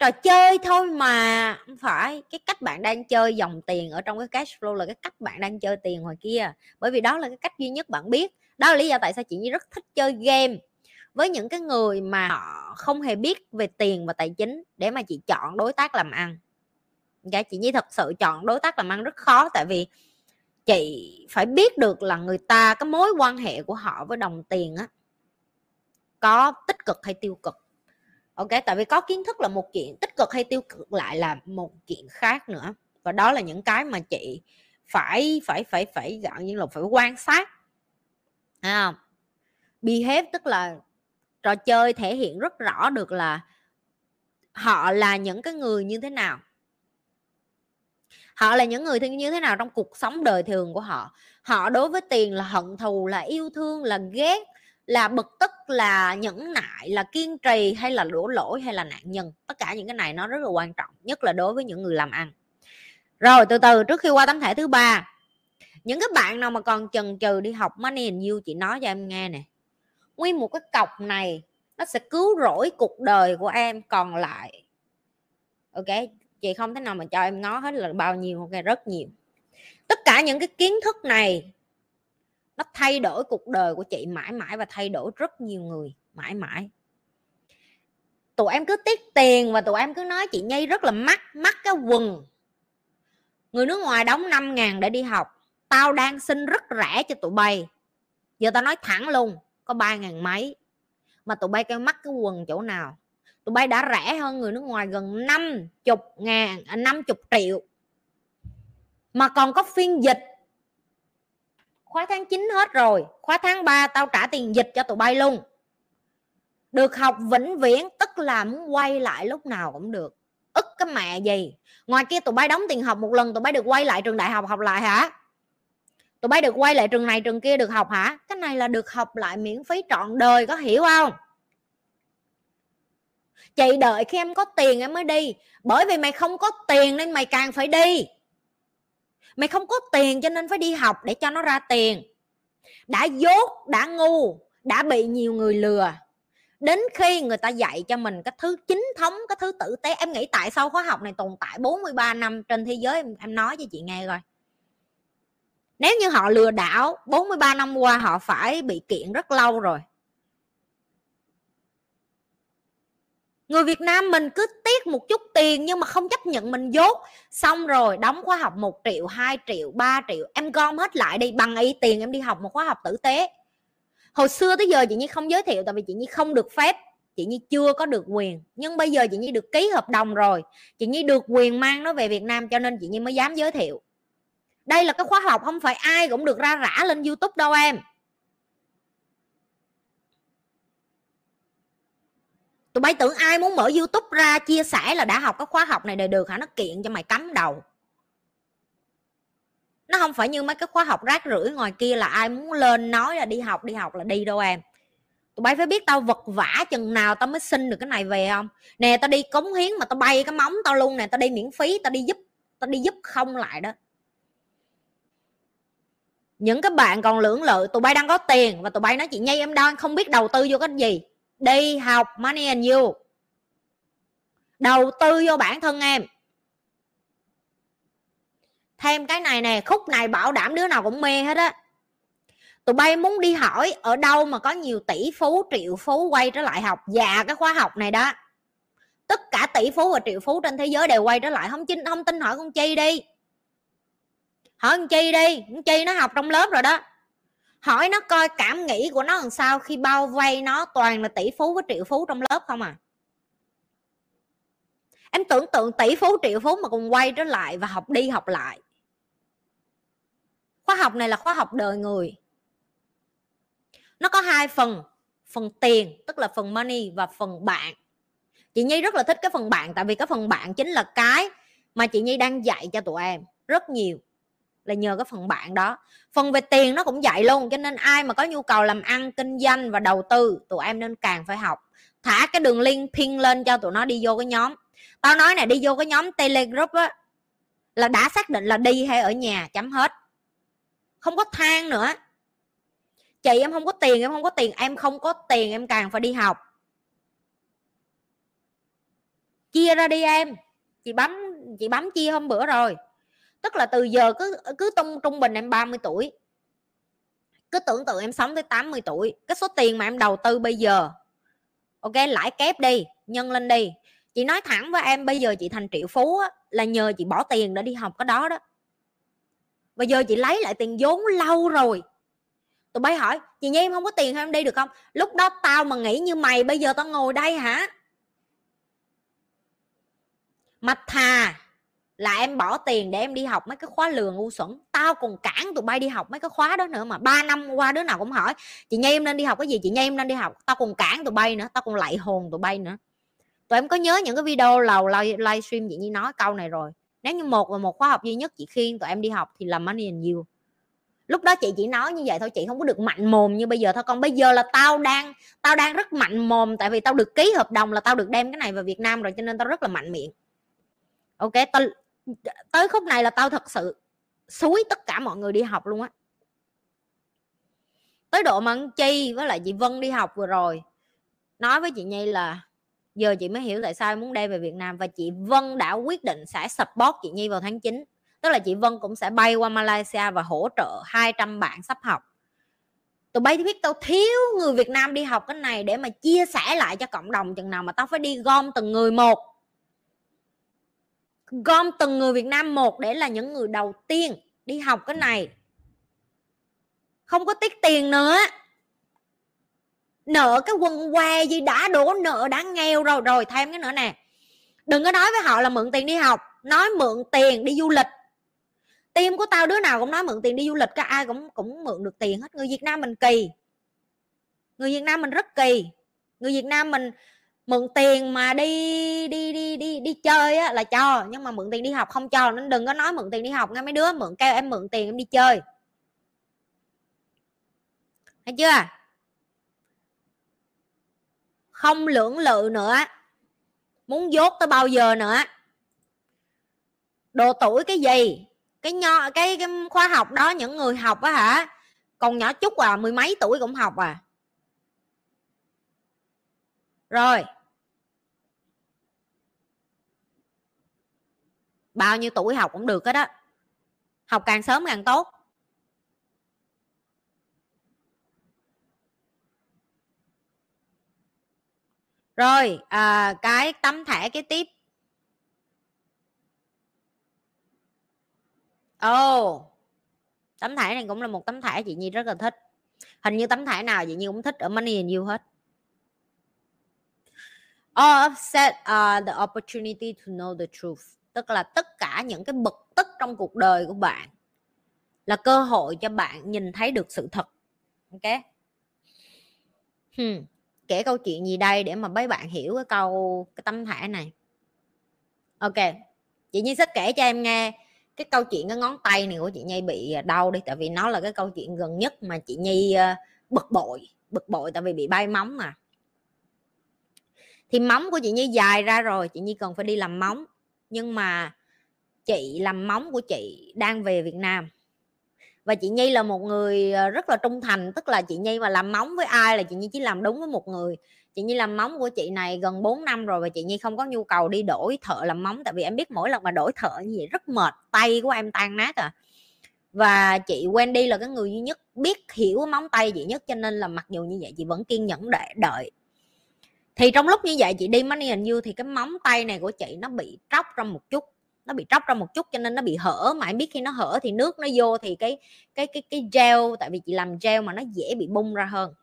trò chơi thôi mà, không phải. Cái cách bạn đang chơi dòng tiền ở trong cái cash flow là cái cách bạn đang chơi tiền ngoài kia. Bởi vì đó là cái cách duy nhất bạn biết. Đó là lý do tại sao chị Nhi rất thích chơi game. Với những cái người mà họ không hề biết về tiền và tài chính để mà chị chọn đối tác làm ăn. Dạ chị Nhi thật sự chọn đối tác làm ăn rất khó. Tại vì chị phải biết được là người ta, cái mối quan hệ của họ với đồng tiền á, có tích cực hay tiêu cực ok tại vì có kiến thức là một chuyện tích cực hay tiêu cực lại là một chuyện khác nữa. Và đó là những cái mà chị phải phải phải phải gọi như là phải quan sát. À, behave tức là trò chơi thể hiện rất rõ được là họ là những cái người như thế nào. Họ là những người như thế nào trong cuộc sống đời thường của họ. Họ đối với tiền là hận thù là yêu thương là ghét là bực tức, là nhẫn nại, là kiên trì hay là đổ lỗi hay là nạn nhân. Tất cả những cái này nó rất là quan trọng, nhất là đối với những người làm ăn. Rồi, từ từ, trước khi qua tấm thẻ thứ ba, những cái bạn nào mà còn chần chừ đi học money and you chị nói cho em nghe nè. Nguyên một cái cọc này, nó sẽ cứu rỗi cuộc đời của em còn lại. Ok, chị không thể nào mà cho em ngó hết là bao nhiêu, ok, rất nhiều. Tất cả những cái kiến thức này nó thay đổi cuộc đời của chị mãi mãi và thay đổi rất nhiều người mãi mãi. Tụi em cứ tiết tiền và tụi em cứ nói chị Nhi rất là mắc mắc cái quần. Người nước ngoài đóng 5 ngàn để đi học. Tao đang xin rất rẻ cho tụi bay. Giờ tao nói thẳng luôn, có ba ngàn mấy. Mà tụi bay kêu mắc cái quần chỗ nào? Tụi bay đã rẻ hơn người nước ngoài gần 50 ngàn à, 50 triệu. Mà còn có phiên dịch khóa tháng 9 hết rồi, khóa tháng 3 tao trả tiền dịch cho tụi bay luôn. Được học vĩnh viễn, tức là muốn quay lại lúc nào cũng được. Ức cái mẹ gì? Ngoài kia tụi bay đóng tiền học một lần, tụi bay được quay lại trường đại học học lại hả? Tụi bay được quay lại trường này, trường kia được học hả? Cái này là được học lại miễn phí trọn đời, có hiểu không? Chị đợi khi em có tiền em mới đi. Bởi vì mày không có tiền nên mày càng phải đi mày không có tiền cho nên phải đi học để cho nó ra tiền. Đã dốt đã ngu đã bị nhiều người lừa. Đến khi người ta dạy cho mình cái thứ chính thống cái thứ tử tế em nghĩ tại sao khóa học này tồn tại 43 năm trên thế giới? Em, em nói cho chị nghe rồi nếu như họ lừa đảo 43 năm qua họ phải bị kiện rất lâu rồi. Người Việt Nam mình cứ tiếc một chút tiền nhưng mà không chấp nhận mình dốt. Xong rồi, đóng khóa học 1 triệu 2 triệu 3 triệu. Em gom hết lại đi, bằng y tiền em đi học một khóa học tử tế. Hồi xưa tới giờ chị Nhi không giới thiệu tại vì chị Nhi không được phép. Chị Nhi chưa có được quyền. Nhưng bây giờ chị Nhi được ký hợp đồng rồi. Chị Nhi được quyền mang nó về Việt Nam cho nên chị Nhi mới dám giới thiệu. Đây là cái khóa học, không phải ai cũng được ra rã lên YouTube đâu em. Tụi bay tưởng ai muốn mở youtube ra chia sẻ là đã học cái khóa học này để được hả? Nó kiện cho mày cắm đầu. Nó không phải như mấy cái khóa học rác rưởi ngoài kia là ai muốn lên nói là đi học đi học là đi đâu em? Tụi bay phải biết tao vật vả chừng nào tao mới xin được cái này về không? Nè, tao đi cống hiến mà tao bay cái móng tao luôn nè, tao đi miễn phí, tao đi giúp, tao đi giúp không lại đó. Những cái bạn còn lưỡng lự, tụi bay đang có tiền và tụi bay nói chị nhi em đang không biết đầu tư vô cái gì đi học, money and you. Đầu tư vô bản thân em. Thêm cái này nè, khúc này bảo đảm đứa nào cũng mê hết á. Tụi bay muốn đi hỏi ở đâu mà có nhiều tỷ phú, triệu phú quay trở lại học. Và cái khóa học này đó. Tất cả tỷ phú và triệu phú trên thế giới đều quay trở lại. Không chính không tin hỏi con chi đi. Hỏi con chi đi. Con chi nó học trong lớp rồi đó hỏi nó coi cảm nghĩ của nó làm sao khi bao vây nó toàn là tỷ phú với triệu phú trong lớp không à? Em tưởng tượng tỷ phú, triệu phú mà cùng quay trở lại và học đi học lại. Khóa học này là khóa học đời người. Nó có hai phần phần tiền, tức là phần money và phần bạn. Chị nhi rất là thích cái phần bạn, tại vì cái phần bạn chính là cái mà chị nhi đang dạy cho tụi em rất nhiều là nhờ cái phần bạn đó. Phần về tiền nó cũng vậy luôn, cho nên ai mà có nhu cầu làm ăn, kinh doanh và đầu tư, tụi em nên càng phải học. Thả cái đường link pin lên cho tụi nó đi vô cái nhóm. Tao nói này đi vô cái nhóm telegroup á, là đã xác định là đi hay ở nhà, chấm hết. Không có than nữa. Chị em không có tiền, em không có tiền, em không có tiền, em càng phải đi học. Chia ra đi em. Chị bấm chị bấm chia hôm bữa rồi tức là từ giờ cứ cứ tung trung bình em 30 tuổi. Cứ tưởng tượng em sống tới 80 tuổi. Cái số tiền mà em đầu tư bây giờ ok lãi kép đi nhân lên đi. Chị nói thẳng với em bây giờ chị thành triệu phú á, là nhờ chị bỏ tiền để đi học cái đó đó. Bây giờ chị lấy lại tiền vốn lâu rồi. Tụi bay hỏi chị nhi em không có tiền em đi được không? Lúc đó tao mà nghĩ như mày bây giờ tao ngồi đây hả? Mà thà là em bỏ tiền để em đi học mấy cái khóa lường ngu xuẩn. Tao còn cản tụi bay đi học mấy cái khóa đó nữa mà ba năm qua đứa nào cũng hỏi, chị nhi em nên đi học cái gì? Chị nhi em nên đi học. Tao còn cản tụi bay nữa, tao còn lại hồn tụi bay nữa. Tụi em có nhớ những cái video lầu livestream chị nhi nói câu này rồi, nếu như một và một khóa học duy nhất chị khiên tụi em đi học thì làm money and you. Lúc đó chị chỉ nói như vậy thôi, chị không có được mạnh mồm như bây giờ thôi. Còn bây giờ là tao đang tao đang rất mạnh mồm, tại vì tao được ký hợp đồng là tao được đem cái này vào Việt Nam rồi, cho nên tao rất là mạnh miệng. Ok, tao tới khúc này là tao thật sự suối tất cả mọi người đi học luôn á. Tới độ mà chi với lại chị Vân đi học vừa rồi, nói với chị nhi là giờ chị mới hiểu tại sao em muốn đem về việt nam và chị vân đã quyết định sẽ support chị nhi vào tháng 9 tức là chị vân cũng sẽ bay qua malaysia và hỗ trợ 200 bạn sắp học. Tụi bay biết tao thiếu người việt nam đi học cái này để mà chia sẻ lại cho cộng đồng chừng nào mà tao phải đi gom từng người một gom từng người việt nam một để là những người đầu tiên đi học cái này. Không có tiết tiền nữa. Nợ cái quần què gì đã đổ nợ, đã nghèo rồi rồi thêm cái nữa nè. Đừng có nói với họ là mượn tiền đi học, nói mượn tiền đi du lịch. Tim của tao đứa nào cũng nói mượn tiền đi du lịch cả ai cũng cũng mượn được tiền hết. Người việt nam mình kỳ. Người việt nam mình rất kỳ. Người việt nam mình mượn tiền mà đi đi đi đi đi chơi á là cho nhưng mà mượn tiền đi học không cho nên đừng có nói mượn tiền đi học nghe mấy đứa mượn kêu em mượn tiền em đi chơi. Thấy chưa? Không lưỡng lự nữa muốn dốt tới bao giờ nữa. Độ tuổi cái gì? Cái nho cái, cái khoa học đó những người học á hả? Còn nhỏ chút à mười mấy tuổi cũng học à. Rồi. Bao nhiêu tuổi học cũng được hết đó học càng sớm càng tốt. Rồi à, cái tấm thẻ cái tiếp. Ồ oh, tấm thẻ này cũng là một tấm thẻ chị nhi rất là thích. Hình như tấm thẻ nào chị nhi cũng thích ở money and you hết. All set uh, à, the opportunity to know the truth tức là tất cả những cái bực tức trong cuộc đời của bạn là cơ hội cho bạn nhìn thấy được sự thật. Ok? Hmm. kể câu chuyện gì đây để mà mấy bạn hiểu cái câu, cái tấm thẻ này. Ok. Chị nhi sẽ kể cho em nghe cái câu chuyện, cái ngón tay này của chị nhi bị à, đau đi, tại vì nó là cái câu chuyện gần nhất mà chị nhi à, bực bội bực bội tại vì bị bay móng mà. Thì móng của chị nhi dài ra rồi, chị nhi cần phải đi làm móng nhưng mà chị làm móng của chị đang về việt nam. Và chị nhi là một người ờ, rất là trung thành, tức là chị nhi mà làm móng với ai là chị nhi chỉ làm đúng với một người. Chị nhi làm móng của chị này gần 4 năm rồi và chị nhi không có nhu cầu đi đổi thợ làm móng, tại vì em biết mỗi lần mà đổi thợ như vậy rất mệt, tay của em tan nát à. Và chị Wendy là cái người duy nhất biết hiểu móng tay chị nhất, cho nên là mặc dù như vậy chị vẫn kiên nhẫn để đợi thì trong lúc như vậy chị đi money and you thì cái móng tay này của chị nó bị tróc ra một chút, nó bị tróc ra một chút cho nên nó bị hở mà em biết khi nó hở thì nước nó vô thì cái cái cái cái gel, tại vì chị làm gel mà nó dễ bị bung ra hơn.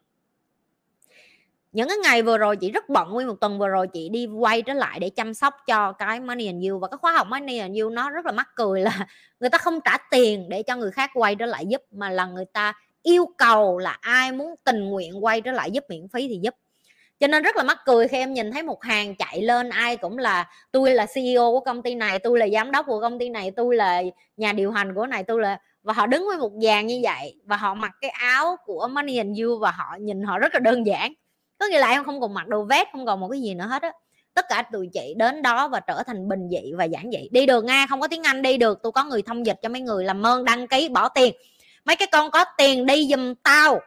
Những cái ngày vừa rồi chị rất bận, nguyên một tuần vừa rồi chị đi quay trở lại để chăm sóc cho cái money and you và cái khóa học money and you nó rất là mắc cười là người ta không trả tiền để cho người khác quay trở lại giúp mà là người ta yêu cầu là ai muốn tình nguyện quay trở lại giúp miễn phí thì giúp cho nên rất là mắc cười khi em nhìn thấy một hàng chạy lên, ai cũng là tôi là CEO của công ty này, tôi là giám đốc của công ty này, tôi là nhà điều hành của này, tôi là và họ đứng với một dàn như vậy và họ mặc cái áo của Money and You và họ nhìn họ rất là đơn giản. Có nghĩa là em không còn mặc đồ vest, không còn một cái gì nữa hết á. Tất cả tụi chị đến đó và trở thành bình dị và giản dị. Đi được nga, không có tiếng anh, đi được. Tôi có người thông dịch cho mấy người làm ơn đăng ký, bỏ tiền. Mấy cái con có tiền đi giùm tao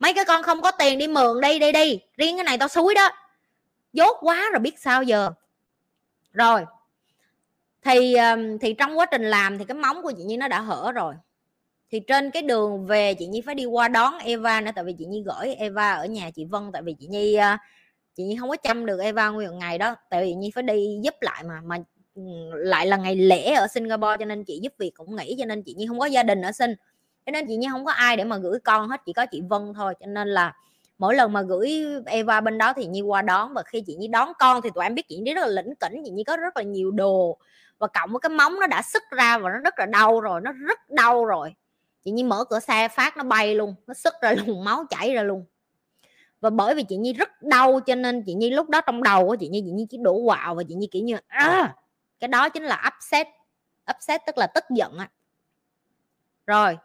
mấy cái con không có tiền đi mượn, đi đi đi. Riêng cái này tao xúi đó. Dốt quá rồi biết sao giờ. Rồi. Thì thì trong quá trình làm thì cái móng của chị nhi nó đã hở rồi. Thì trên cái đường về chị nhi phải đi qua đón eva nữa, tại vì chị nhi gửi eva ở nhà chị vân, tại vì chị nhi ờ, chị nhi không có chăm được eva nguyên ngày đó. Tại vì chị nhi phải đi giúp lại mà mà lại là ngày lễ ở singapore cho nên chị giúp việc cũng nghỉ, cho nên chị nhi không có gia đình ở sinh cho nên chị nhi không có ai để mà gửi con hết chỉ có chị vân thôi. Cho nên là mỗi lần mà gửi Eva bên đó thì Nhi qua đón. Và khi chị Nhi đón con thì tụi em biết chị Nhi rất là lĩnh kỉnh chị Nhi có rất là nhiều đồ. Và cộng với cái móng nó đã sức ra và nó rất là đau rồi nó rất đau rồi. Chị Nhi mở cửa xe phát nó bay luôn nó sức ra luôn máu chảy ra luôn. Và bởi vì chị Nhi rất đau cho nên chị Nhi lúc đó trong đầu của chị Nhi chị Nhi chỉ đổ quạo và chị Nhi kiểu như à, cái đó chính là upset. Upset tức là tức giận á. Rồi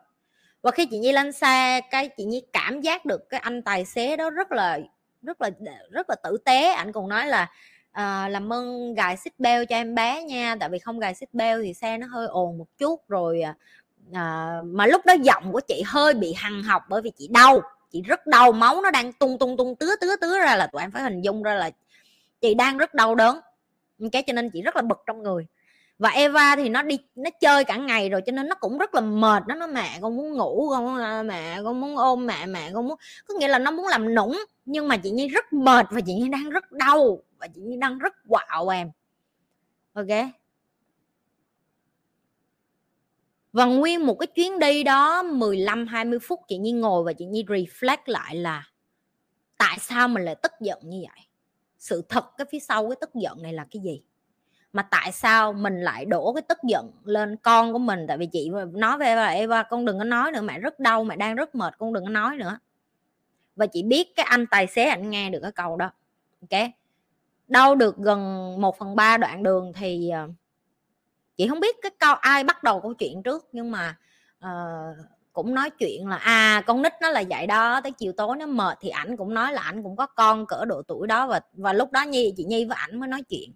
và khi chị nhi lên xe cái chị nhi cảm giác được cái anh tài xế đó rất là rất là rất là tử tế. Anh còn nói là à, làm ơn gài xích beo cho em bé nha tại vì không gài xích beo thì xe nó hơi ồn một chút rồi à, à mà lúc đó giọng của chị hơi bị hằng học bởi vì chị đau chị rất đau máu nó đang tung tung tung tứa tứa tứa ra là tụi em phải hình dung ra là chị đang rất đau đớn. Cái cho nên chị rất là bực trong người và Eva thì nó đi nó chơi cả ngày rồi cho nên nó cũng rất là mệt. Nó nói mẹ con muốn ngủ con muốn, mẹ con muốn ôm mẹ mẹ con muốn có nghĩa là nó muốn làm nũng. Nhưng mà chị Nhi rất mệt và chị Nhi đang rất đau và chị Nhi đang rất quạo em. Ok? Và nguyên một cái chuyến đi đó 15 20 phút chị Nhi ngồi và chị Nhi reflect lại là tại sao mình lại tức giận như vậy? Sự thật cái phía sau cái tức giận này là cái gì? Mà tại sao mình lại đổ cái tức giận lên con của mình? Tại vì chị nói với Eva, Eva con đừng có nói nữa mẹ rất đau mẹ đang rất mệt con đừng có nói nữa. Và chị biết cái anh tài xế anh nghe được cái câu đó. Ok? Đau được gần 1 phần ba đoạn đường thì ờ, chị không biết cái câu ai bắt đầu câu chuyện trước nhưng mà uh, cũng nói chuyện là à con nít nó là vậy đó tới chiều tối nó mệt thì ảnh cũng nói là ảnh cũng có con cỡ độ tuổi đó. Và và lúc đó nhi chị nhi với ảnh mới nói chuyện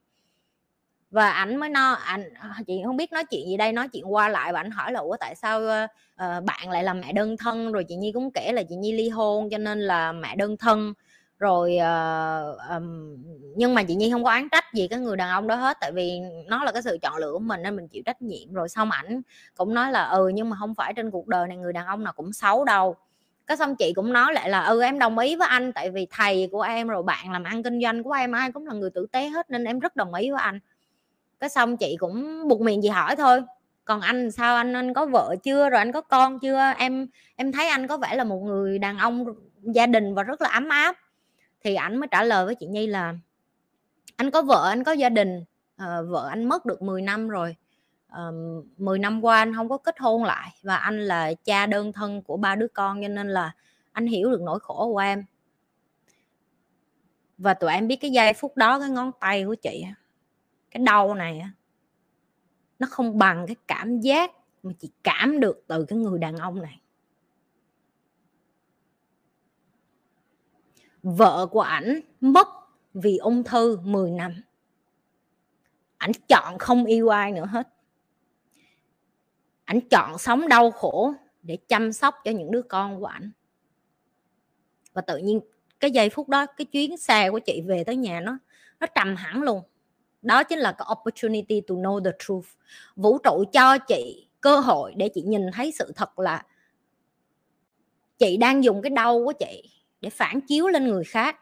và ảnh mới no ảnh ờ, chị không biết nói chuyện gì đây nói chuyện qua lại và ảnh hỏi là ủa tại sao uh, bạn lại là mẹ đơn thân? Rồi chị nhi cũng kể là chị nhi ly hôn cho nên là mẹ đơn thân. Rồi uh, um, nhưng mà chị nhi không có án trách gì cái người đàn ông đó hết tại vì nó là cái sự chọn lựa của mình nên mình chịu trách nhiệm. Rồi xong ảnh cũng nói là ừ nhưng mà không phải trên cuộc đời này người đàn ông nào cũng xấu đâu. Cái xong chị cũng nói lại là ừ em đồng ý với anh tại vì thầy của em rồi bạn làm ăn kinh doanh của em ai cũng là người tử tế hết nên em rất đồng ý với anh cái xong chị cũng buộc miệng chị hỏi thôi còn anh sao? Anh anh có vợ chưa? Rồi anh có con chưa? Em em thấy anh có vẻ là một người đàn ông gia đình và rất là ấm áp. Thì ảnh mới trả lời với chị Nhi là anh có vợ anh có gia đình à, vợ anh mất được 10 năm rồi. Ờ, à, 10 năm qua anh không có kết hôn lại và anh là cha đơn thân của ba đứa con cho nên là anh hiểu được nỗi khổ của em. Và tụi em biết cái giây phút đó cái ngón tay của chị cái đau này nó không bằng cái cảm giác mà chị cảm được từ cái người đàn ông này. Vợ của ảnh mất vì ung thư 10 năm. Ảnh chọn không yêu ai nữa hết. Ảnh chọn sống đau khổ để chăm sóc cho những đứa con của ảnh. Và tự nhiên cái giây phút đó, cái chuyến xe của chị về tới nhà nó nó trầm hẳn luôn đó chính là cái opportunity to know the truth. Vũ trụ cho chị cơ hội để chị nhìn thấy sự thật là chị đang dùng cái đau của chị để phản chiếu lên người khác,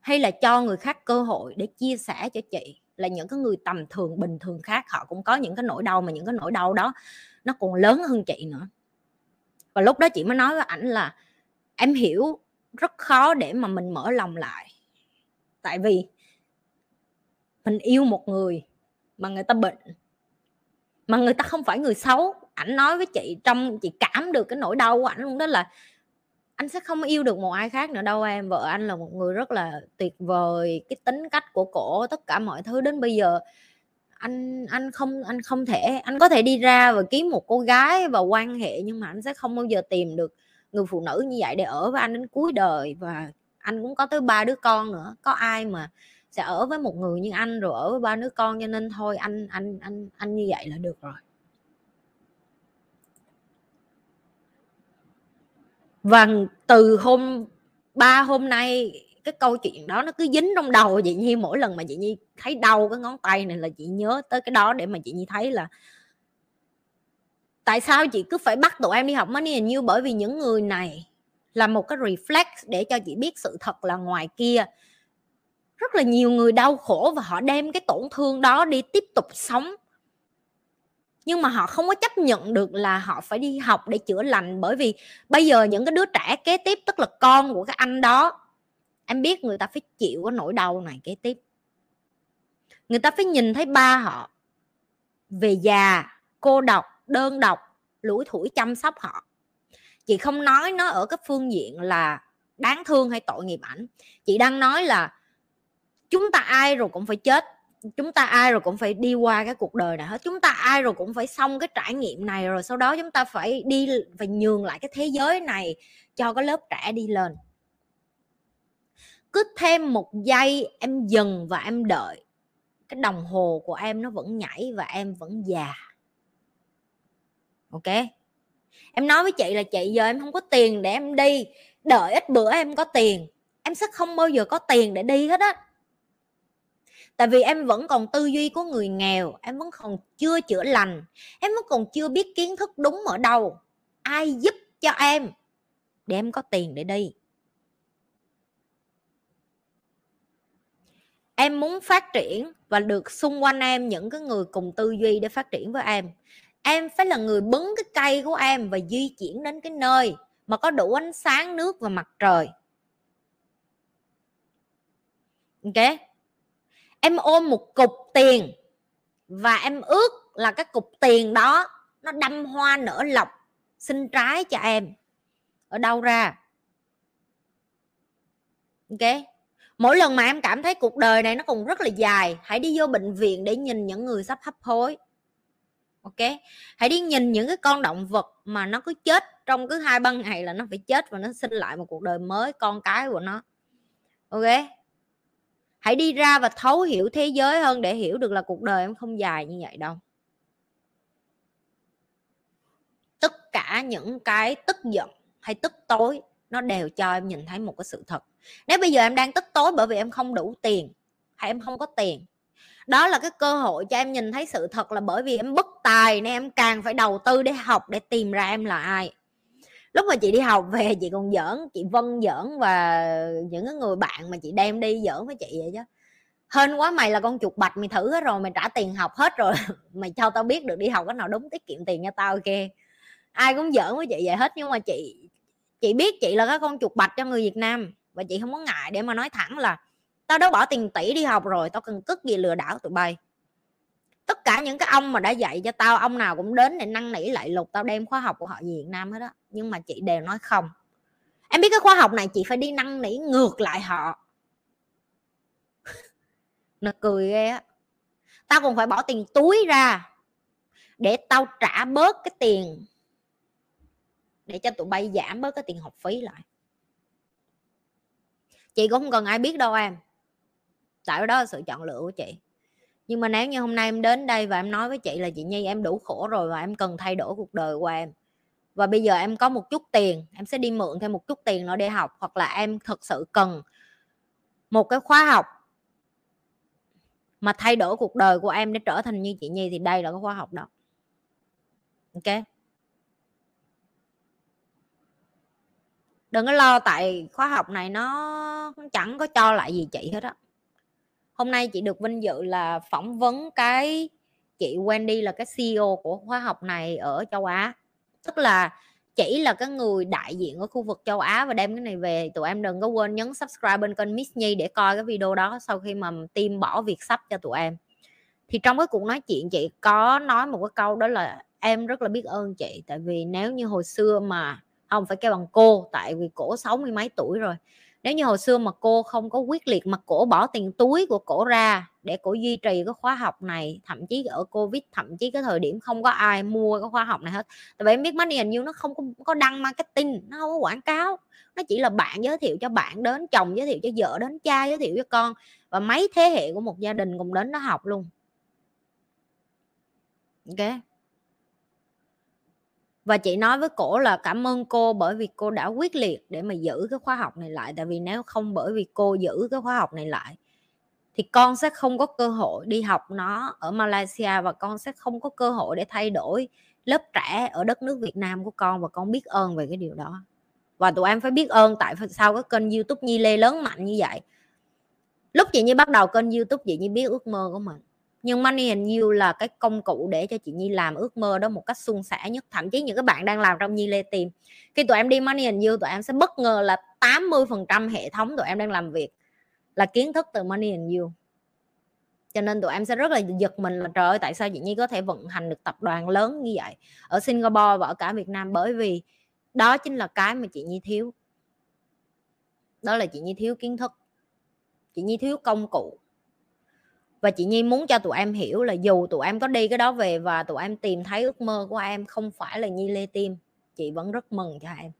hay là cho người khác cơ hội để chia sẻ cho chị là những cái người tầm thường, bình thường khác. Họ cũng có những cái nỗi đau, mà những cái nỗi đau đó nó còn lớn hơn chị nữa. Và lúc đó chị mới nói với ảnh là, em hiểu rất khó để mà mình mở lòng lại. Tại vì mình yêu một người mà người ta bệnh, mà người ta không phải người xấu. Ảnh nói với chị trong, chị cảm được cái nỗi đau của ảnh luôn đó là anh sẽ không yêu được một ai khác nữa đâu em. Vợ anh là một người rất là tuyệt vời, cái tính cách của cổ, tất cả mọi thứ đến bây giờ, anh anh không anh không thể, anh có thể đi ra và kiếm một cô gái và quan hệ nhưng mà anh sẽ không bao giờ tìm được người phụ nữ như vậy để ở với anh đến cuối đời. Và anh cũng có tới ba đứa con nữa. Có ai mà sẽ ở với một người như anh rồi ở với ba đứa con, cho nên thôi anh anh anh anh như vậy là được rồi. Và từ hôm, ba hôm nay, cái câu chuyện đó nó cứ dính trong đầu chị nhi. Mỗi lần mà chị nhi thấy đau cái ngón tay này là chị nhớ tới cái đó để mà chị nhi thấy là tại sao chị cứ phải bắt tụi em đi học money and you bởi vì những người này là một cái reflex để cho chị biết sự thật là ngoài kia rất là nhiều người đau khổ và họ đem cái tổn thương đó đi tiếp tục sống. Nhưng mà họ không có chấp nhận được là họ phải đi học để chữa lành bởi vì bây giờ những cái đứa trẻ kế tiếp, tức là con của cái anh đó, em biết người ta phải chịu cái nỗi đau này kế tiếp. Người ta phải nhìn thấy ba họ, về già, cô độc, đơn độc, lủi thủi chăm sóc họ. Chị không nói nó ở cái phương diện là đáng thương hay tội nghiệp ảnh. Chị đang nói là chúng ta ai rồi cũng phải chết. Chúng ta ai rồi cũng phải đi qua cái cuộc đời này hết. Chúng ta ai rồi cũng phải xong cái trải nghiệm này rồi sau đó chúng ta phải đi, phải nhường lại cái thế giới này cho cái lớp trẻ đi lên. Cứ thêm một giây em dừng và em đợi. Cái đồng hồ của em nó vẫn nhảy và em vẫn già. Ok? Em nói với chị là chị giờ em không có tiền để em đi. Đợi ít bữa em có tiền. Em sẽ không bao giờ có tiền để đi hết á tại vì em vẫn còn tư duy của người nghèo, em vẫn còn chưa chữa lành, em vẫn còn chưa biết kiến thức đúng ở đâu. Ai giúp cho em? Để em có tiền để đi. Em muốn phát triển và được xung quanh em những cái người cùng tư duy để phát triển với em. Em phải là người bứng cái cây của em và di chuyển đến cái nơi mà có đủ ánh sáng, nước và mặt trời. Ok? Em ôm một cục tiền và em ước là cái cục tiền đó nó đâm hoa nở lọc sinh trái cho em. Ở đâu ra? Ok. Mỗi lần mà em cảm thấy cuộc đời này nó còn rất là dài, hãy đi vô bệnh viện để nhìn những người sắp hấp hối. Ok. Hãy đi nhìn những cái con động vật mà nó cứ chết trong cứ hai ba ngày là nó phải chết và nó sinh lại một cuộc đời mới, con cái của nó. Ok hãy đi ra và thấu hiểu thế giới hơn để hiểu được là cuộc đời em không dài như vậy đâu. Tất cả những cái tức giận hay tức tối nó đều cho em nhìn thấy một cái sự thật. Nếu bây giờ em đang tức tối bởi vì em không đủ tiền hay em không có tiền, đó là cái cơ hội cho em nhìn thấy sự thật là bởi vì em bất tài nên em càng phải đầu tư để học, để tìm ra em là ai lúc mà chị đi học về chị còn giỡn, chị vân giỡn và những cái người bạn mà chị đem đi giỡn với chị vậy chứ hên quá, mày là con chuột bạch, mày thử hết rồi, mày trả tiền học hết rồi, mày cho tao biết được đi học cái nào đúng, tiết kiệm tiền cho tao ok ai cũng giỡn với chị vậy hết, nhưng mà chị chị biết chị là cái con chuột bạch cho người việt nam và chị không có ngại để mà nói thẳng là tao đã bỏ tiền tỷ đi học rồi, tao cần cất gì lừa đảo tụi bay. Tất cả những cái ông mà đã dạy cho tao, ông nào cũng đến để năn nỉ lại lục, tao đem khóa học của họ về Việt Nam hết đó nhưng mà chị đều nói không. Em biết cái khóa học này chị phải đi năn nỉ ngược lại họ. Nó cười ghê á. Tao còn phải bỏ tiền túi ra để tao trả bớt cái tiền, để cho tụi bay giảm bớt cái tiền học phí lại. Chị cũng không cần ai biết đâu em. Tại đó là sự chọn lựa của chị. Nhưng mà nếu như hôm nay em đến đây và em nói với chị là chị nhi em đủ khổ rồi và em cần thay đổi cuộc đời của em và bây giờ em có một chút tiền, em sẽ đi mượn thêm một chút tiền nữa để học, hoặc là em thực sự cần một cái khóa học mà thay đổi cuộc đời của em để trở thành như chị nhi thì đây là cái khóa học đó. Ok? Đừng có lo, tại khóa học này nó chẳng có cho lại gì chị hết á. Hôm nay chị được vinh dự là phỏng vấn cái chị Wendy là cái CEO của khóa học này ở châu Á tức là chỉ là cái người đại diện ở khu vực châu Á và đem cái này về, tụi em đừng có quên nhấn subscribe bên kênh Miss Nhi để coi cái video đó sau khi mà team bỏ việc sắp cho tụi em. Thì trong cái cuộc nói chuyện, chị có nói một cái câu đó là em rất là biết ơn chị, tại vì nếu như hồi xưa mà không phải kêu bằng cô, tại vì cổ sáu mươi mấy tuổi rồi nếu như hồi xưa mà cô không có quyết liệt mà cổ bỏ tiền túi của cổ ra để cổ duy trì cái khóa học này thậm chí ở covid thậm chí cái thời điểm không có ai mua cái khóa học này hết. Tại vì em biết money and you nó không có, có đăng marketing nó không có quảng cáo. Nó chỉ là bạn giới thiệu cho bạn đến chồng giới thiệu cho vợ đến cha giới thiệu cho con. Và mấy thế hệ của một gia đình cùng đến nó học luôn. Ok? Và chị nói với cổ là cảm ơn cô bởi vì cô đã quyết liệt để mà giữ cái khóa học này lại. Tại vì nếu không bởi vì cô giữ cái khóa học này lại, thì con sẽ không có cơ hội đi học nó ở Malaysia và con sẽ không có cơ hội để thay đổi lớp trẻ ở đất nước Việt Nam của con. Và con biết ơn về cái điều đó. Và tụi em phải biết ơn tại sao cái kênh YouTube Nhi Lê lớn mạnh như vậy. Lúc chị Nhi bắt đầu kênh YouTube, chị Nhi biết ước mơ của mình nhưng money and you là cái công cụ để cho chị Nhi làm ước mơ đó một cách suôn sẻ nhất. Thậm chí những các bạn đang làm trong Nhi Lê tìm. Khi tụi em đi money and you tụi em sẽ bất ngờ là 80 phần trăm hệ thống tụi em đang làm việc là kiến thức từ money and you cho nên tụi em sẽ rất là giật mình là trời ơi, tại sao chị Nhi có thể vận hành được tập đoàn lớn như vậy ở Singapore và ở cả Việt Nam? Bởi vì đó chính là cái mà chị Nhi thiếu. Đó là chị Nhi thiếu kiến thức. Chị Nhi thiếu công cụ và chị Nhi muốn cho tụi em hiểu là dù tụi em có đi cái đó về và tụi em tìm thấy ước mơ của em không phải là Nhi Lê Tim chị vẫn rất mừng cho em.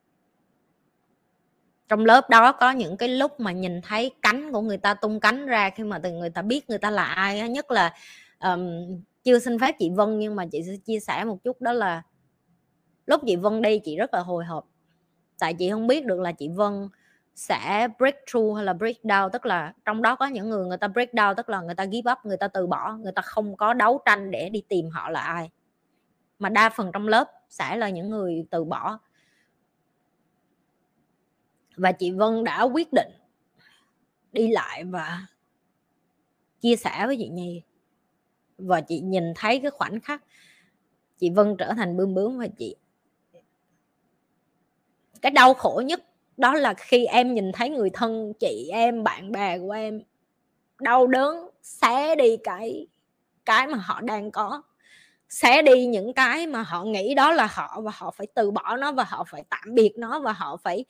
Trong lớp đó có những cái lúc mà nhìn thấy cánh của người ta tung cánh ra khi mà từ người ta biết người ta là ai nhất là um, chưa xin phép chị Vân nhưng mà chị sẽ chia sẻ một chút đó là lúc chị Vân đi chị rất là hồi hộp. Tại chị không biết được là chị Vân sẽ break through hay là break down, tức là trong đó có những người người ta break down, tức là người ta give up, người ta từ bỏ, người ta không có đấu tranh để đi tìm họ là ai. Mà đa phần trong lớp sẽ là những người từ bỏ. Và chị Vân đã quyết định đi lại và chia sẻ với chị Nhi. Và chị nhìn thấy cái khoảnh khắc chị Vân trở thành bướm bướm và chị, cái đau khổ nhất đó là khi em nhìn thấy người thân chị em, bạn bè của em đau đớn, xé đi cái cái mà họ đang có. Xé đi những cái mà họ nghĩ đó là họ và họ phải từ bỏ nó và họ phải tạm biệt nó và họ phải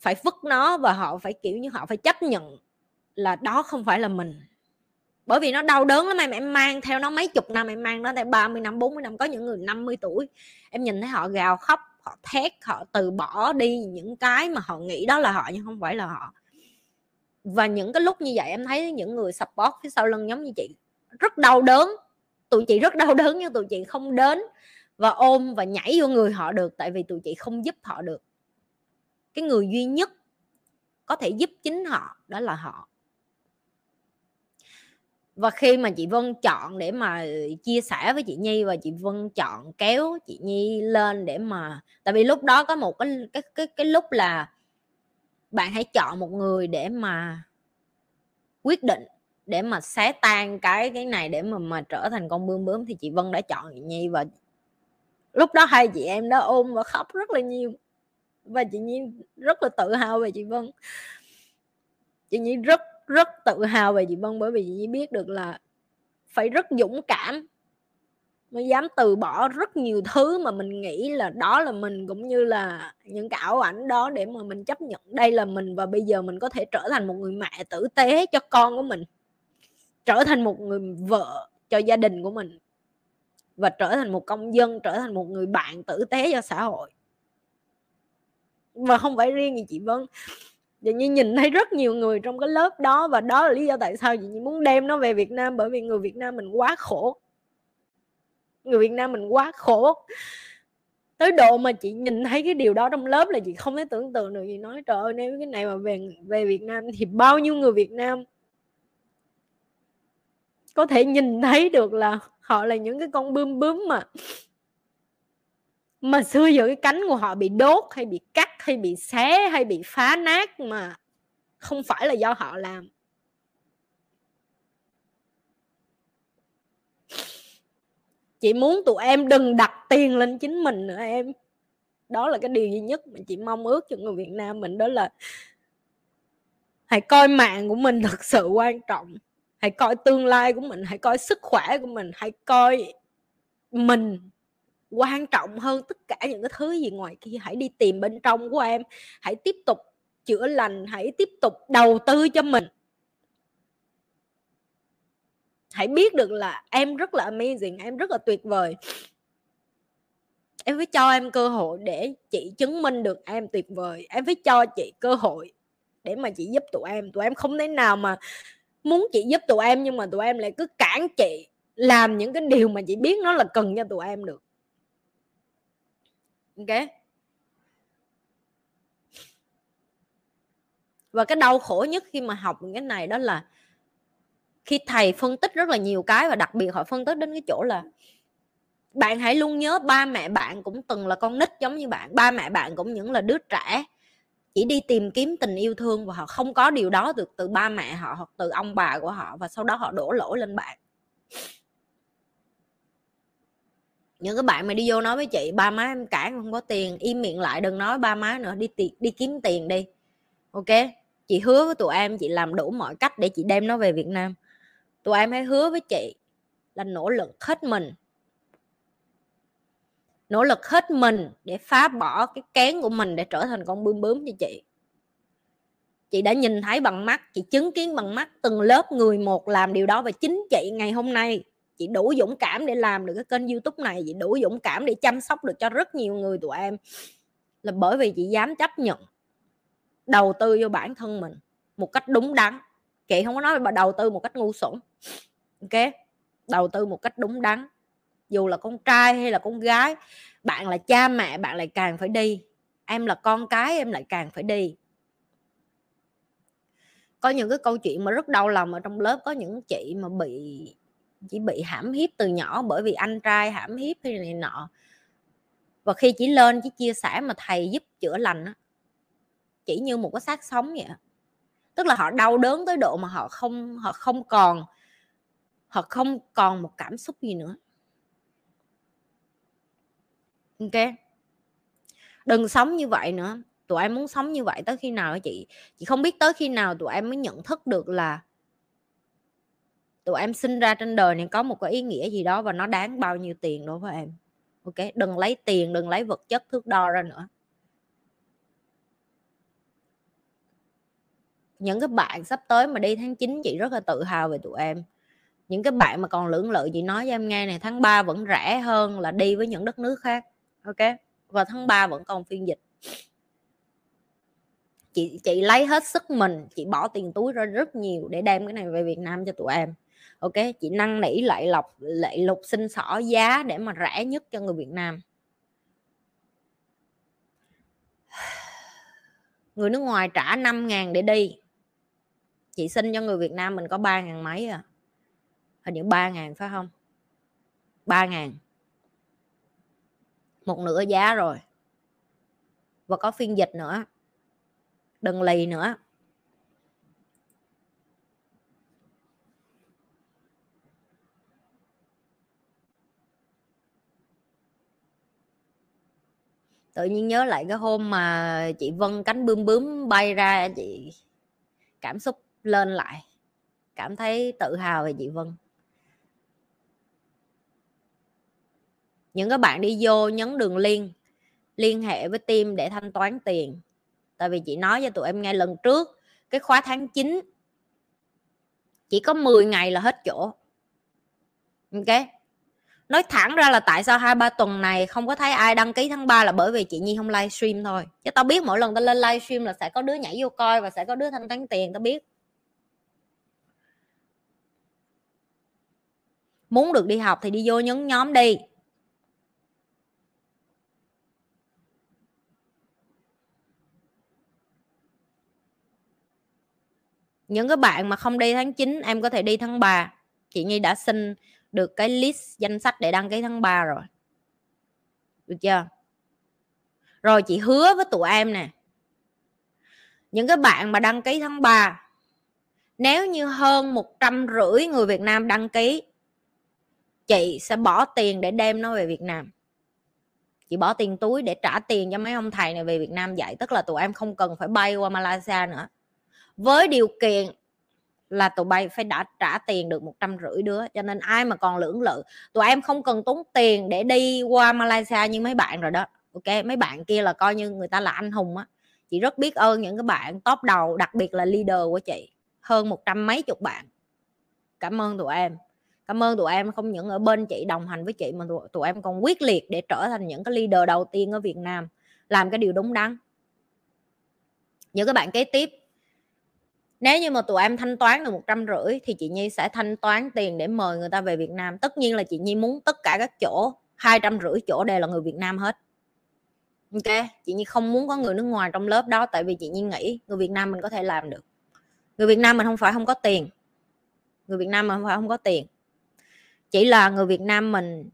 phải vứt nó và họ phải, kiểu như, họ phải chấp nhận là đó không phải là mình. Bởi vì nó đau đớn lắm em em mang theo nó mấy chục năm, em mang nó theo 30 năm 40 năm, có những người 50 tuổi, em nhìn thấy họ gào khóc họ thét, họ từ bỏ đi những cái mà họ nghĩ đó là họ, nhưng không phải là họ. Và những cái lúc như vậy em thấy những người support phía sau lưng giống như chị, rất đau đớn. Tụi chị rất đau đớn nhưng tụi chị không đến và ôm và nhảy vô người họ được, tại vì tụi chị không giúp họ được. Cái người duy nhất có thể giúp chính họ đó là họ và khi mà chị Vân chọn để mà chia sẻ với chị Nhi và chị Vân chọn kéo chị Nhi lên để mà, tại vì lúc đó có một cái cái cái cái lúc là bạn hãy chọn một người để mà quyết định, để mà xé tan cái cái này để mà mà trở thành con bướm bướm, thì chị Vân đã chọn chị Nhi và lúc đó hai chị em đã ôm và khóc rất là nhiều. Và chị Nhi rất là tự hào về chị Vân. Chị Nhi rất rất tự hào về chị Vân bởi vì chị Nhi biết được là phải rất dũng cảm. Mới dám từ bỏ rất nhiều thứ mà mình nghĩ là đó là mình cũng như là những cái ảo ảnh đó để mà mình chấp nhận đây là mình và bây giờ mình có thể trở thành một người mẹ tử tế cho con của mình, trở thành một người vợ cho gia đình của mình và trở thành một công dân, trở thành một người bạn tử tế cho xã hội. Và không phải riêng gì chị Vân chị Nhi nhìn thấy rất nhiều người trong cái lớp đó và đó là lý do tại sao chị Nhi muốn đem nó về Việt Nam, bởi vì người Việt Nam mình quá khổ. Người Việt Nam mình quá khổ. Tới độ mà chị nhìn thấy cái điều đó trong lớp là chị không thể tưởng tượng được. Gì nói, trời ơi, nếu cái này mà về về Việt Nam thì bao nhiêu người Việt Nam có thể nhìn thấy được là họ là những cái con bướm bướm mà mà xưa giờ cái cánh của họ bị đốt hay bị cắt hay bị xé hay bị phá nát mà không phải là do họ làm. Chị muốn tụi em đừng đặt tiền lên chính mình nữa em. Đó là cái điều duy nhất mà chị mong ước cho người Việt Nam mình, đó là hãy coi mạng của mình thật sự quan trọng. Hãy coi tương lai của mình, hãy coi sức khỏe của mình, hãy coi mình quan trọng hơn tất cả những cái thứ gì ngoài kia. Hãy đi tìm bên trong của em. Hãy tiếp tục chữa lành. Hãy tiếp tục đầu tư cho mình. Hãy biết được là em rất là amazing, em rất là tuyệt vời. Em phải cho em cơ hội để chị chứng minh được em tuyệt vời. Em phải cho chị cơ hội để mà chị giúp tụi em. Tụi em không thể nào mà muốn chị giúp tụi em nhưng mà tụi em lại cứ cản chị làm những cái điều mà chị biết nó là cần cho tụi em được ok. Và cái đau khổ nhất khi mà học cái này đó là khi thầy phân tích rất là nhiều cái và đặc biệt họ phân tích đến cái chỗ là bạn hãy luôn nhớ ba mẹ bạn cũng từng là con nít giống như bạn, ba mẹ bạn cũng những là đứa trẻ. Chỉ đi tìm kiếm tình yêu thương và họ không có điều đó được từ ba mẹ họ hoặc từ ông bà của họ và sau đó họ đổ lỗi lên bạn những cái bạn mà đi vô nói với chị, ba má em cản không có tiền, im miệng lại đừng nói, ba má nữa, đi tiền đi kiếm tiền đi. Ok? Chị hứa với tụi em chị làm đủ mọi cách để chị đem nó về việt nam. Tụi em hãy hứa với chị là nỗ lực hết mình. Nỗ lực hết mình để phá bỏ cái kén của mình để trở thành con bướm bướm cho chị. Chị đã nhìn thấy bằng mắt, chị chứng kiến bằng mắt từng lớp người một làm điều đó và chính chị ngày hôm nay chị đủ dũng cảm để làm được cái kênh youtube này, chị đủ dũng cảm để chăm sóc được cho rất nhiều người tụi em. Là bởi vì chị dám chấp nhận đầu tư vô bản thân mình một cách đúng đắn. Chị không có nói mà đầu tư một cách ngu xuẩn, ok? Đầu tư một cách đúng đắn. Dù là con trai hay là con gái, bạn là cha mẹ, bạn lại càng phải đi. Em là con cái, em lại càng phải đi. Có những cái câu chuyện mà rất đau lòng ở trong lớp, có những chị mà bị chỉ bị hãm hiếp từ nhỏ bởi vì anh trai hãm hiếp hay này nọ. Và khi chỉ lên chỉ chia sẻ mà thầy giúp chữa lành á, chỉ như một cái xác sống vậy tức là họ đau đớn tới độ mà họ không họ không còn, họ không còn một cảm xúc gì nữa. Ok? Đừng sống như vậy nữa. Tụi em muốn sống như vậy tới khi nào chị? Chị không biết tới khi nào tụi em mới nhận thức được là tụi em sinh ra trên đời này có một cái ý nghĩa gì đó và nó đáng bao nhiêu tiền đối với em. Ok, đừng lấy tiền, đừng lấy vật chất thước đo ra nữa. Những cái bạn sắp tới mà đi tháng 9 chị rất là tự hào về tụi em. Những cái bạn mà còn lưỡng lự, chị nói cho em nghe này, tháng 3 vẫn rẻ hơn là đi với những đất nước khác, ok? Và tháng 3 vẫn còn phiên dịch. Chị chị lấy hết sức mình, chị bỏ tiền túi ra rất nhiều để đem cái này về Việt Nam cho tụi em ok, chị năn nỉ lại lọc, lại lục xin xỏ giá để mà rẻ nhất cho người Việt Nam. Người nước ngoài trả 5 ngàn để đi. Chị xin cho người Việt Nam mình có 3 ngàn mấy à. Hình như 3 ngàn phải không? 3 ngàn. Một nửa giá rồi. Và có phiên dịch nữa. Đừng lì nữa. Tự nhiên nhớ lại cái hôm mà chị Vân cánh bướm bướm bay ra, chị cảm xúc lên lại, cảm thấy tự hào về chị Vân. Những các bạn đi vô nhấn đường liên liên hệ với team để thanh toán tiền. Tại vì chị nói cho tụi em ngay lần trước, cái khóa tháng 9 chỉ có 10 ngày là hết chỗ. Ok? Nói thẳng ra là tại sao hai ba tuần này không có thấy ai đăng ký tháng 3 là bởi vì chị Nhi không livestream thôi. Chứ tao biết mỗi lần tao lên livestream là sẽ có đứa nhảy vô coi và sẽ có đứa thanh toán tiền, tao biết. Muốn được đi học thì đi vô nhấn nhóm đi. Những cái bạn mà không đi tháng 9 em có thể đi tháng 3 chị Nhi đã xin được cái list danh sách để đăng ký tháng 3 rồi. Được chưa? Rồi chị hứa với tụi em nè, những cái bạn mà đăng ký tháng 3 nếu như hơn một trăm rưỡi người Việt Nam đăng ký, chị sẽ bỏ tiền để đem nó về Việt Nam. Chị bỏ tiền túi để trả tiền cho mấy ông thầy này về Việt Nam dạy, tức là tụi em không cần phải bay qua Malaysia nữa. Với điều kiện là tụi bay phải đã trả tiền được một trăm rưỡi đứa cho nên ai mà còn lưỡng lự tụi em không cần tốn tiền để đi qua Malaysia như mấy bạn rồi đó ok? Mấy bạn kia là coi như người ta là anh hùng á. Chị rất biết ơn những cái bạn top đầu đặc biệt là leader của chị hơn một trăm mấy chục bạn. Cảm ơn tụi em. Cảm ơn tụi em không những ở bên chị đồng hành với chị mà tụi, tụi em còn quyết liệt để trở thành những cái leader đầu tiên ở Việt Nam làm cái điều đúng đắn. Những cái bạn kế tiếp nếu như mà tụi em thanh toán được một trăm rưỡi thì chị Nhi sẽ thanh toán tiền để mời người ta về Việt Nam. Tất nhiên là chị Nhi muốn tất cả các chỗ, hai trăm rưỡi chỗ đều là người Việt Nam hết. Ok? Chị Nhi không muốn có người nước ngoài trong lớp đó, tại vì chị Nhi nghĩ người Việt Nam mình có thể làm được. Người Việt Nam mình không phải không có tiền. Người Việt Nam mình không phải không có tiền. Chỉ là người Việt Nam mình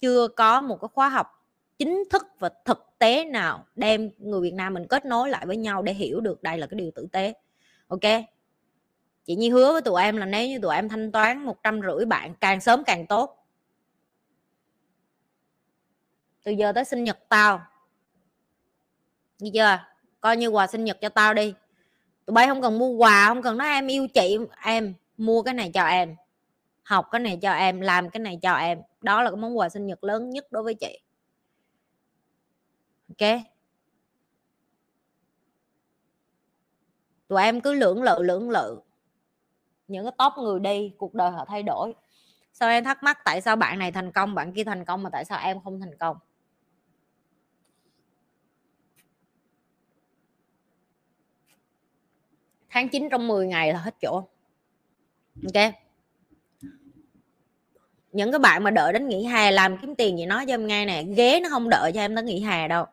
chưa có một cái khóa học chính thức và thực tế nào đem người Việt Nam mình kết nối lại với nhau để hiểu được đây là cái điều tử tế. Ok? Chị Nhi hứa với tụi em là nếu như tụi em thanh toán một trăm rưỡi bạn, càng sớm càng tốt. Từ giờ tới sinh nhật tao. Nghe chưa? Coi như quà sinh nhật cho tao đi. Tụi bay không cần mua quà, không cần nói em yêu chị, em mua cái này cho em. Học cái này cho em, làm cái này cho em. Đó là cái món quà sinh nhật lớn nhất đối với chị ok tụi em cứ lưỡng lự lưỡng lự. Những cái top người đi, cuộc đời họ thay đổi. Sao em thắc mắc tại sao bạn này thành công, bạn kia thành công mà tại sao em không thành công? Tháng 9 trong 10 ngày là hết chỗ. Ok. Những cái bạn mà đợi đến nghỉ hè làm kiếm tiền gì nói cho em nghe nè. Ghế nó không đợi cho em tới nghỉ hè đâu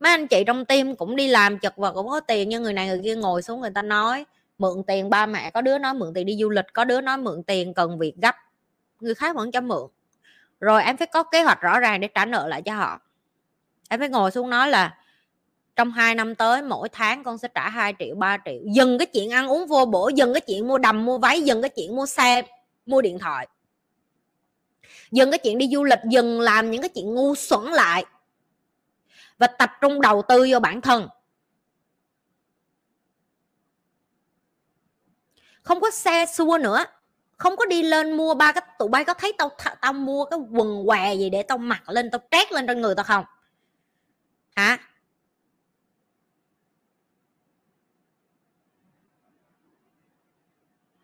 mấy anh chị trong tim cũng đi làm chật và cũng có tiền, nhưng người này người kia ngồi xuống người ta nói, mượn tiền ba mẹ, có đứa nói mượn tiền đi du lịch, có đứa nói mượn tiền cần việc gấp. Người khác vẫn cho mượn. Rồi em phải có kế hoạch rõ ràng để trả nợ lại cho họ. Em phải ngồi xuống nói là, trong 2 năm tới, mỗi tháng con sẽ trả 2 triệu 3 triệu. Dừng cái chuyện ăn uống vô bổ, dừng cái chuyện mua đầm, mua váy, dừng cái chuyện mua xe, mua điện thoại. Dừng cái chuyện đi du lịch, dừng làm những cái chuyện ngu xuẩn lại và tập trung đầu tư vô bản thân. Không có xe xua nữa. Không có đi lên mua ba cái tụi bay. Có thấy tao tao mua cái quần què gì để tao mặc lên, tao trét lên trên người tao không? Hả?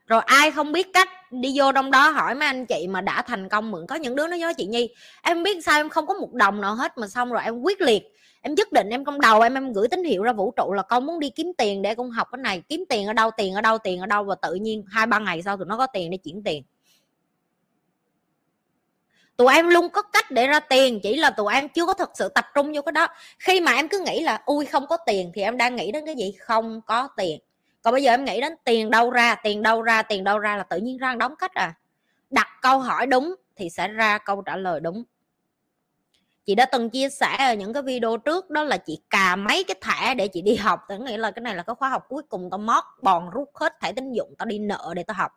Rồi ai không biết cách đi vô trong đó hỏi mấy anh chị mà đã thành công mượn. Có những đứa nó nói, chị nhi, em biết sao em không có một đồng nào hết mà xong rồi em quyết liệt em nhất định em trong đầu, em em gửi tín hiệu ra vũ trụ là con muốn đi kiếm tiền để con học cái này. Kiếm tiền ở đâu, tiền ở đâu, tiền ở đâu, và tự nhiên hai, ba ngày sau tụi nó có tiền để chuyển tiền. Tụi em luôn có cách để ra tiền, chỉ là tụi em chưa có thực sự tập trung vô cái đó. Khi mà em cứ nghĩ là, ui, không có tiền, thì em đang nghĩ đến cái gì? Không có tiền. Còn bây giờ em nghĩ đến tiền đâu ra, tiền đâu ra, tiền đâu ra là tự nhiên ra đóng cách à. Đặt câu hỏi đúng thì sẽ ra câu trả lời đúng chị đã từng chia sẻ ở những cái video trước, đó là chị cà mấy cái thẻ để chị đi học. Tức nghĩ là cái này là cái khóa học cuối cùng tao mót bòn rút hết thẻ tín dụng, tao đi nợ để tao học.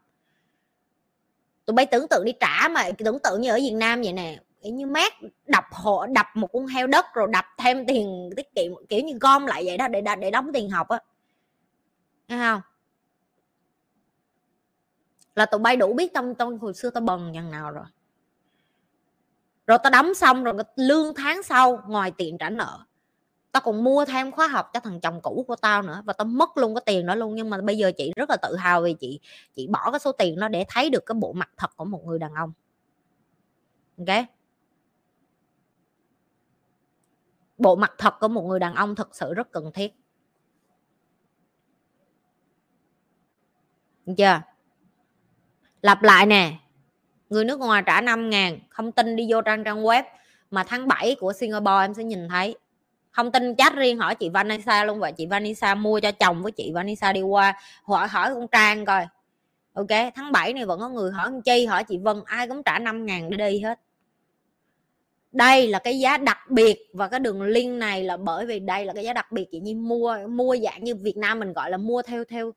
Tụi bay tưởng tượng đi trả mà, tưởng tượng như ở Việt Nam vậy nè. Kiểu như mát, đập hộ đập một con heo đất rồi đập thêm tiền tiết kiệm, kiểu như gom lại vậy đó, để để đóng tiền học á. Nghe không? Là tụi bay đủ biết tao tao hồi xưa tao bần nhằng nào rồi rồi tao đóng xong rồi lương tháng sau, ngoài tiền trả nợ. Tao còn mua thêm khóa học cho thằng chồng cũ của tao nữa và tao mất luôn cái tiền đó luôn. Nhưng mà bây giờ chị rất là tự hào vì chị chị bỏ cái số tiền đó để thấy được cái bộ mặt thật của một người đàn ông. Ok? Bộ mặt thật của một người đàn ông thực sự rất cần thiết. Được chưa? Lặp lại nè người nước ngoài trả 5 ngàn, không tin đi vô trang trang web. Mà tháng 7 của Singapore em sẽ nhìn thấy. Không tin chat riêng hỏi chị Vanessa luôn vậy chị Vanessa mua cho chồng với chị Vanessa đi qua, hỏi hỏi con Trang coi. Ok, tháng 7 này vẫn có người hỏi con Chi, hỏi chị Vân, ai cũng trả 5 ngàn để đi hết. Đây là cái giá đặc biệt, và cái đường link này là bởi vì đây là cái giá đặc biệt. Chị Nhi mua mua dạng như Việt Nam mình gọi là mua theo theo,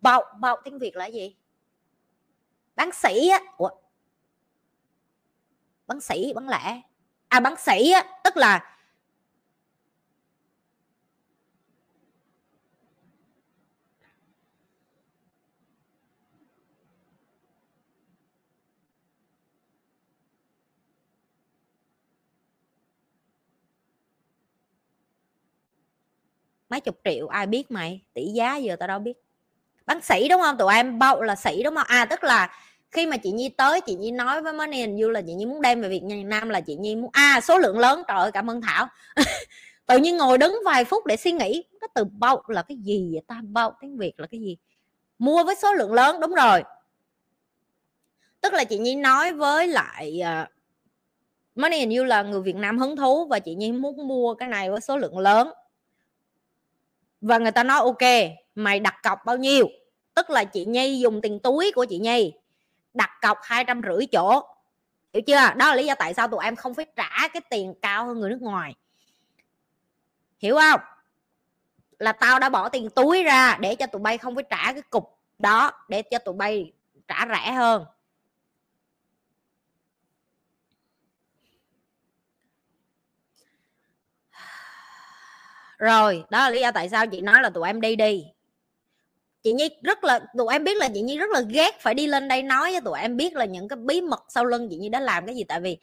bạo bạo tiếng Việt là gì? Bán sĩ á. Ủa? bán sĩ bán lẻ à bán sĩ á, tức là mấy chục triệu, ai biết mày? Tỷ giá giờ tao đâu biết bán sĩ đúng không? Tụi em bao là sĩ đúng không? À tức là khi mà chị nhi tới chị nhi nói với money and you là chị nhi muốn đem về việt nam là chị nhi muốn à số lượng lớn. Trời ơi cảm ơn thảo. Tự nhiên ngồi đứng vài phút để suy nghĩ. Cái từ bao là cái gì vậy ta? Bao tiếng việt là cái gì? Mua với số lượng lớn đúng rồi. Tức là chị nhi nói với lại uh, money and you là người việt nam hứng thú và chị nhi muốn mua cái này với số lượng lớn. Và người ta nói ok mày đặt cọc bao nhiêu? Tức là chị nhi dùng tiền túi của chị nhi. Đặt cọc hai trăm rưỡi chỗ. Hiểu chưa? Đó là lý do tại sao tụi em không phải trả cái tiền cao hơn người nước ngoài. Hiểu không? Là tao đã bỏ tiền túi ra để cho tụi bay không phải trả cái cục đó, để cho tụi bay trả rẻ hơn. Rồi, đó là lý do tại sao chị nói là tụi em đi đi chị nhi rất là, tụi em biết là chị nhi rất là ghét phải đi lên đây nói với tụi em biết là những cái bí mật sau lưng chị nhi đã làm cái gì. Tại vì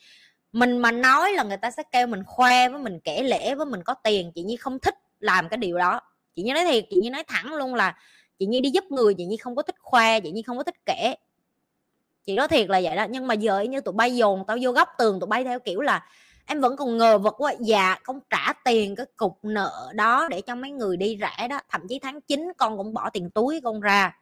mình mà nói là người ta sẽ kêu mình khoe với mình, kể lễ với mình có tiền, chị nhi không thích làm cái điều đó. Chị nhi nói thiệt, chị nhi nói thẳng luôn là chị nhi đi giúp người, chị nhi không có thích khoe, chị nhi không có thích kể. Chị nói thiệt là vậy đó, nhưng mà giờ như tụi bay dồn tao vô góc tường, tụi bay theo kiểu là em vẫn còn ngờ vật quá. Dạ con trả tiền cái cục nợ đó để cho mấy người đi rẻ đó. Thậm chí tháng 9 con cũng bỏ tiền túi con ra.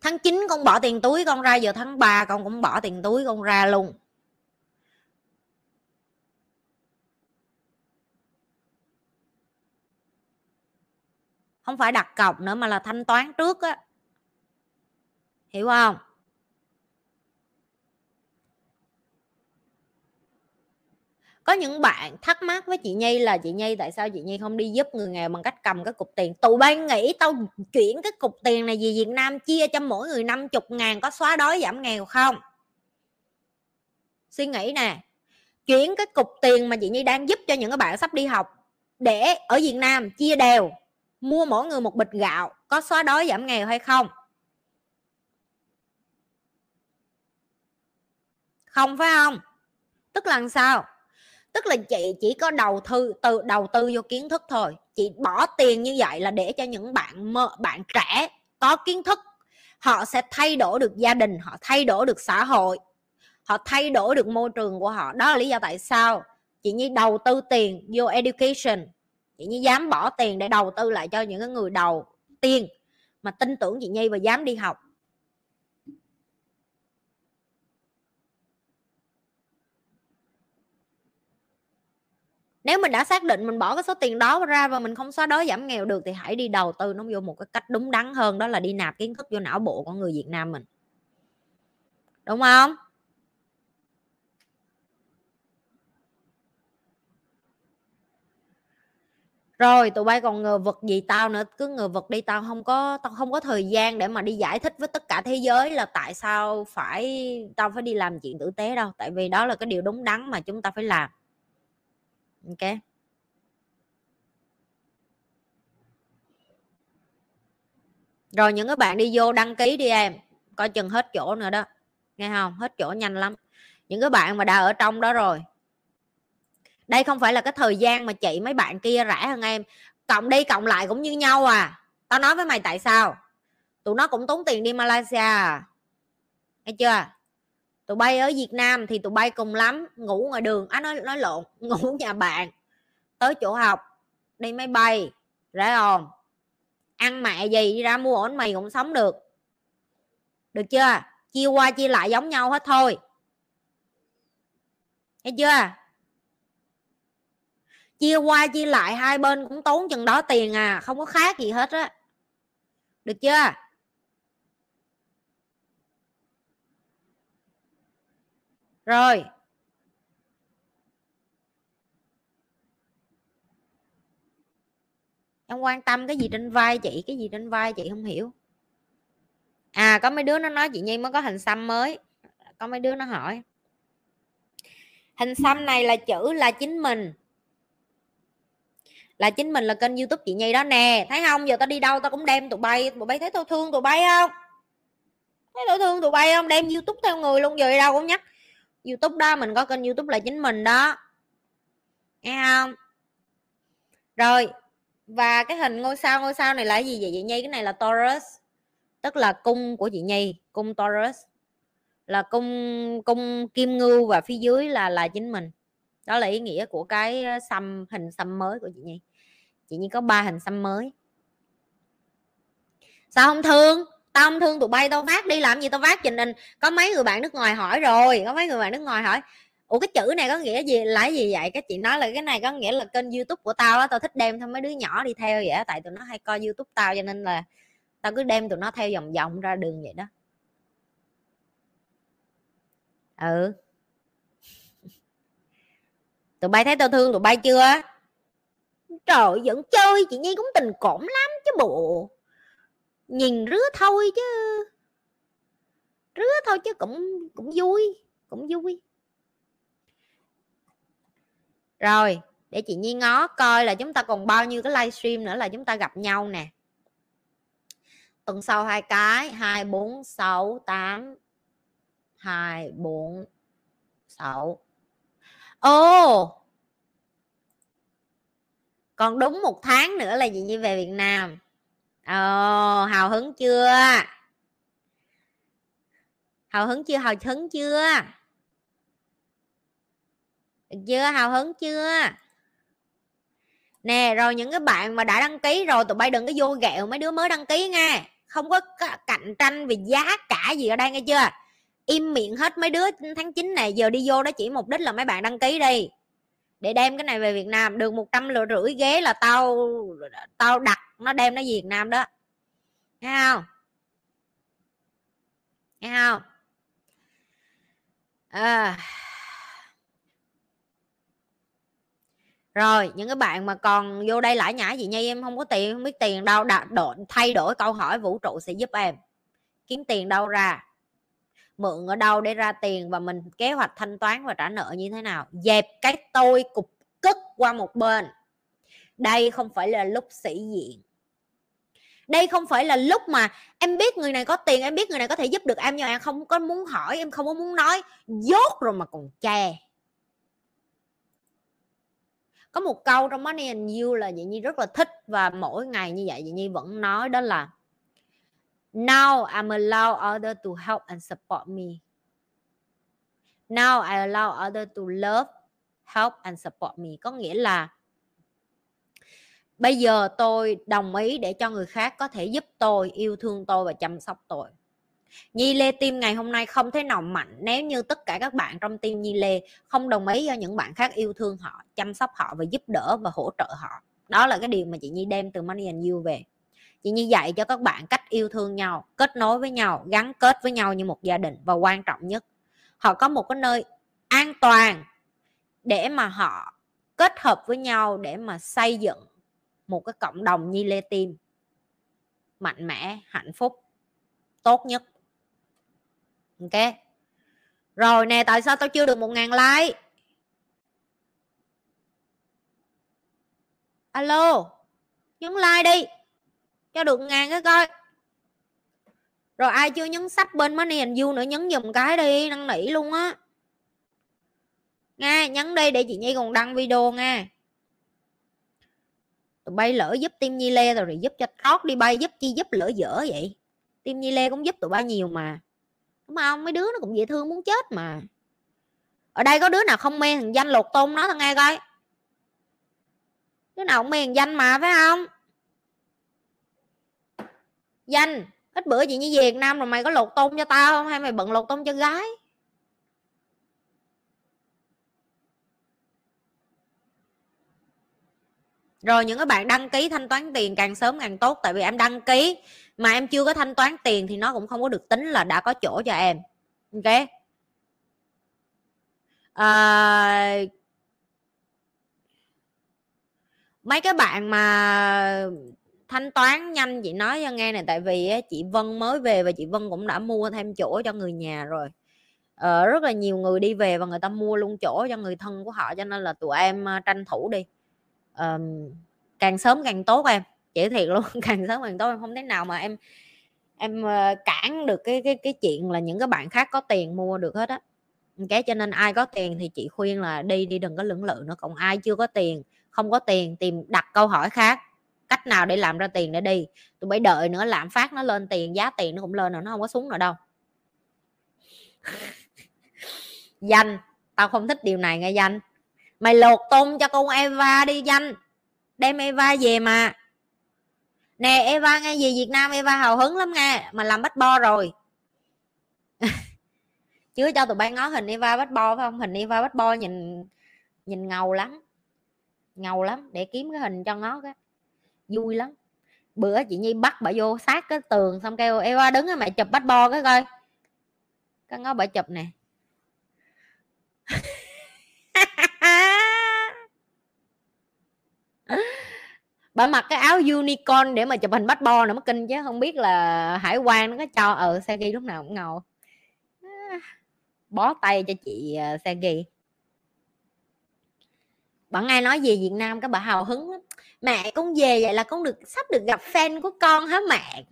Tháng 9 con bỏ tiền túi con ra, giờ tháng 3 con cũng bỏ tiền túi con ra luôn. Không phải đặt cọc nữa mà là thanh toán trước á. Hiểu không? Có những bạn thắc mắc với chị Nhi là, chị Nhi, tại sao chị Nhi không đi giúp người nghèo bằng cách cầm cái cục tiền? Tụi bay nghĩ tao chuyển cái cục tiền này về Việt Nam chia cho mỗi người 50 ngàn có xóa đói giảm nghèo không? Suy nghĩ nè, chuyển cái cục tiền mà chị Nhi đang giúp cho những cái bạn sắp đi học để ở Việt Nam chia đều, mua mỗi người một bịch gạo có xóa đói giảm nghèo hay không? Không phải không? Tức là sao? Tức là chị chỉ có đầu tư từ đầu tư vô kiến thức thôi. Chị bỏ tiền như vậy là để cho những bạn mơ, bạn trẻ có kiến thức. Họ sẽ thay đổi được gia đình họ thay đổi được xã hội họ thay đổi được môi trường của họ. Đó là lý do tại sao chị nhi đầu tư tiền vô education. Chị nhi dám bỏ tiền để đầu tư lại cho những người đầu tiên mà tin tưởng chị nhi và dám đi học. Nếu mình đã xác định mình bỏ cái số tiền đó ra và mình không xóa đói giảm nghèo được thì hãy đi đầu tư nó vô một cái cách đúng đắn hơn, đó là đi nạp kiến thức vô não bộ của người Việt Nam mình. Đúng không? Rồi, tụi bay còn ngờ vực gì tao nữa, cứ ngờ vực đi, tao không có, tao không có thời gian để mà đi giải thích với tất cả thế giới là tại sao phải, tao phải đi làm chuyện tử tế đâu. Tại vì đó là cái điều đúng đắn mà chúng ta phải làm ok rồi những cái bạn đi vô đăng ký đi em, coi chừng hết chỗ nữa đó, nghe không? Hết chỗ nhanh lắm. Những cái bạn mà đã ở trong đó rồi. Đây không phải là cái thời gian mà chị mấy bạn kia rẻ hơn em. Cộng đi cộng lại cũng như nhau à. Tao nói với mày tại sao? Tụi nó cũng tốn tiền đi malaysia à. Nghe chưa? Tụi bay ở việt nam thì tụi bay cùng lắm ngủ ngoài đường á à, nói nói lộn ngủ nhà bạn tới chỗ học đi máy bay rẻ không ăn mẹ gì đi ra mua ổn mày cũng sống được. Được chưa? Chia qua chia lại giống nhau hết thôi. Nghe chưa? Chia qua chia lại hai bên cũng tốn chừng đó tiền à không có khác gì hết á. Được chưa? Rồi. Em quan tâm cái gì trên vai chị, cái gì trên vai chị không hiểu. À có mấy đứa nó nói chị nhi mới có hình xăm mới. Có mấy đứa nó hỏi. Hình xăm này là chữ là chính mình. Là chính mình là kênh youtube chị nhi đó nè. Thấy không? Giờ tao đi đâu tao cũng đem tụi bay tụi bay thấy tao thương tụi bay không? Thấy tao thương tụi bay không? Đem youtube theo người luôn, giờ đi đâu cũng nhắc youtube đó, mình có kênh youtube là chính mình đó. Nghe không? Rồi, và cái hình ngôi sao ngôi sao này là gì vậy? Chị nhi, cái này là taurus, tức là cung của chị nhi, cung taurus. Là cung cung kim ngưu và phía dưới là là chính mình. Đó là ý nghĩa của cái ờ, xăm, hình xăm mới của chị nhi. Chị nhi có ba hình xăm mới. Sao không thương? Tao không thương tụi bay tao phát đi, làm gì tao phát? Trình hình có mấy người bạn nước ngoài hỏi rồi, có mấy người bạn nước ngoài hỏi. Ủa, cái chữ này có nghĩa gì? Là gì vậy? Các chị nói là cái này có nghĩa là kênh youtube của tao á, tao thích đem theo mấy đứa nhỏ đi theo vậy tại tụi nó hay coi youtube tao cho nên là tao cứ đem tụi nó theo vòng vòng ra đường vậy đó. Ừ. Tụi bay thấy tao thương tụi bay chưa? Trời vẫn chơi, chị nhi cũng tình cổm lắm chứ bộ nhìn rứa thôi chứ. Rứa thôi chứ cũng cũng vui cũng vui. Rồi, để chị Nhi ngó coi là chúng ta còn bao nhiêu cái livestream nữa là chúng ta gặp nhau nè. Tuần sau hai cái, hai, bốn, sáu, tám, hai, bốn, sáu. Ô còn đúng một tháng nữa là chị Nhi về Việt Nam? Ồ, hào hứng chưa? Hào hứng chưa? Hào hứng chưa? Được chưa, hào hứng chưa? Nè, rồi những cái bạn mà đã đăng ký rồi, tụi bay đừng có vô gẹo mấy đứa mới đăng ký nghe không có cạnh tranh về giá cả gì ở đây nghe chưa? Im miệng hết mấy đứa tháng 9 này, giờ đi vô đó chỉ mục đích là mấy bạn đăng ký đi để đem cái này về Việt Nam, được một trăm rưỡi ghế là tao tao đặt nó đem nó về Việt Nam đó. Nghe không? Nghe không? À. rồi, những cái bạn mà còn vô đây lãi nhãi gì nha em, không có tiền, không biết tiền đâu đặt độ thay đổi câu hỏi vũ trụ sẽ giúp em kiếm tiền đâu ra mượn ở đâu để ra tiền và mình kế hoạch thanh toán và trả nợ như thế nào. Dẹp cái tôi cục cất qua một bên. Đây không phải là lúc sĩ diện. Đây không phải là lúc mà em biết người này có tiền, em biết người này có thể giúp được em, nhưng em không có muốn hỏi, em không có muốn nói. Dốt rồi mà còn che có một câu trong Money and You là chị Nhi rất là thích và mỗi ngày như vậy chị Nhi vẫn nói đó là Now I'm allow others to help and support me. Now I allow others to love, help and support me. Có nghĩa là bây giờ tôi đồng ý để cho người khác có thể giúp tôi yêu thương tôi và chăm sóc tôi Nhi Lê Tim ngày hôm nay không thể nào mạnh nếu như tất cả các bạn trong team Nhi Lê không đồng ý cho những bạn khác yêu thương họ, chăm sóc họ và giúp đỡ và hỗ trợ họ. Đó là cái điều mà chị Nhi đem từ Money and You về. Chị như vậy cho các bạn cách yêu thương nhau, kết nối với nhau, gắn kết với nhau như một gia đình và quan trọng nhất, họ có một cái nơi an toàn để mà họ kết hợp với nhau để mà xây dựng một cái cộng đồng như Lê Tim. Mạnh mẽ, hạnh phúc, tốt nhất. Ok. Rồi nè tại sao tao chưa được một ngàn like? Alo nhấn like đi cho được ngàn cái coi. Rồi ai chưa nhấn sách bên money and you nữa nhấn dùm cái đi năn nỉ luôn á. Nghe nhấn đi để chị nhi còn đăng video nha. Tụi bay lỡ giúp tim nhi lê rồi, giúp cho trót đi bay giúp chi giúp lỡ dở vậy. Tim nhi lê cũng giúp tụi bay nhiều mà. Đúng không? Mấy đứa nó cũng dễ thương muốn chết mà. Ở đây có đứa nào không mê thằng danh lột tôn nó thằng nghe coi. Đứa nào cũng mê thằng danh mà phải không? Danh. Ít bữa chị như Việt Nam rồi mày có lột tôn cho tao không? Hay mày bận lột tôn cho gái? Rồi những cái bạn đăng ký thanh toán tiền càng sớm càng tốt tại vì em đăng ký mà em chưa có thanh toán tiền thì nó cũng không có được tính là đã có chỗ cho em. Ok? À, mấy cái bạn mà thanh toán nhanh chị nói cho nghe này tại vì chị Vân mới về và chị Vân cũng đã mua thêm chỗ cho người nhà rồi. Ờ, rất là nhiều người đi về và người ta mua luôn chỗ cho người thân của họ cho nên là tụi em ờ, tranh thủ đi. Ờ, càng sớm càng tốt em chỉ thiệt luôn càng sớm càng tốt em. Không thế nào mà em em ờ, cản được cái cái cái chuyện là những cái bạn khác có tiền mua được hết á. Cái cho nên ai có tiền thì chị khuyên là đi đi đừng có lưỡng lự nữa còn ai chưa có tiền không có tiền tìm đặt câu hỏi khác cách nào để làm ra tiền để đi. Tụi bay đợi nữa lạm phát nó lên tiền, giá tiền nó cũng lên rồi, nó không có xuống nữa đâu. Danh, tao không thích điều này nghe danh. Mày lột tôm cho con Eva đi danh. Đem Eva về mà. Nè, Eva nghe gì? Việt Nam Eva hào hứng lắm nghe, mà làm bách bo rồi. Chứ cho tụi bay ngó hình Eva bách bo, phải không? Hình Eva bách bo nhìn nhìn ngầu lắm. Ngầu lắm, để kiếm cái hình cho ngó cái vui lắm. Bữa chị Nhi bắt bà vô sát cái tường xong kêu em qua đứng mẹ chụp bách bo cái coi. Cái ngó bà chụp nè. Bà mặc cái áo unicorn để mà chụp hình bách bo nữa mất kinh chứ không biết là hải quan nó có cho ờ, ở ừ, xe ghi lúc nào cũng ngầu. Bó tay cho chị xe ghi bạn ai nói về Việt Nam các bà hào hứng lắm mẹ con về vậy là con được, sắp được gặp fan của con hả mẹ?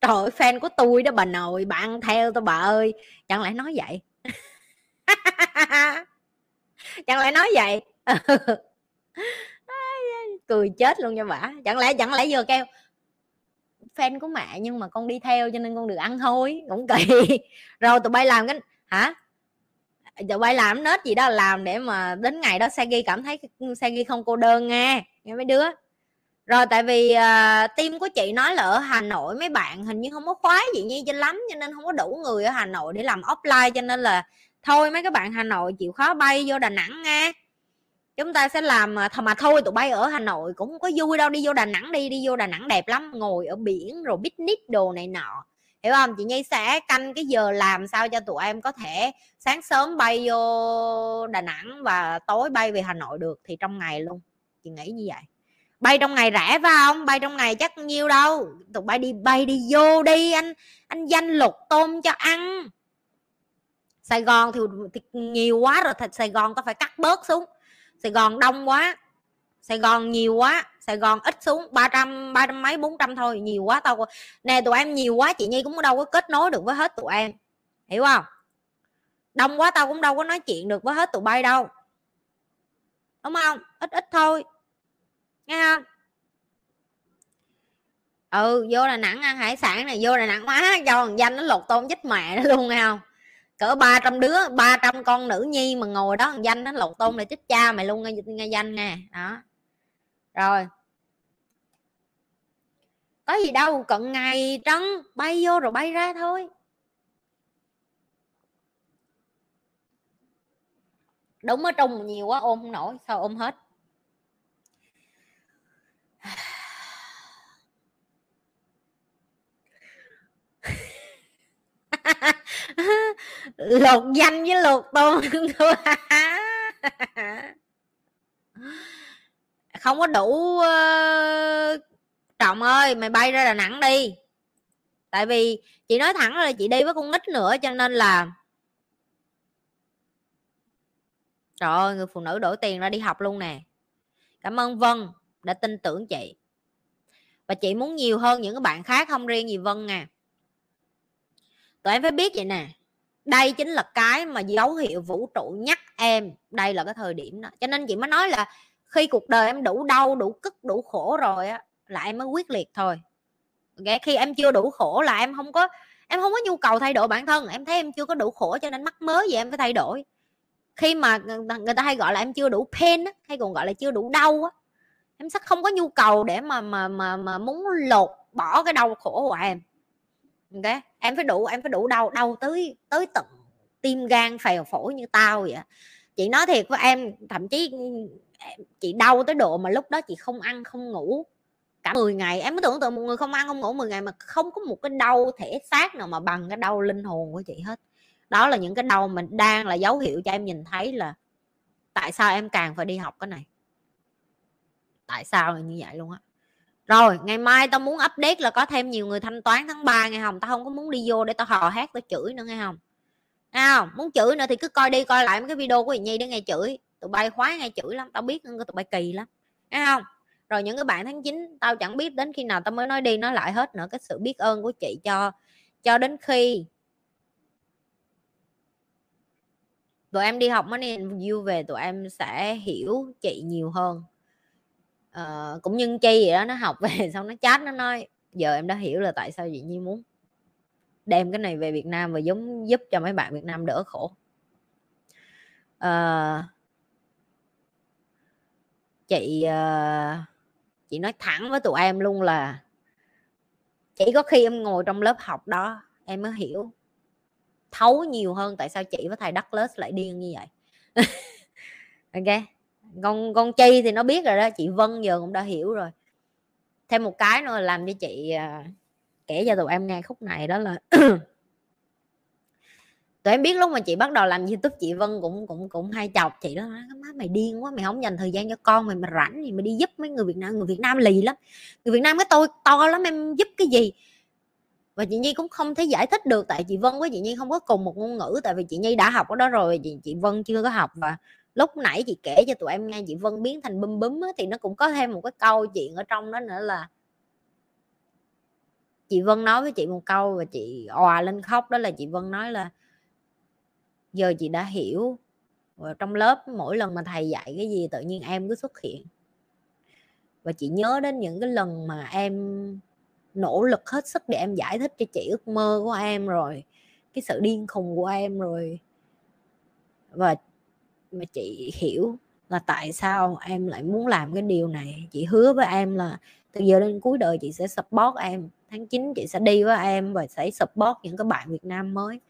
Trời ơi, fan của tôi đó bà nội bạn theo tôi bà ơi. Chẳng lẽ nói vậy? Chẳng lẽ nói vậy? Cười chết luôn cho bả chẳng lẽ chẳng lẽ vừa kêu, fan của mẹ nhưng mà con đi theo cho nên con được ăn thôi. Cũng kỳ. Rồi tụi bay làm cái, hả? Tụi bay làm nết gì đó, làm để mà đến ngày đó Sagi cảm thấy Sagi không cô đơn nghe nghe mấy đứa. Rồi tại vì uh, team của chị nói là ở Hà Nội mấy bạn hình như không có khóa gì nhi cho lắm cho nên không có đủ người ở Hà Nội để làm offline cho nên là thôi mấy các bạn Hà Nội chịu khó bay vô Đà Nẵng nha. Chúng ta sẽ làm à, mà thôi tụi bay ở hà nội cũng không có vui đâu đi vô đà nẵng đi đi vô đà nẵng đẹp lắm ngồi ở biển rồi picnic đồ này nọ. Hiểu không? Chị nhi sẽ canh cái giờ làm sao cho tụi em có thể sáng sớm bay vô đà nẵng và tối bay về hà nội được thì trong ngày luôn chị nghĩ như vậy. Bay trong ngày rẻ phải không? Bay trong ngày chắc nhiêu đâu? Tụi bay đi bay đi vô đi anh anh danh lục tôm cho ăn. Sài gòn thì, thì nhiều quá rồi thật sài gòn ta phải cắt bớt xuống? Sài gòn đông quá. Sài gòn nhiều quá. Sài gòn ít xuống 300 ba trăm mấy 400 thôi nhiều quá tao nè tụi em nhiều quá chị nhi cũng đâu có kết nối được với hết tụi em. Hiểu không? Đông quá tao cũng đâu có nói chuyện được với hết tụi bay đâu. Đúng không? Ít ít thôi nghe không? Ừ vô là nẵng ăn hải sản này vô là nẵng quá cho thằng danh nó lột tôm chết mẹ nó luôn nghe không? Cỡ 300 đứa 300 con nữ nhi mà ngồi đó thằng danh nó lột tôm là chết cha mày luôn nghe, nghe danh nè đó. Rồi. Có gì đâu cận ngày trắng bay vô rồi bay ra thôi. Đúng ở trong nhiều quá ôm không nổi sao ôm hết? lột danh với lột tôn không có đủ ờ, trọng ơi, mày bay ra đà nẵng đi. Tại vì chị nói thẳng là chị đi với con nít nữa cho nên là trời ơi, người phụ nữ đổi tiền ra đi học luôn nè. Cảm ơn vân đã tin tưởng chị. Và chị muốn nhiều hơn những cái bạn khác không riêng gì vân nè tụi em phải biết vậy nè đây chính là cái mà dấu hiệu vũ trụ nhắc em đây là cái thời điểm đó. Cho nên chị mới nói là khi cuộc đời em đủ đau đủ cức đủ khổ rồi á là em mới quyết liệt thôi. Okay? khi em chưa đủ khổ là em không có em không có nhu cầu thay đổi bản thân. Em thấy em chưa có đủ khổ cho nên mắc mới vậy em phải thay đổi. Khi mà người ta hay gọi là em chưa đủ pain á, hay còn gọi là chưa đủ đau á em sẽ không có nhu cầu để mà mà mà mà muốn lột bỏ cái đau khổ của em. Ok? Em phải đủ, em phải đủ đau đau tới tới tận tim gan phèo phổi như tao vậy chị nói thiệt với em, thậm chí ừ, chị đau tới độ mà lúc đó chị không ăn, không ngủ. Cả 10 ngày, em cứ tưởng tượng một người không ăn, không ngủ 10 ngày mà không có một cái đau thể xác nào mà bằng cái đau linh hồn của chị hết. Đó là những cái đau mình đang là dấu hiệu cho em nhìn thấy là tại sao em càng phải đi học cái này tại sao là như vậy luôn á? Rồi ngày mai tao muốn update là có thêm nhiều người thanh toán tháng 3 nghe không? Tao không có muốn đi vô để tao hò hát tao chửi nữa nghe không? À, muốn chửi nữa thì cứ coi đi coi lại mấy cái video của chị nhi để nghe chửi. Tụi bay khoái nghe chửi lắm tao biết tụi bay kỳ lắm. Nghe không? Rồi những cái bạn tháng 9 tao chẳng biết đến khi nào tao mới nói đi nói lại hết nữa cái sự biết ơn của chị cho cho đến khi tụi em đi học money and you về tụi em sẽ hiểu chị nhiều hơn uh, cũng nhân chi vậy đó nó học về xong nó chat nó nói giờ em đã hiểu là tại sao chị nhi muốn đem cái này về Việt Nam và giống giúp cho mấy bạn Việt Nam đỡ khổ. Uh, chị uh, chị nói thẳng với tụi em luôn là chỉ có khi em ngồi trong lớp học đó em mới hiểu thấu nhiều hơn tại sao chị với thầy Douglas lại điên như vậy. Ok? Con con chi thì nó biết rồi đó, chị vân giờ cũng đã hiểu rồi. Thêm một cái nữa là làm cho chị à, kể cho tụi em nghe khúc này đó là tụi em biết lúc mà chị bắt đầu làm youtube, chị vân cũng cũng cũng hay chọc chị đó, má mày điên quá, mày không dành thời gian cho con, mày mà rảnh thì mày đi giúp mấy người việt nam, người việt nam lì lắm. Người việt nam cái tôi, to lắm, em giúp cái gì? Và chị nhi cũng không thể giải thích được, tại chị vân với chị nhi không có cùng một ngôn ngữ, tại vì chị nhi đã học ở đó rồi, chị chị vân chưa có học và lúc nãy chị kể cho tụi em nghe chị vân biến thành bum búm thì nó cũng có thêm một cái câu chuyện ở trong đó nữa là chị vân nói với chị một câu và chị òa lên khóc, đó là chị vân nói là giờ chị đã hiểu và trong lớp mỗi lần mà thầy dạy cái gì tự nhiên em cứ xuất hiện. Và chị nhớ đến những cái lần mà em nỗ lực hết sức để em giải thích cho chị ước mơ của em rồi, cái sự điên khùng của em rồi. Và mà chị hiểu là tại sao em lại muốn làm cái điều này. Chị hứa với em là từ giờ đến cuối đời chị sẽ support em, tháng 9 chị sẽ đi với em và sẽ support những cái bạn Việt Nam mới.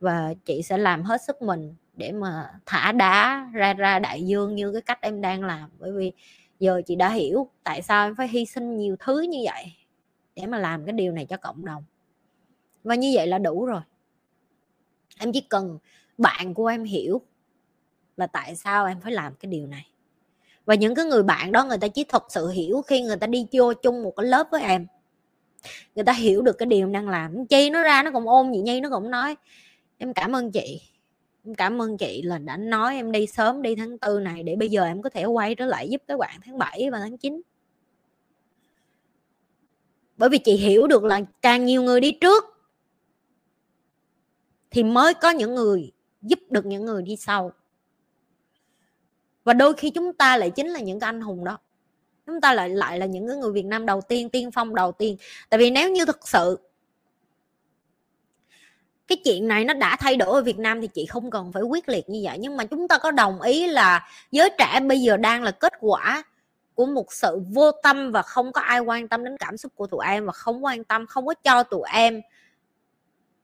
Và chị sẽ làm hết sức mình để mà thả đá ra ra đại dương như cái cách em đang làm. Bởi vì giờ chị đã hiểu tại sao em phải hy sinh nhiều thứ như vậy để mà làm cái điều này cho cộng đồng. Và như vậy là đủ rồi. Em chỉ cần bạn của em hiểu là tại sao em phải làm cái điều này? Và những cái người bạn đó, người ta chỉ thật sự hiểu khi người ta đi vô chung một cái lớp với em. Người ta hiểu được cái điều em đang làm. Chi nó ra nó cũng ôm chị nhi, nó cũng nói, em cảm ơn chị. Em cảm ơn chị là đã nói em đi sớm đi tháng tư này để bây giờ em có thể quay trở lại giúp các bạn tháng 7 và tháng 9 bởi vì chị hiểu được là càng nhiều người đi trước thì mới có những người, giúp được những người đi sau và đôi khi chúng ta lại chính là những cái anh hùng đó. Chúng ta lại lại là những người Việt Nam đầu tiên tiên phong đầu tiên. Tại vì nếu như thực sự cái chuyện này nó đã thay đổi ở Việt Nam thì chị không cần phải quyết liệt như vậy. Nhưng mà chúng ta có đồng ý là giới trẻ bây giờ đang là kết quả của một sự vô tâm và không có ai quan tâm đến cảm xúc của tụi em và không quan tâm, không có cho tụi em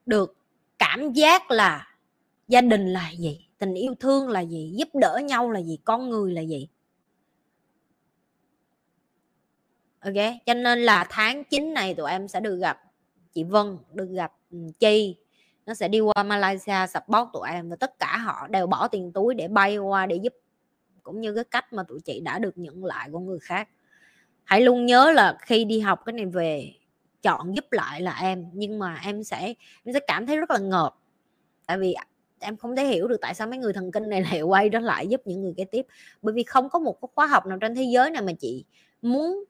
được cảm giác là gia đình là gì? Tình yêu thương là gì? Giúp đỡ nhau là gì? Con người là gì? Ok, cho nên là tháng 9 này tụi em sẽ được gặp chị Vân, được gặp Chi. Nó sẽ đi qua Malaysia support tụi em và tất cả họ đều bỏ tiền túi để bay qua để giúp, cũng như cái cách mà tụi chị đã được nhận lại của người khác. Hãy luôn nhớ là khi đi học cái này về, chọn giúp lại là em, nhưng mà em sẽ em sẽ cảm thấy rất là ngợp. Tại vì em không thể hiểu được tại sao mấy người thần kinh này lại quay trở lại giúp những người kế tiếp. Bởi vì không có một cái khóa học nào trên thế giới này mà chị muốn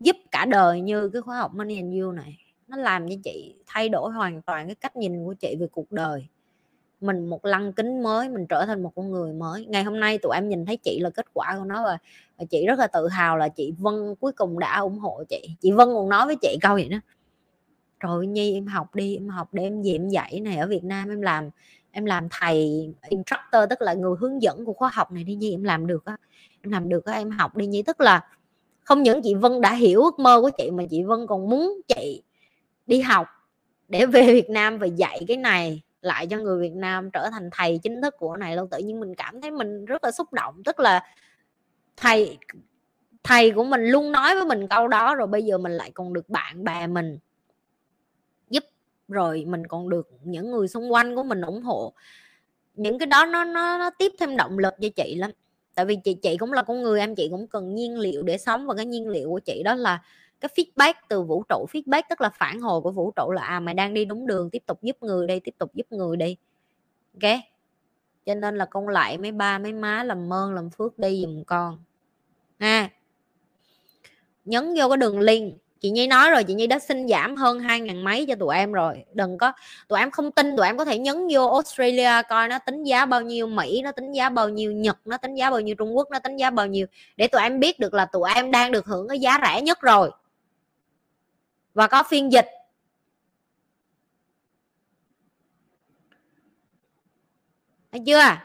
giúp cả đời như cái khóa học Money and You này. Nó làm cho chị thay đổi hoàn toàn cái cách nhìn của chị về cuộc đời. Mình một lăng kính mới mình trở thành một con người mới. Ngày hôm nay tụi em nhìn thấy chị là kết quả của nó và, và chị rất là tự hào là chị Vân cuối cùng đã ủng hộ chị. Chị Vân còn nói với chị câu vậy đó. Rồi nhi em học đi em học để em về em dạy này ở Việt Nam em làm em làm thầy instructor, tức là người hướng dẫn của khóa học này đi nhi, em làm được á. Em làm được á, em học đi nhi. Tức là không những chị Vân đã hiểu ước mơ của chị, mà chị Vân còn muốn chị đi học để về Việt Nam và dạy cái này lại cho người Việt Nam, trở thành thầy chính thức của này luôn. Tự nhiên mình cảm thấy mình rất là xúc động. Tức là thầy thầy của mình luôn nói với mình câu đó, rồi bây giờ mình lại còn được bạn bè mình rồi mình còn được những người xung quanh của mình ủng hộ. Những cái đó nó nó, nó tiếp thêm động lực cho chị lắm. Tại vì chị chị cũng là con người em chị cũng cần nhiên liệu để sống và cái nhiên liệu của chị đó là cái feedback từ vũ trụ. Feedback tức là phản hồi của vũ trụ là à mày đang đi đúng đường tiếp tục giúp người đi tiếp tục giúp người đi. Ok? Cho nên là con lại mấy ba mấy má làm ơn làm phước đi giùm con. Ha? Nhấn vô cái đường link chị nhi nói rồi, chị nhi đã xin giảm hơn hai ngàn mấy cho tụi em rồi. Đừng có, tụi em không tin, tụi em có thể nhấn vô australia coi nó tính giá bao nhiêu, mỹ nó tính giá bao nhiêu, nhật nó tính giá bao nhiêu, trung quốc nó tính giá bao nhiêu, để tụi em biết được là tụi em đang được hưởng cái giá rẻ nhất rồi. Và có phiên dịch. Thấy chưa?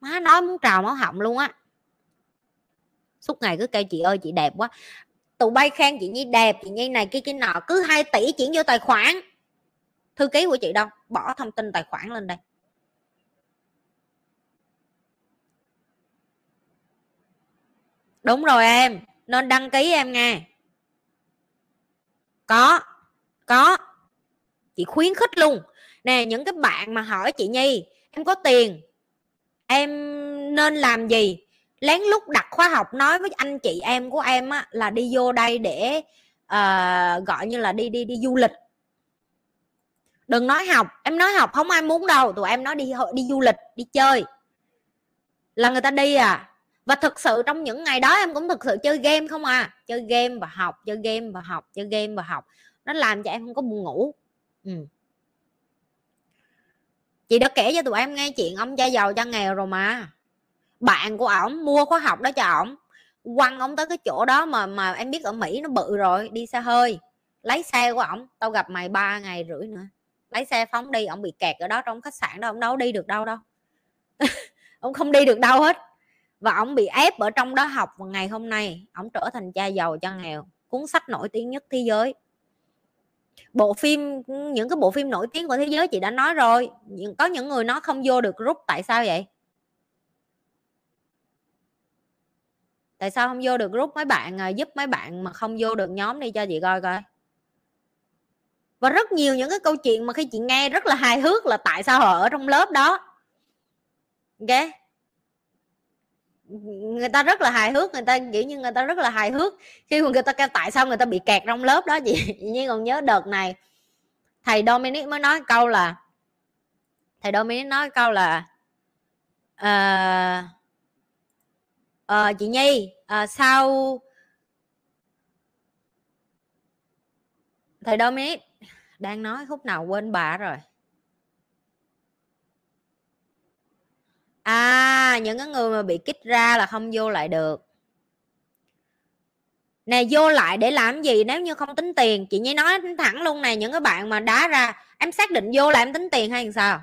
Má nói muốn trào máu họng luôn á suốt ngày cứ kêu, chị ơi, chị đẹp quá. Tụi bay khen chị nhi đẹp, chị nhi này, kia kia nọ, cứ 2 tỷ chuyển vô tài khoản. Thư ký của chị đâu? Bỏ thông tin tài khoản lên đây. Đúng rồi em, nên đăng ký em nghe có có. Chị khuyến khích luôn. Nè, những cái bạn mà hỏi chị nhi, em có tiền, em nên làm gì? Lén lút đặt khóa học nói với anh chị em của em á, là đi vô đây để uh, gọi như là đi đi đi du lịch. Đừng nói học em nói học không ai muốn đâu tụi em nói đi đi du lịch đi chơi. Là người ta đi à. Và thực sự trong những ngày đó em cũng thực sự chơi game không à. Chơi game và học chơi game và học chơi game và học. Nó làm cho em không có buồn ngủ. Ừ. chị đã kể cho tụi em nghe chuyện ông cha giàu cha nghèo rồi mà bạn của ổng, mua khóa học đó cho ổng. Quăng ông tới cái chỗ đó mà mà em biết ở mỹ nó bự rồi, đi xe hơi. Lấy xe của ổng, tao gặp mày ba ngày rưỡi nữa. Lấy xe phóng đi, ổng bị kẹt ở đó trong khách sạn đó, ổng đâu đi được đâu đâu. Ông không đi được đâu hết. Và ông bị ép ở trong đó học và ngày hôm nay ông trở thành cha giàu cha nghèo, cuốn sách nổi tiếng nhất thế giới. Bộ phim, những cái bộ phim nổi tiếng của thế giới chị đã nói rồi. Có những người nó không vô được rút tại sao vậy? Tại sao không vô được group mấy bạn à, giúp mấy bạn mà không vô được nhóm đi cho chị coi coi? Và rất nhiều những cái câu chuyện mà khi chị nghe rất là hài hước là tại sao họ ở trong lớp đó. Ok? Người ta rất là hài hước người ta kiểu như người ta rất là hài hước khi mà người ta kêu tại sao người ta bị kẹt trong lớp đó chị? Như còn nhớ đợt này thầy Dominic mới nói câu là thầy Dominic nói câu là uh, à, chị Nhi ờ, sau thời thầy Dominic đang nói khúc nào quên bà rồi. À những cái người mà bị kích ra là không vô lại được. Nè vô lại để làm gì nếu như không tính tiền? Chị nhi nói thẳng luôn này những cái bạn mà đá ra em xác định vô là em tính tiền hay sao?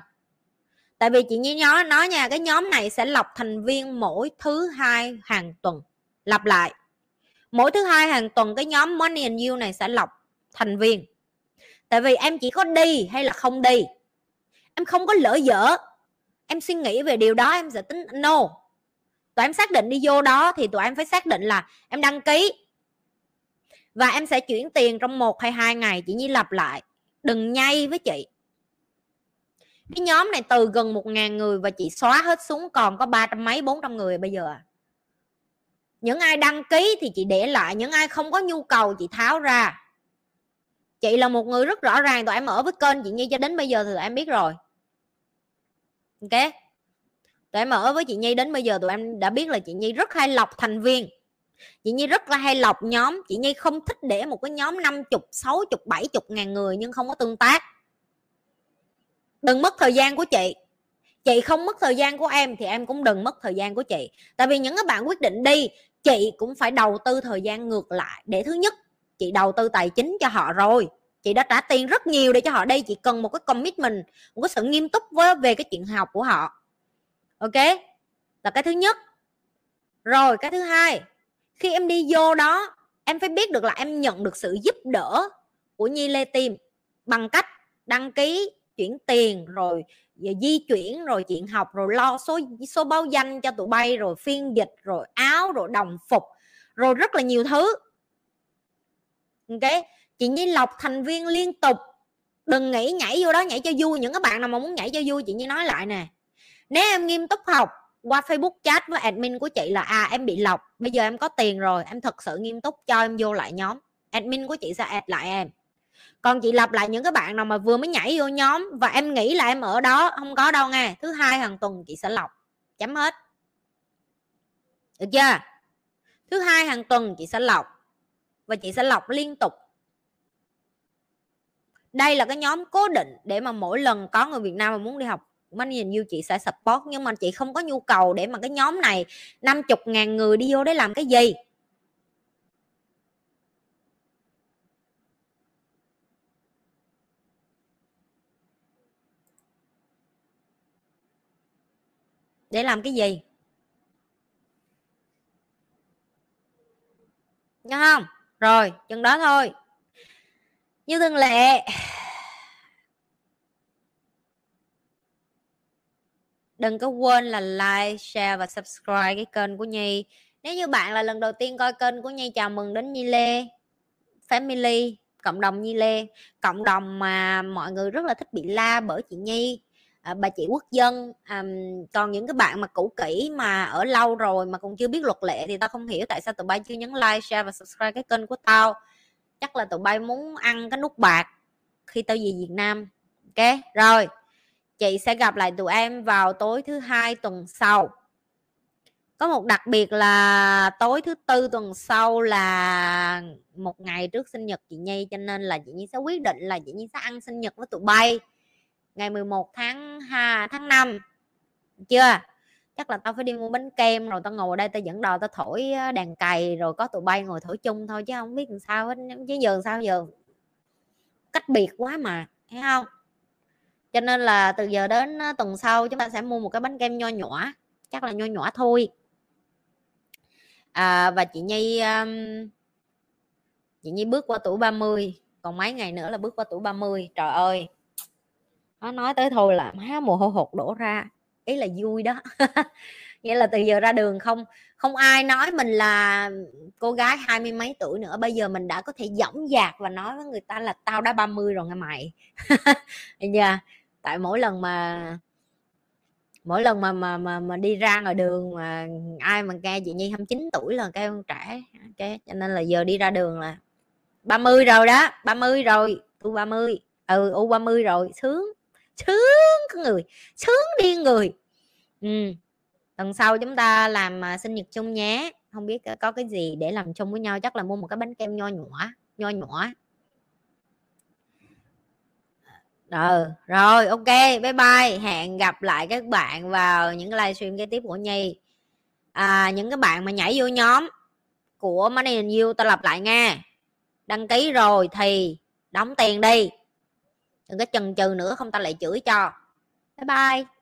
Tại vì chị nhi nhớ nói nha, cái nhóm này sẽ lọc thành viên mỗi thứ hai hàng tuần. Lặp lại. Mỗi thứ hai hàng tuần, cái nhóm money and you này sẽ lọc thành viên. Tại vì em chỉ có đi hay là không đi? Em không có lỡ dở. Em suy nghĩ về điều đó, em sẽ tính no. Tụi em xác định đi vô đó thì tụi em phải xác định là em đăng ký. Và em sẽ chuyển tiền trong một hay hai ngày. Chị nhi lặp lại. Đừng nhay với chị cái nhóm này từ gần một ngàn người và chị xóa hết xuống còn có ba trăm mấy, bốn trăm người bây giờ à. những ai đăng ký thì chị để lại, những ai không có nhu cầu chị tháo ra. Chị là một người rất rõ ràng, tụi em ở với kênh chị nhi cho đến bây giờ thì tụi em biết rồi. Ok? Tụi em ở với chị nhi đến bây giờ tụi em đã biết là chị nhi rất hay lọc thành viên. Chị nhi rất là hay lọc nhóm. Chị nhi không thích để một cái nhóm năm chục, sáu chục, bảy chục ngàn người nhưng không có tương tác đừng mất thời gian của chị. Chị không mất thời gian của em thì em cũng đừng mất thời gian của chị. Tại vì những cái bạn quyết định đi, chị cũng phải đầu tư thời gian ngược lại. Để thứ nhất, chị đầu tư tài chính cho họ rồi. Chị đã trả tiền rất nhiều để cho họ đây chị cần một cái commitment, một cái sự nghiêm túc với, về cái chuyện học của họ. Ok? Là cái thứ nhất. Rồi, cái thứ hai. Khi em đi vô đó, em phải biết được là em nhận được sự giúp đỡ của nhi lê tim bằng cách đăng ký chuyển tiền rồi à, di chuyển rồi chuyện học, rồi lo số số báo danh cho tụi bay, rồi phiên dịch, rồi áo, rồi đồng phục, rồi rất là nhiều thứ. Ok, chị nhi lọc thành viên liên tục. Đừng nghĩ nhảy vô đó, nhảy cho vui, những các bạn nào mà muốn nhảy cho vui, chị nhi nói lại nè. Nếu em nghiêm túc học, qua facebook chat với admin của chị là à em bị lọc, bây giờ em có tiền rồi, em thật sự nghiêm túc, cho em vô lại nhóm. Admin của chị sẽ add lại em còn chị lặp lại những cái bạn nào mà vừa mới nhảy vô nhóm và em nghĩ là em ở đó, không có đâu nghe. Thứ hai hàng tuần chị sẽ lọc, chấm hết. Được chưa? Thứ hai hàng tuần chị sẽ lọc và chị sẽ lọc liên tục. Đây là cái nhóm cố định để mà mỗi lần có người Việt Nam mà muốn đi học Money nhìn như chị sẽ support, nhưng mà chị không có nhu cầu để mà cái nhóm này 50 ngàn người đi vô để làm cái gì. Để làm cái gì? Nhớ không? Rồi, chừng đó thôi. Như thường lệ. Đừng có quên là like, share và subscribe cái kênh của nhi. Nếu như bạn là lần đầu tiên coi kênh của nhi, chào mừng đến nhi lê. Family, cộng đồng nhi lê. Cộng đồng mà mọi người rất là thích bị la bởi chị nhi à, bà chị quốc dân à, còn những cái bạn mà cũ kỹ mà ở lâu rồi mà còn chưa biết luật lệ thì tao không hiểu tại sao tụi bay chưa nhấn like share và subscribe cái kênh của tao. Chắc là tụi bay muốn ăn cái nút bạc khi tao về Việt Nam. Ok rồi. Chị sẽ gặp lại tụi em vào tối thứ hai tuần sau. Có một đặc biệt là tối thứ tư tuần sau là một ngày trước sinh nhật chị Nhi cho nên là chị Nhi sẽ quyết định là chị Nhi sẽ ăn sinh nhật với tụi bay ngày 11 tháng 2 tháng 5 chưa? Chắc là tao phải đi mua bánh kem rồi tao ngồi đây tao dẫn đò tao thổi đàn cày rồi có tụi bay ngồi thổi chung thôi chứ không biết làm sao hết. Chứ giờ sao giờ? Cách biệt quá mà thấy không? Cho nên là từ giờ đến tuần sau chúng ta sẽ mua một cái bánh kem nho nhỏ. Chắc là nho nhỏ thôi. À, và chị Nhi um, chị Nhi bước qua tuổi 30 còn mấy ngày nữa là bước qua tuổi 30 trời ơi! Nó nói tới thôi là má mồ hôi hột đổ ra ý là vui đó. Nghĩa là từ giờ ra đường không không ai nói mình là cô gái hai mươi mấy tuổi nữa. Bây giờ mình đã có thể dõng dạc và nói với người ta là tao đã 30 rồi nghe mày. Nha tại mỗi lần mà mỗi lần mà mà mà, mà đi ra ngoài đường mà ai mà nghe chị nhi 29 tuổi là cái con trẻ cái cho nên là giờ đi ra đường là 30 rồi đó 30 rồi u 30 ừ u 30 rồi sướng sướng có người sướng điên người. Ừ tuần sau chúng ta làm uh, sinh nhật chung nhé. Không biết à, có cái gì để làm chung với nhau chắc là mua một cái bánh kem nho nhỏ nho nhỏ. Rồi rồi ok bye bye. Hẹn gặp lại các bạn vào những livestream kế tiếp của nhi. À, những cái bạn mà nhảy vô nhóm của money and you ta lặp lại nha. Đăng ký rồi thì đóng tiền đi đừng có chần chừ nữa không ta lại chửi cho. Bye bye.